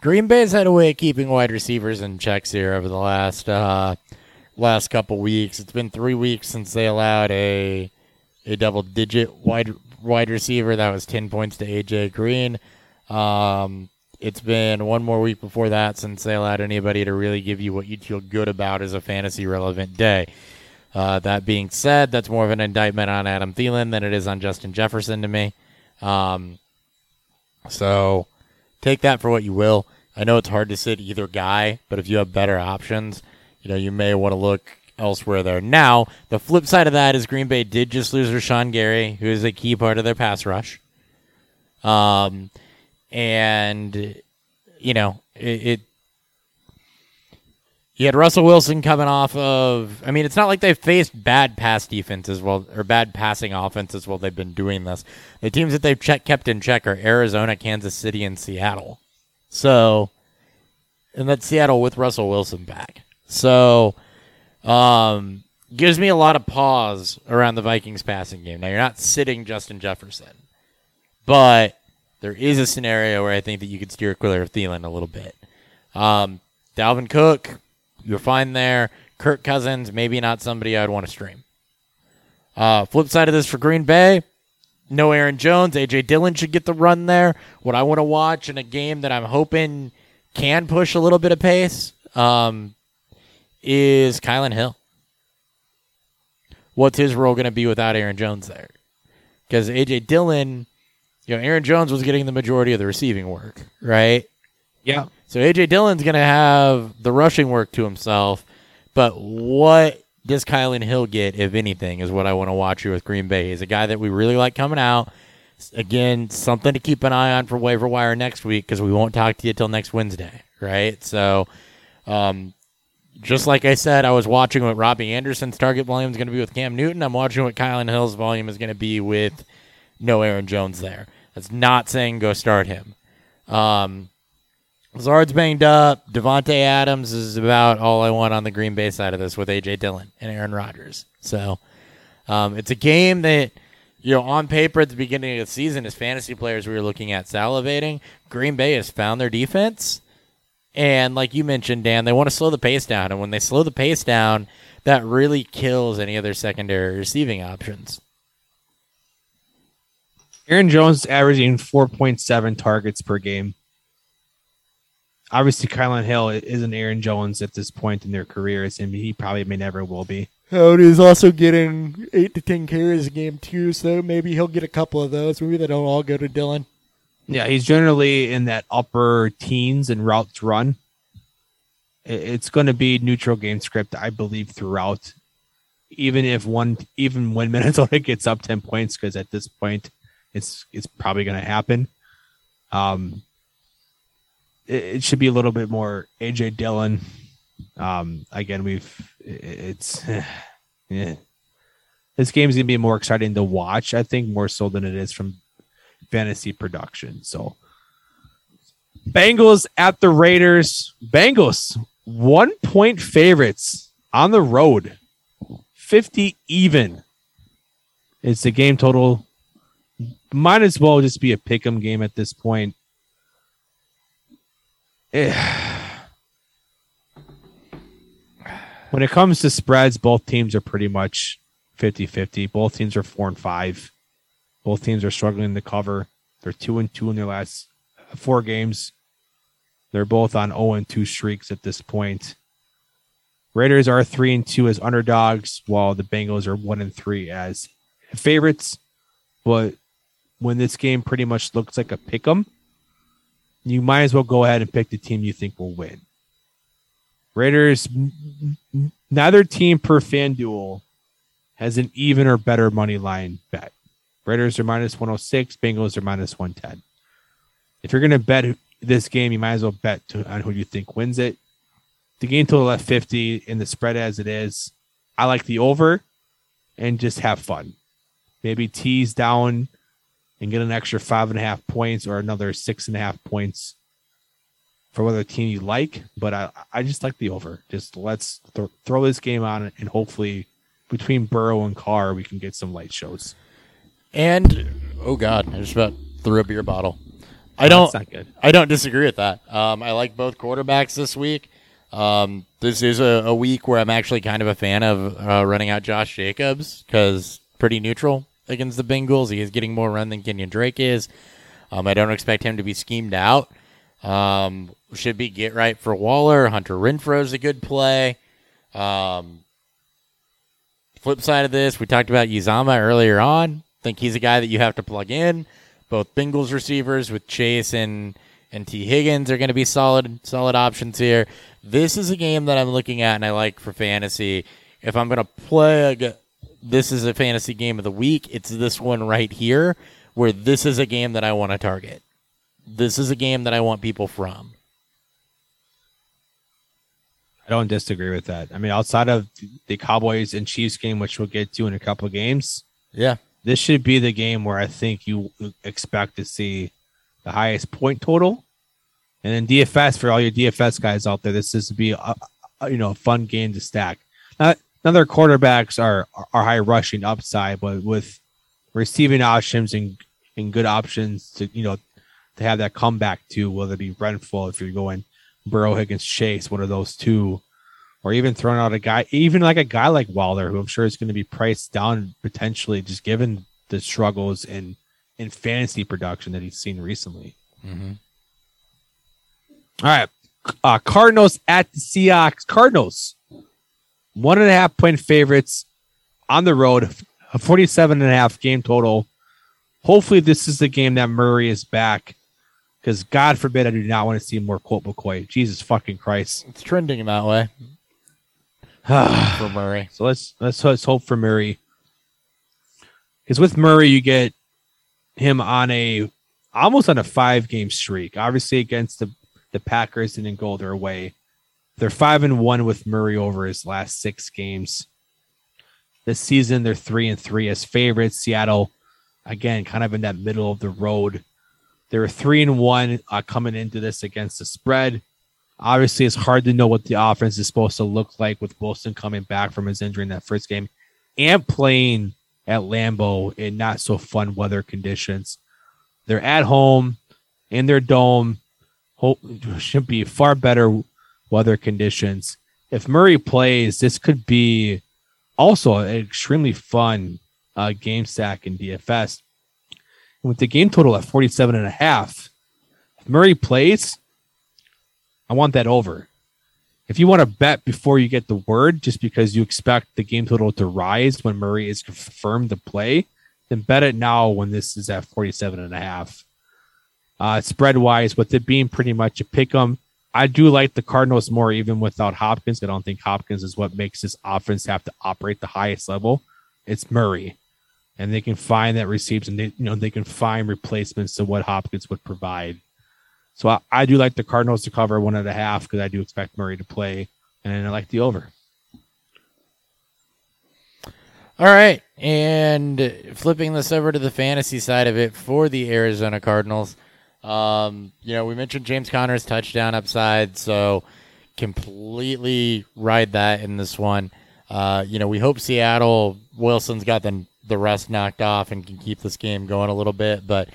Green Bay's had a way of keeping wide receivers in checks here over the last uh, last couple weeks. It's been three weeks since they allowed a a double digit wide wide receiver. That was ten points to AJ Green. Um, it's been one more week before that since they allowed anybody to really give you what you'd feel good about as a fantasy relevant day. Uh, that being said, that's more of an indictment on Adam Thielen than it is on Justin Jefferson to me. Um, so take that for what you will. I know it's hard to sit either guy, but if you have better options, you know, you may want to look elsewhere there. Now, the flip side of that is Green Bay did just lose Rashan Gary, who is a key part of their pass rush. Um, and you know, it, it you had Russell Wilson coming off of. I mean, it's not like they've faced bad pass defenses well or bad passing offenses while they've been doing this. The teams that they've check, kept in check are Arizona, Kansas City, and Seattle. So, and that's Seattle with Russell Wilson back. So, um, gives me a lot of pause around the Vikings passing game. Now, you're not sitting Justin Jefferson, but there is a scenario where I think that you could steer clear of Thielen a little bit. Um, Dalvin Cook, you're fine there. Kirk Cousins, maybe not somebody I'd want to stream. Uh, flip side of this for Green Bay, no Aaron Jones. AJ Dillon should get the run there. What I want to watch in a game that I'm hoping can push a little bit of pace um, is Kylin Hill. What's his role going to be without Aaron Jones there? Because AJ Dillon, you know, Aaron Jones was getting the majority of the receiving work, right? Yeah. So AJ Dillon's going to have the rushing work to himself, but what does Kylin Hill get, if anything, is what I want to watch here with Green Bay. He's a guy that we really like coming out. Again, something to keep an eye on for waiver wire next week because we won't talk to you till next Wednesday, right? So, um, just like I said, I was watching what Robbie Anderson's target volume is going to be with Cam Newton. I'm watching what Kylin Hill's volume is going to be with no Aaron Jones there. That's not saying go start him. Um, Lazard's banged up. Davante Adams is about all I want on the Green Bay side of this with AJ Dillon and Aaron Rodgers. So um, it's a game that you know on paper at the beginning of the season, as fantasy players, we were looking at salivating. Green Bay has found their defense, and like you mentioned, Dan, they want to slow the pace down, and when they slow the pace down, that really kills any other secondary receiving options. Aaron Jones is averaging 4.7 targets per game. Obviously, Kylin Hill isn't Aaron Jones at this point in their careers, and he probably may never will be. He's also getting eight to ten carries a game too, so maybe he'll get a couple of those. Maybe they don't all go to Dillon. Yeah, he's generally in that upper teens and routes run. It's going to be neutral game script, I believe, throughout. Even if one, even when Minnesota gets up ten points, because at this point, it's it's probably going to happen. Um, it, it, should be a little bit more AJ Dillon. Um, again, we've it's yeah. This game is going to be more exciting to watch, I think, more so than it is from fantasy production. So, Bengals at the Raiders. Bengals one point favorites on the road, fifty even. It's the game total might as well just be a pick 'em game at this point. Eh. When it comes to spreads, both teams are pretty much 50 50. Both teams are four and five. Both teams are struggling to cover. They're two and two in their last four games. They're both on 0 and 2 streaks at this point. Raiders are three and two as underdogs, while the Bengals are one and three as favorites. But when this game pretty much looks like a pick 'em, you might as well go ahead and pick the team you think will win. Raiders, neither team per FanDuel has an even or better money line bet. Raiders are minus 106, Bengals are minus 110. If you're going to bet this game, you might as well bet to, on who you think wins it. The game total at 50 in the spread as it is. I like the over and just have fun. Maybe tease down and get an extra five and a half points or another six and a half points for whether team you like. But I, I just like the over. Just let's th- throw this game on and hopefully between Burrow and Carr, we can get some light shows. And oh god, I just about threw a beer bottle. I don't. I don't disagree with that. Um, I like both quarterbacks this week. Um, this is a, a, week where I'm actually kind of a fan of uh, running out Josh Jacobs because pretty neutral against the Bengals. He is getting more run than Kenyan Drake is. Um, I don't expect him to be schemed out. Um, should be get right for Waller. Hunter Renfrow is a good play. Um, flip side of this, we talked about Uzomah earlier on. Think he's a guy that you have to plug in. Both Bengals receivers with Chase and and Tee Higgins are going to be solid solid options here. This is a game that I'm looking at and I like for fantasy. If I'm going to play a, this is a fantasy game of the week. It's this one right here where this is a game that I want to target. This is a game that I want people from. I don't disagree with that. I mean, outside of the Cowboys and Chiefs game, which we'll get to in a couple of games, yeah, this should be the game where I think you expect to see the highest point total. And then DFS for all your DFS guys out there, this is to be a, you know a fun game to stack. Not now their quarterbacks are are high rushing upside, but with receiving options and and good options to you know to have that comeback to whether it be Renfrow if you're going Burrow Higgins Chase, one of those two, or even throwing out a guy, even like a guy like Waller, who I'm sure is going to be priced down potentially, just given the struggles in in fantasy production that he's seen recently. Mm-hmm. All right, uh, Cardinals at the Seahawks. Cardinals one and a half point favorites on the road, a 47 and a half game total. Hopefully, this is the game that Murray is back because God forbid I do not want to see more Colt McCoy. Jesus fucking Christ. It's trending that way for Murray. So let's, let's, let's hope for Murray. Because with Murray, you get him on a almost on a five game streak. Obviously, against the, the Packers didn't go their way. They're five and one with Murray over his last six games. This season, they're three and three as favorites. Seattle, again, kind of in that middle of the road. They were three and one uh, coming into this against the spread. Obviously, it's hard to know what the offense is supposed to look like with Wilson coming back from his injury in that first game and playing at Lambeau in not so fun weather conditions. They're at home in their dome. Hope should be far better weather conditions. If Murray plays, this could be also an extremely fun uh, game stack in DFS. And with the game total at 47 and a half, if Murray plays, I want that over. If you want to bet before you get the word, just because you expect the game total to rise when Murray is confirmed to play, then bet it now when this is at 47 and a half. Uh, spread wise, with it being pretty much a pick 'em, I do like the Cardinals more even without Hopkins. I don't think Hopkins is what makes this offense have to operate the highest level. It's Murray. And they can find that receives and they you know they can find replacements to what Hopkins would provide. So I, I do like the Cardinals to cover one and a half because I do expect Murray to play, and I like the over. All right. And flipping this over to the fantasy side of it for the Arizona Cardinals. Um, you know, we mentioned James Conner's touchdown upside, so completely ride that in this one. Uh, you know, we hope Seattle Wilson's got the the rest knocked off and can keep this game going a little bit, but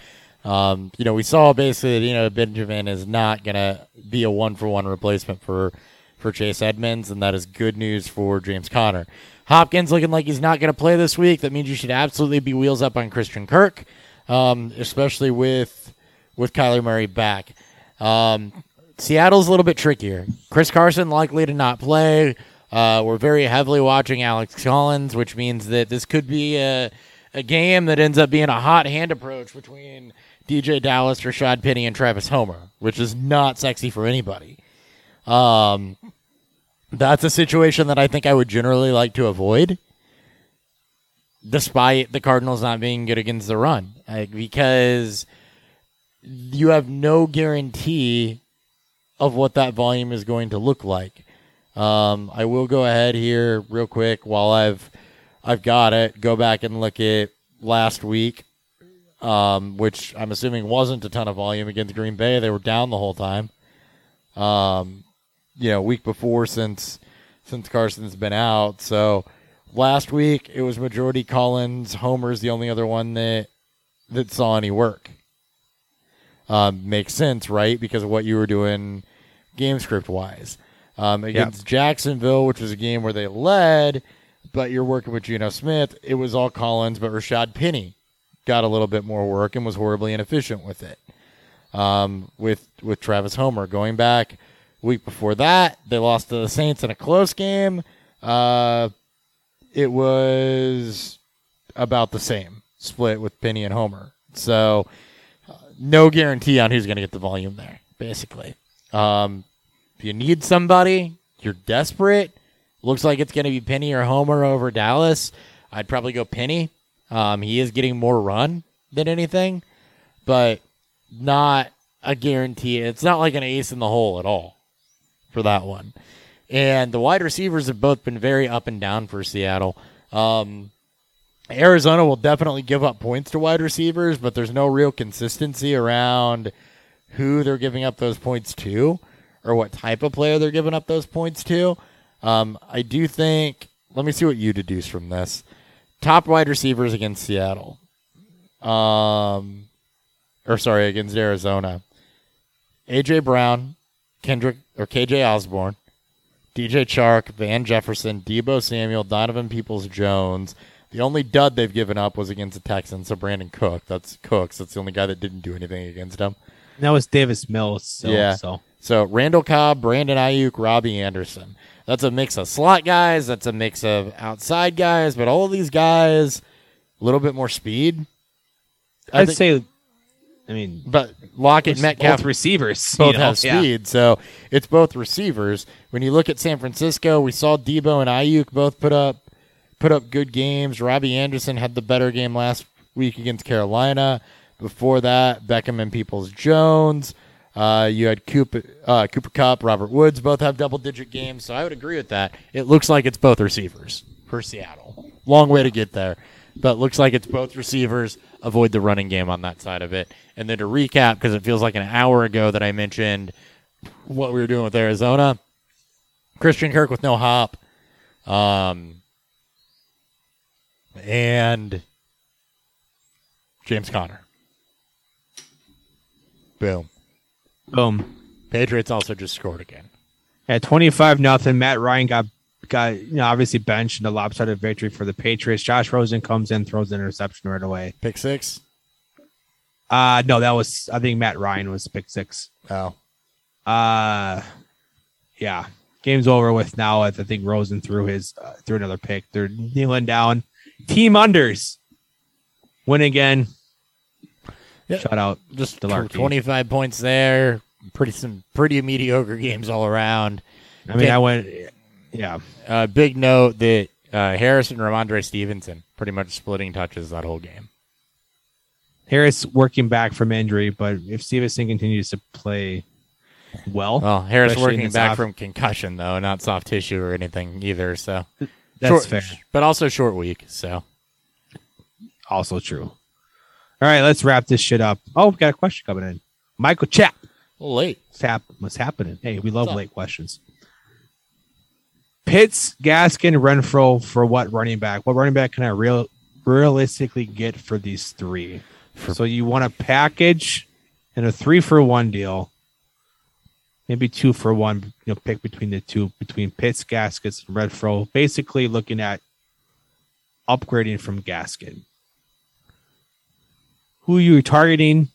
um, you know, we saw basically that, you know, Benjamin is not gonna be a one for one replacement for for Chase Edmonds, and that is good news for James Conner. Hopkins looking like he's not going to play this week. That means you should absolutely be wheels up on Christian Kirk, um, especially with with Kyler Murray back. Um, Seattle's a little bit trickier. Chris Carson likely to not play. Uh, we're very heavily watching Alex Collins, which means that this could be a, a game that ends up being a hot hand approach between DJ Dallas, Rashaad Penny, and Travis Homer, which is not sexy for anybody. Um, that's a situation that I think I would generally like to avoid, despite the Cardinals not being good against the run, like, because you have no guarantee of what that volume is going to look like. Um, I will go ahead here real quick while I've I've got it. Go back and look at last week, um, which I'm assuming wasn't a ton of volume against Green Bay. They were down the whole time. Um, you know, week before since since Carson's been out. So last week it was majority Collins. Homer's the only other one that that saw any work. Um, makes sense, right? Because of what you were doing game script wise. Um, against yep. Jacksonville, which was a game where they led, but you're working with Geno Smith, it was all Collins, but Rashaad Penny got a little bit more work and was horribly inefficient with it. Um, with with Travis Homer going back Week before that, they lost to the Saints in a close game. Uh, it was about the same split with Penny and Homer. So, no guarantee on who's going to get the volume there, basically. Um, if you need somebody, you're desperate. Looks like it's going to be Penny or Homer over Dallas. I'd probably go Penny. Um, he is getting more run than anything, but not a guarantee. It's not like an ace in the hole at all for that one. And the wide receivers have both been very up and down for Seattle. Um, Arizona will definitely give up points to wide receivers, but there's no real consistency around who they're giving up those points to or what type of player they're giving up those points to. Um, I do think, let me see what you deduce from this. Top wide receivers against Seattle. Um, or sorry, against Arizona. AJ Brown, Kendrick or KJ Osborn, DJ Chark, Van Jefferson, Deebo Samuel, Donovan Peoples Jones. The only dud they've given up was against the Texans, so Brandon Cook. That's Cooks. That's the only guy that didn't do anything against them. that was Davis Mills. So, yeah. So. so Randall Cobb, Brandon Aiyuk, Robbie Anderson. That's a mix of slot guys. That's a mix of outside guys. But all of these guys, a little bit more speed. I'd think, say I mean, but Lockett, Metcalf, both receivers both you know? have speed, yeah. so it's both receivers. When you look at San Francisco, we saw Deebo and Aiyuk both put up put up good games. Robbie Anderson had the better game last week against Carolina. Before that, Beckham and Peoples Jones. Uh, you had Cooper, uh, Cooper Kupp, Robert Woods both have double digit games, so I would agree with that. It looks like it's both receivers for Seattle. Long way to get there. but looks like it's both receivers. Avoid the running game on that side of it. And then to recap, because it feels like an hour ago that I mentioned what we were doing with Arizona. Christian Kirk with no hop. Um, and James Conner. Boom. Boom. Patriots also just scored again. At 25 nothing, Matt Ryan got got you know obviously benched in a lopsided victory for the Patriots. Josh Rosen comes in, throws an interception right away. Pick six. Uh no, that was I think Matt Ryan was pick six. Oh, Uh yeah. Game's over with now. I think Rosen threw his uh, threw another pick. They're kneeling down. Team unders. Win again. Yeah. Shout out. just Delarkey. 25 points there. Pretty some pretty mediocre games all around. I mean, Yeah. I went yeah. Uh, big note that uh, Harris and Rhamondre Stevenson pretty much splitting touches that whole game. Harris working back from injury, but if Stevenson continues to play well, Well, Harris working back off- from concussion though, not soft tissue or anything either. So that's short, fair. but also short week. So Also true. All right, let's wrap this shit up. Oh, we got a question coming in. Michael Chap. Oh, late. What's, hap- what's happening? Hey, we love late questions. Pitts, Gaskin, Renfrow for what running back? What running back can I real realistically get for these three? so you want a package and a three for one deal, maybe two for one. You know, pick between the two between Pitts, Gaskets, and Renfrow. Basically, looking at upgrading from Gaskin. Who are you targeting?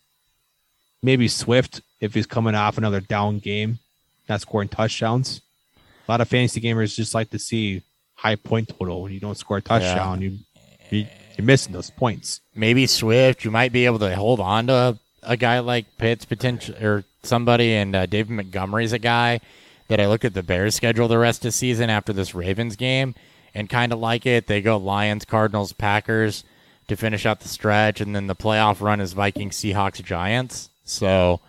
Maybe Swift if he's coming off another down game, not scoring touchdowns. A lot of fantasy gamers just like to see high point total. When you don't score a touchdown, you, you you're missing those points. Maybe Swift. You might be able to hold on to a, guy like Pitts potential or somebody, and uh, David Montgomery's a guy that I look at the Bears schedule the rest of the season after this Ravens game and kind of like it. They go Lions, Cardinals, Packers to finish out the stretch, and then the playoff run is Vikings, Seahawks, Giants. So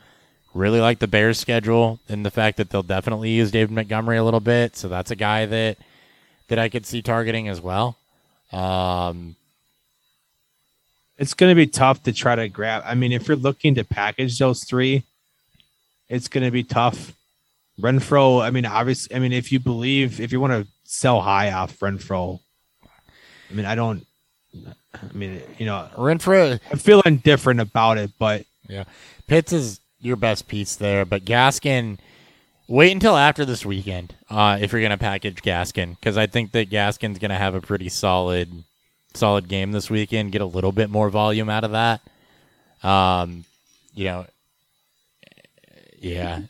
really like the Bears schedule and the fact that they'll definitely use David Montgomery a little bit. So that's a guy that that I could see targeting as well. Um, It's going to be tough to try to grab. I mean, if you're looking to package those three, it's going to be tough. Renfrow. I mean, obviously. I mean, if you believe, if you want to sell high off Renfrow, I mean, I don't. I mean, you know, Renfrow, I'm feeling different about it, but Yeah. Pitts is your best piece there, but Gaskin, wait until after this weekend uh, if you're going to package Gaskin, because I think that Gaskin's going to have a pretty solid, solid game this weekend. Get a little bit more volume out of that. Um, you know, yeah.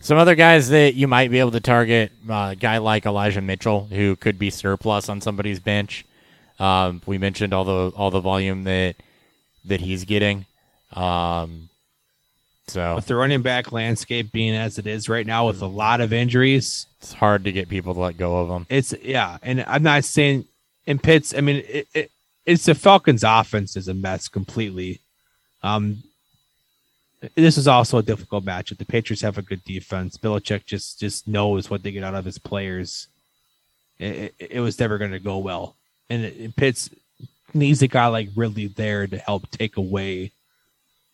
Some other guys that you might be able to target, uh, a guy like Elijah Mitchell, who could be surplus on somebody's bench. Um, we mentioned all the all the volume that that he's getting. Um, so with the running back landscape being as it is right now, with a lot of injuries, it's hard to get people to let go of them. it's yeah. And I'm not saying in Pitts. I mean, it, it, it's the Falcons' offense is a mess completely. Um, this is also a difficult matchup. The Patriots have a good defense. Belichick just just knows what they get out of his players. It, it, it was never going to go well, and it, it Pitts needs a guy like Ridley there to help take away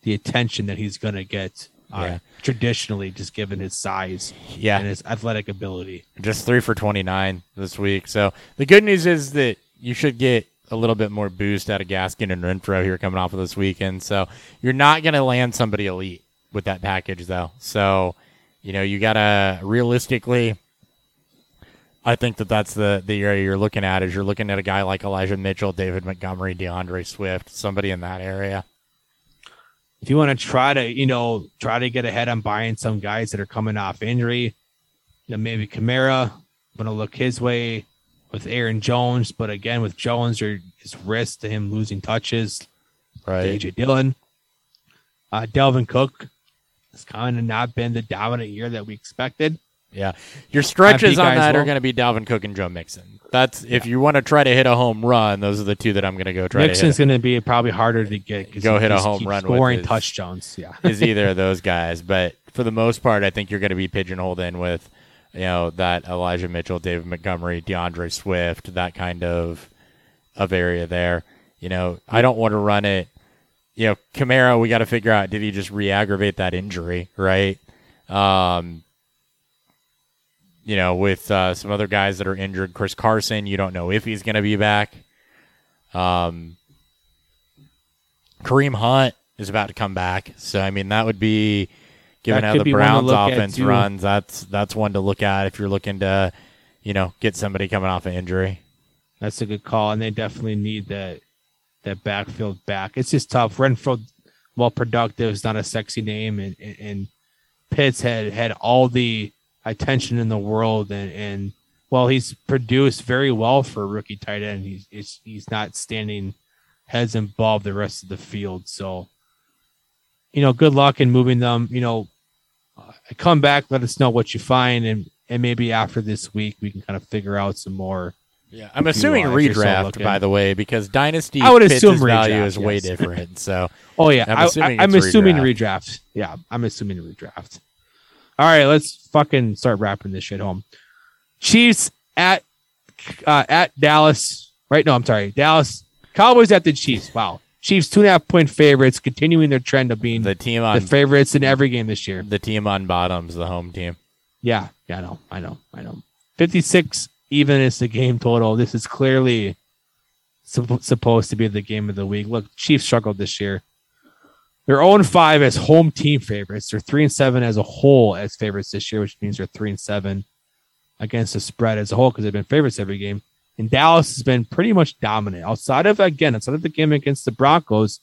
the attention that he's going to get. Uh, Yeah. Traditionally, just given his size Yeah, and his athletic ability. just three for 29 this week. So the good news is that you should get a little bit more boost out of Gaskin and Renfrow here coming off of this weekend. So you're not going to land somebody elite with that package, though. So, you know, you got to realistically. I think that that's the, the area you're looking at is you're looking at a guy like Elijah Mitchell, David Montgomery, D'Andre Swift, somebody in that area. if you want to try to, you know, try to get ahead on buying some guys that are coming off injury, you know, maybe Kamara, going to look his way with Aaron Jones, but again with Jones, there is risk to him losing touches. Right. AJ Dillon, uh, Dalvin Cook has kind of not been the dominant year that we expected. Yeah. Your stretches on that are going to be Dalvin Cook and Joe Mixon. That's if you want to try to hit a home run, those are the two that I'm going to go try Mixon's going to be probably harder to get. Go hit a home run with scoring his- touchdowns. Yeah, is either of those guys, but for the most part, I think you're going to be pigeonholed in with, you know, that Elijah Mitchell, David Montgomery, D'Andre Swift, that kind of of area there. You know, I don't want to run it. You know, Kamara, we got to figure out did he just re-aggravate that injury, right? Um, you know, with uh, some other guys that are injured, Chris Carson, you don't know if he's going to be back. Um, Kareem Hunt is about to come back, so I mean that would be given That how the be one to Browns offense runs. That's that's one to look at if you're looking to, you know, get somebody coming off an injury. That's a good call, and they definitely need that that backfield back. It's just tough. Renfrow, while productive, is not a sexy name, and and, and Pitts had had all the attention in the world, and and well, he's produced very well for a rookie tight end. He's he's, he's not standing heads above the rest of the field. So, you know, good luck in moving them. You know, come back, let us know what you find, and and maybe after this week we can kind of figure out some more. Yeah, I'm assuming are, if you're still redraft by the way because dynasty I would assume value redraft, is way different. So Oh yeah, I'm assuming I, am assuming redraft. redraft. Yeah, I'm assuming redraft. All right, let's fucking start wrapping this shit home. Chiefs at uh, at Dallas. Right? No, I'm sorry. Dallas Cowboys at the Chiefs. Wow, Chiefs two and a half point favorites, continuing their trend of being the, the team on favorites in every game this year. the team on bottoms, the home team. Yeah, yeah, I know, I know, I know. 56 even is the game total. This is clearly supp- supposed to be the game of the week. Look, Chiefs struggled this year. They're 0 and 5 as home team favorites. They're 3 and 7 as a whole as favorites this year, which means they're 3 and 7 against the spread as a whole because they've been favorites every game. And Dallas has been pretty much dominant. Outside of, again, outside of the game against the Broncos,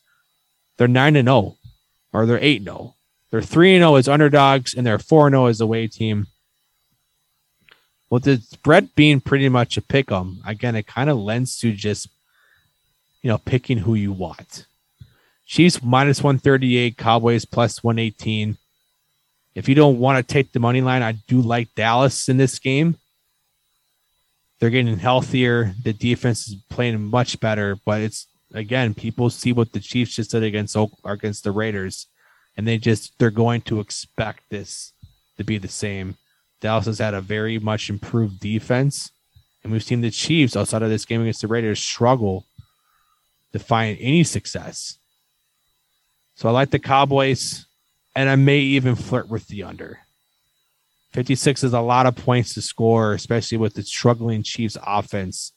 they're 9 and 0 or they're 8 and 0. They're 3 and 0 as underdogs and they're 4 and 0 as away team. With the spread being pretty much a pick 'em, again, it kind of lends to just, you know, picking who you want. Chiefs minus 138, Cowboys plus 118. If you don't want to take the money line, I do like Dallas in this game. They're getting healthier. The defense is playing much better, but it's again, people see what the Chiefs just did against against the Raiders, and they just they're going to expect this to be the same. Dallas has had a very much improved defense, and we've seen the Chiefs outside of this game against the Raiders struggle to find any success. So I like the Cowboys, and I may even flirt with the under. 56 is a lot of points to score, especially with the struggling Chiefs offense.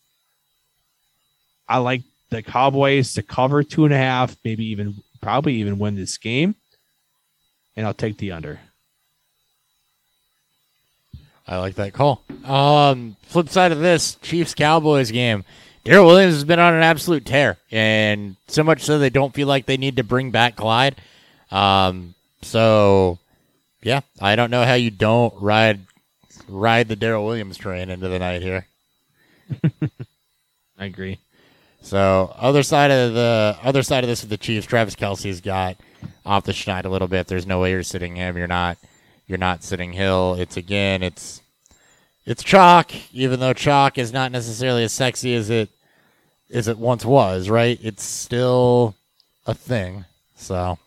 I like the Cowboys to cover two and a half, maybe even probably even win this game. And I'll take the under. I like that call. Um, flip side of this Chiefs Cowboys game. Darrel Williams has been on an absolute tear, and so much so they don't feel like they need to bring back Clyde. Um, so yeah, I don't know how you don't ride ride the Darrel Williams train into the night here. I agree. So other side of the other side of this with the Chiefs, Travis Kelce's got off the schneid a little bit. There's no way you're sitting him. You're not you're not sitting Hill. It's again, it's it's chalk, even though chalk is not necessarily as sexy as it as it once was, right? It's still a thing. So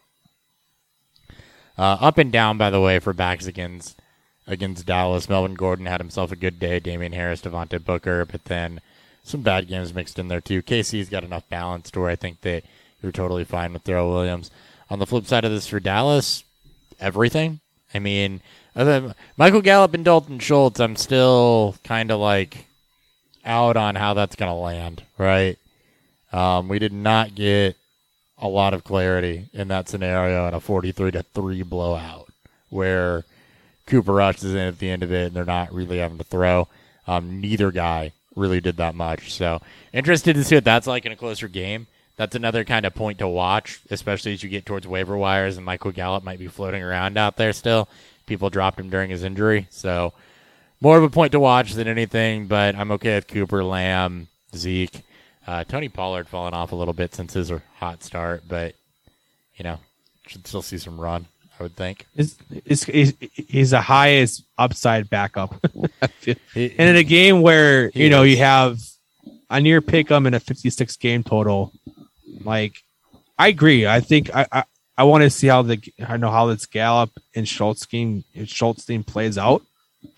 uh, up and down, by the way, for backs against against Dallas. Melvin Gordon had himself a good day. Damien Harris, Devontae Booker, but then some bad games mixed in there too. KC's got enough balance to where I think that you're totally fine with Darrel Williams. On the flip side of this for Dallas, everything. I mean, Michael Gallup and Dalton Schultz, I'm still kind of like out on how that's going to land, right? Um, we did not get a lot of clarity in that scenario in a 43 to 3 blowout where Cooper Rush is in at the end of it and they're not really having to throw. Um, neither guy really did that much. So interested to see what that's like in a closer game. That's another kind of point to watch, especially as you get towards waiver wires and Michael Gallup might be floating around out there still. People dropped him during his injury. So more of a point to watch than anything, but I'm okay with Cooper, Lamb, Zeke. Uh, Tony Pollard falling off a little bit since his hot start, but, you know, should still see some run, I would think. Is is he's, he's the highest upside backup. And in a game where He you know you have a near pick 'em in a 56 game total, like I agree. I think I I, I want to see how the I know how this Gallup and Schultz game Schultz team plays out.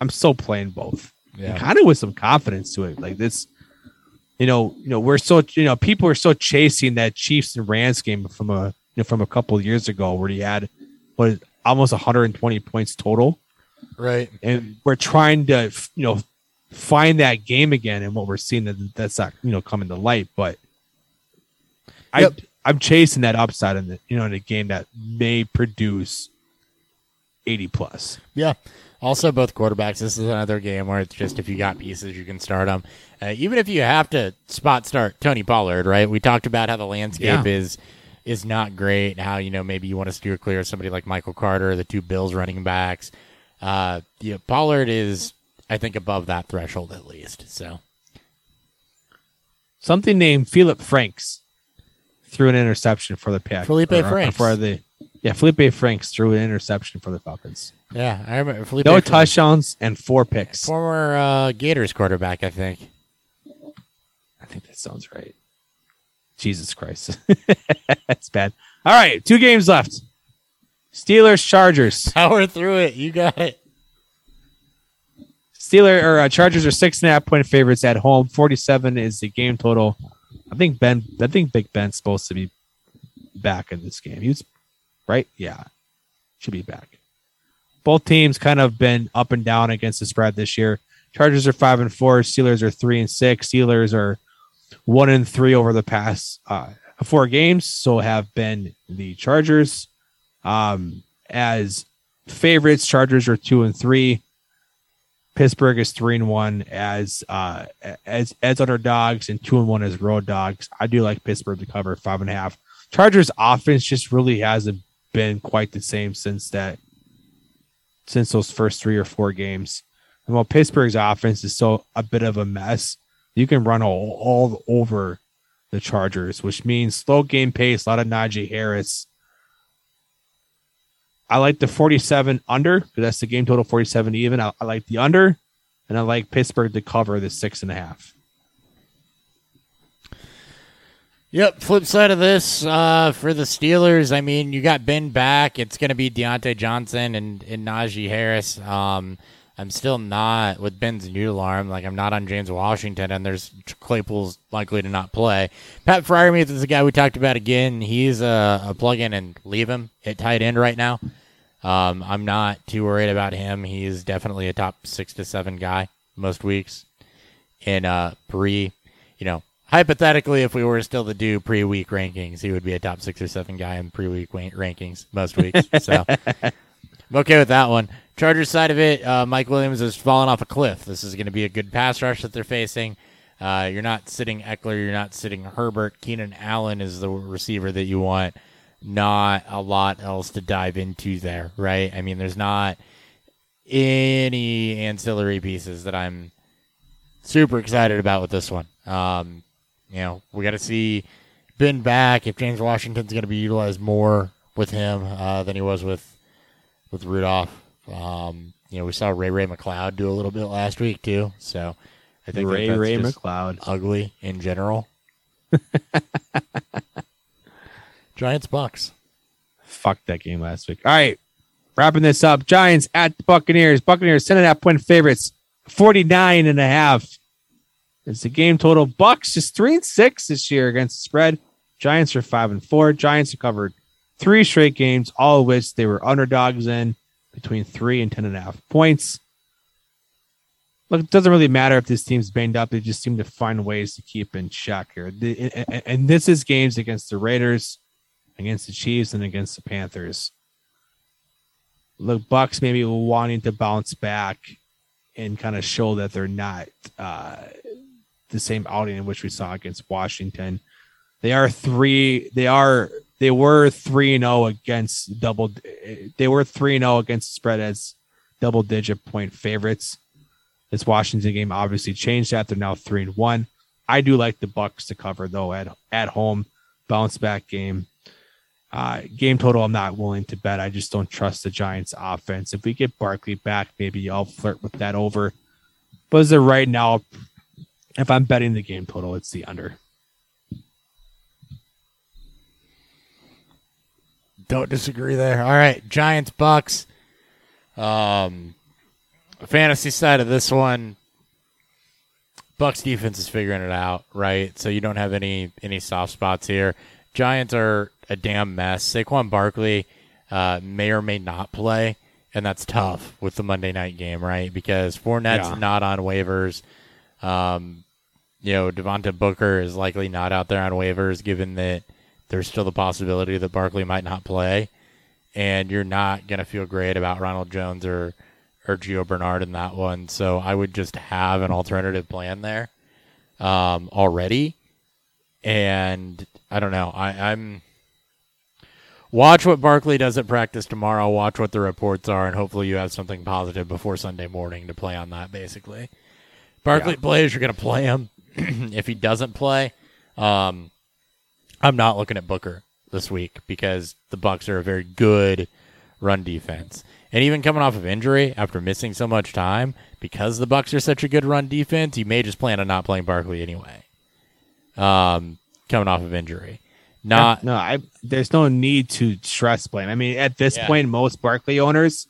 I'm still playing both, yeah. kind of with some confidence to it. Like this, you know, you know, we're so you know, people are so chasing that Chiefs and Rams game from a you know from a couple of years ago where he had what almost 120 points total, Right. and we're trying to you know find that game again. And what we're seeing that that's not you know coming to light, but I Yep. I'm chasing that upside in the you know in a game that may produce 80 plus. Yeah. Also, both quarterbacks. This is another game where it's just if you got pieces, you can start them. Uh, even if you have to spot start Tony Pollard, right? We talked about how the landscape Yeah. is is not great. How you know maybe you want to steer clear of somebody like Michael Carter, the two Bills running backs. Uh, yeah, Pollard is I think above that threshold at least. So something named Philip Franks threw an interception for the Pack. Felipe or- or Franks. for the yeah, Felipe Franks threw an interception for the Falcons. yeah, I remember Felipe No Franks, touchdowns and four picks. former uh, Gators quarterback, I think. I think that sounds right. Jesus Christ, that's bad. All right, two games left. Steelers Chargers. Power through it. You got it. Steeler or uh, Chargers are six and a half point favorites at home. Forty seven is the game total. I think Ben. I think Big Ben's supposed to be back in this game. He was right. Yeah, should be back. Both teams kind of been up and down against the spread this year. Chargers are five and four. Steelers are three and six. Steelers are one and three over the past uh, four games. So have been the Chargers. Um, as favorites, Chargers are two and three. Pittsburgh is three and one as uh as as underdogs and two and one as road dogs. I do like Pittsburgh to cover five and a half. Chargers offense just really hasn't been quite the same since that since those first three or four games. And while Pittsburgh's offense is still a bit of a mess, you can run all, all over the Chargers, which means slow game pace, a lot of Najee Harris. I like the 47 under because that's the game total 47 even. I, I like the under, and I like Pittsburgh to cover the six and a half. Yep. Flip side of this uh, for the Steelers. I mean, you got Ben back. It's going to be Diontae Johnson and, and Najee Harris. Um, I'm still not with Ben's new alarm. Like I'm not on James Washington, and there's Claypool's likely to not play. Pat Freiermuth is the guy we talked about again. He's a, a plug in and leave him at tight end right now. Um, I'm not too worried about him. He's definitely a top six to seven guy most weeks. In uh, pre, you know, hypothetically, if we were still to do pre-week rankings, he would be a top six or seven guy in pre-week rankings most weeks. So I'm okay with that one. Chargers side of it, uh, Mike Williams is falling off a cliff. This is going to be a good pass rush that they're facing. Uh, you're not sitting Ekeler. You're not sitting Herbert. Keenan Allen is the receiver that you want. Not a lot else to dive into there, right? I mean, there's not any ancillary pieces that I'm super excited about with this one. Um, you know, we got to see Ben back if James Washington's going to be utilized more with him uh, than he was with with Rudolph. Um, you know, we saw Ray-Ray McCloud do a little bit last week too. So I think Ray Ray just McLeod. ugly in general. Giants Bucs. Fuck that game last week. All right. Wrapping this up. Giants at the Buccaneers. Buccaneers 10 and a half point favorites. 49 and a half. It's the game total. Bucs is three and six this year against the spread. Giants are five and four. Giants have covered three straight games, all of which they were underdogs in between three and ten and a half points. Look, it doesn't really matter if this team's banged up. They just seem to find ways to keep in check here. The- and- And this is games against the Raiders, against the Chiefs, and against the Panthers. Look, Bucs maybe wanting to bounce back and kind of show that they're not uh, the same outing in which we saw against Washington. They are three. They are. They were three and zero against double. They were three and zero against the spread as double digit point favorites. This Washington game obviously changed that. They're now three and one. I do like the Bucs to cover though at at home, bounce back game. Uh, game total, I'm not willing to bet. I just don't trust the Giants' offense. If we get Barkley back, maybe I'll flirt with that over. But as of right now, if I'm betting the game total, it's the under. Don't disagree there. All right, Giants Bucs. Um, fantasy side of this one, Bucs defense is figuring it out, right? So you don't have any any soft spots here. Giants are a damn mess. Saquon Barkley uh, may or may not play, and that's tough with the Monday night game, right? Because Fournette's Yeah. not on waivers. Um, you know, Devontae Booker is likely not out there on waivers, given that there's still the possibility that Barkley might not play, and you're not gonna feel great about Ronald Jones or or Gio Bernard in that one. So I would just have an alternative plan there um, already, and I don't know. I, I'm watch what Barkley does at practice tomorrow. Watch what the reports are, and hopefully you have something positive before Sunday morning to play on that. Basically, Barkley plays, you're gonna play him. if he doesn't play, um, I'm not looking at Booker this week because the Bucs are a very good run defense. And even coming off of injury after missing so much time, because the Bucs are such a good run defense, you may just plan on not playing Barkley anyway. Um, coming off of injury, not no, I there's no need to stress blame. I mean, at this Yeah. point, most Barkley owners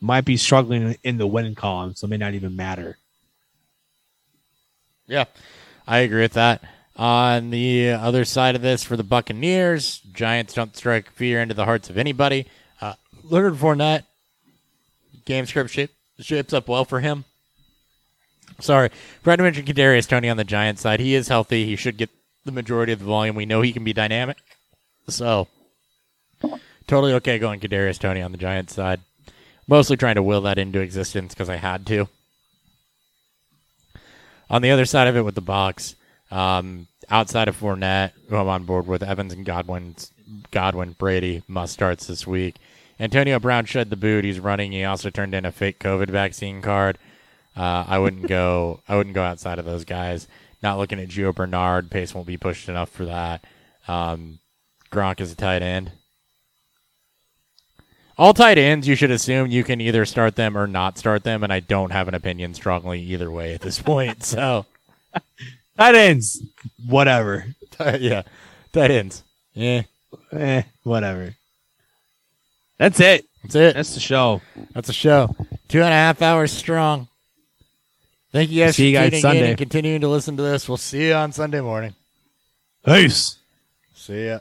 might be struggling in the win column, so it may not even matter. Yeah, I agree with that. On the other side of this, for the Buccaneers, Giants don't strike fear into the hearts of anybody. Uh, Leonard Fournette, game script shape, shapes up well for him. Sorry, forgot to mention Kadarius Toney on the Giants side. He is healthy. He should get the majority of the volume. We know he can be dynamic, so totally okay going Kadarius Toney on the Giants side. Mostly trying to will that into existence because I had to. On the other side of it with the Bucs, um, outside of Fournette, who I'm on board with, Evans and Godwin, Godwin, Brady must starts this week. Antonio Brown shed the boot. He's running. He also turned in a fake COVID vaccine card. Uh, I wouldn't go. I wouldn't go outside of those guys. Not looking at Gio Bernard. Pace won't be pushed enough for that. Um, Gronk is a tight end. All tight ends, you should assume you can either start them or not start them, and I don't have an opinion strongly either way at this point. So, Tight ends, whatever, yeah, tight ends. Yeah, eh, whatever. That's it. that's it. That's the show. That's the show. Two and a half hours strong. Thank you guys See you for guys tuning in and continuing to listen to this. We'll see you on Sunday morning. Peace. See ya.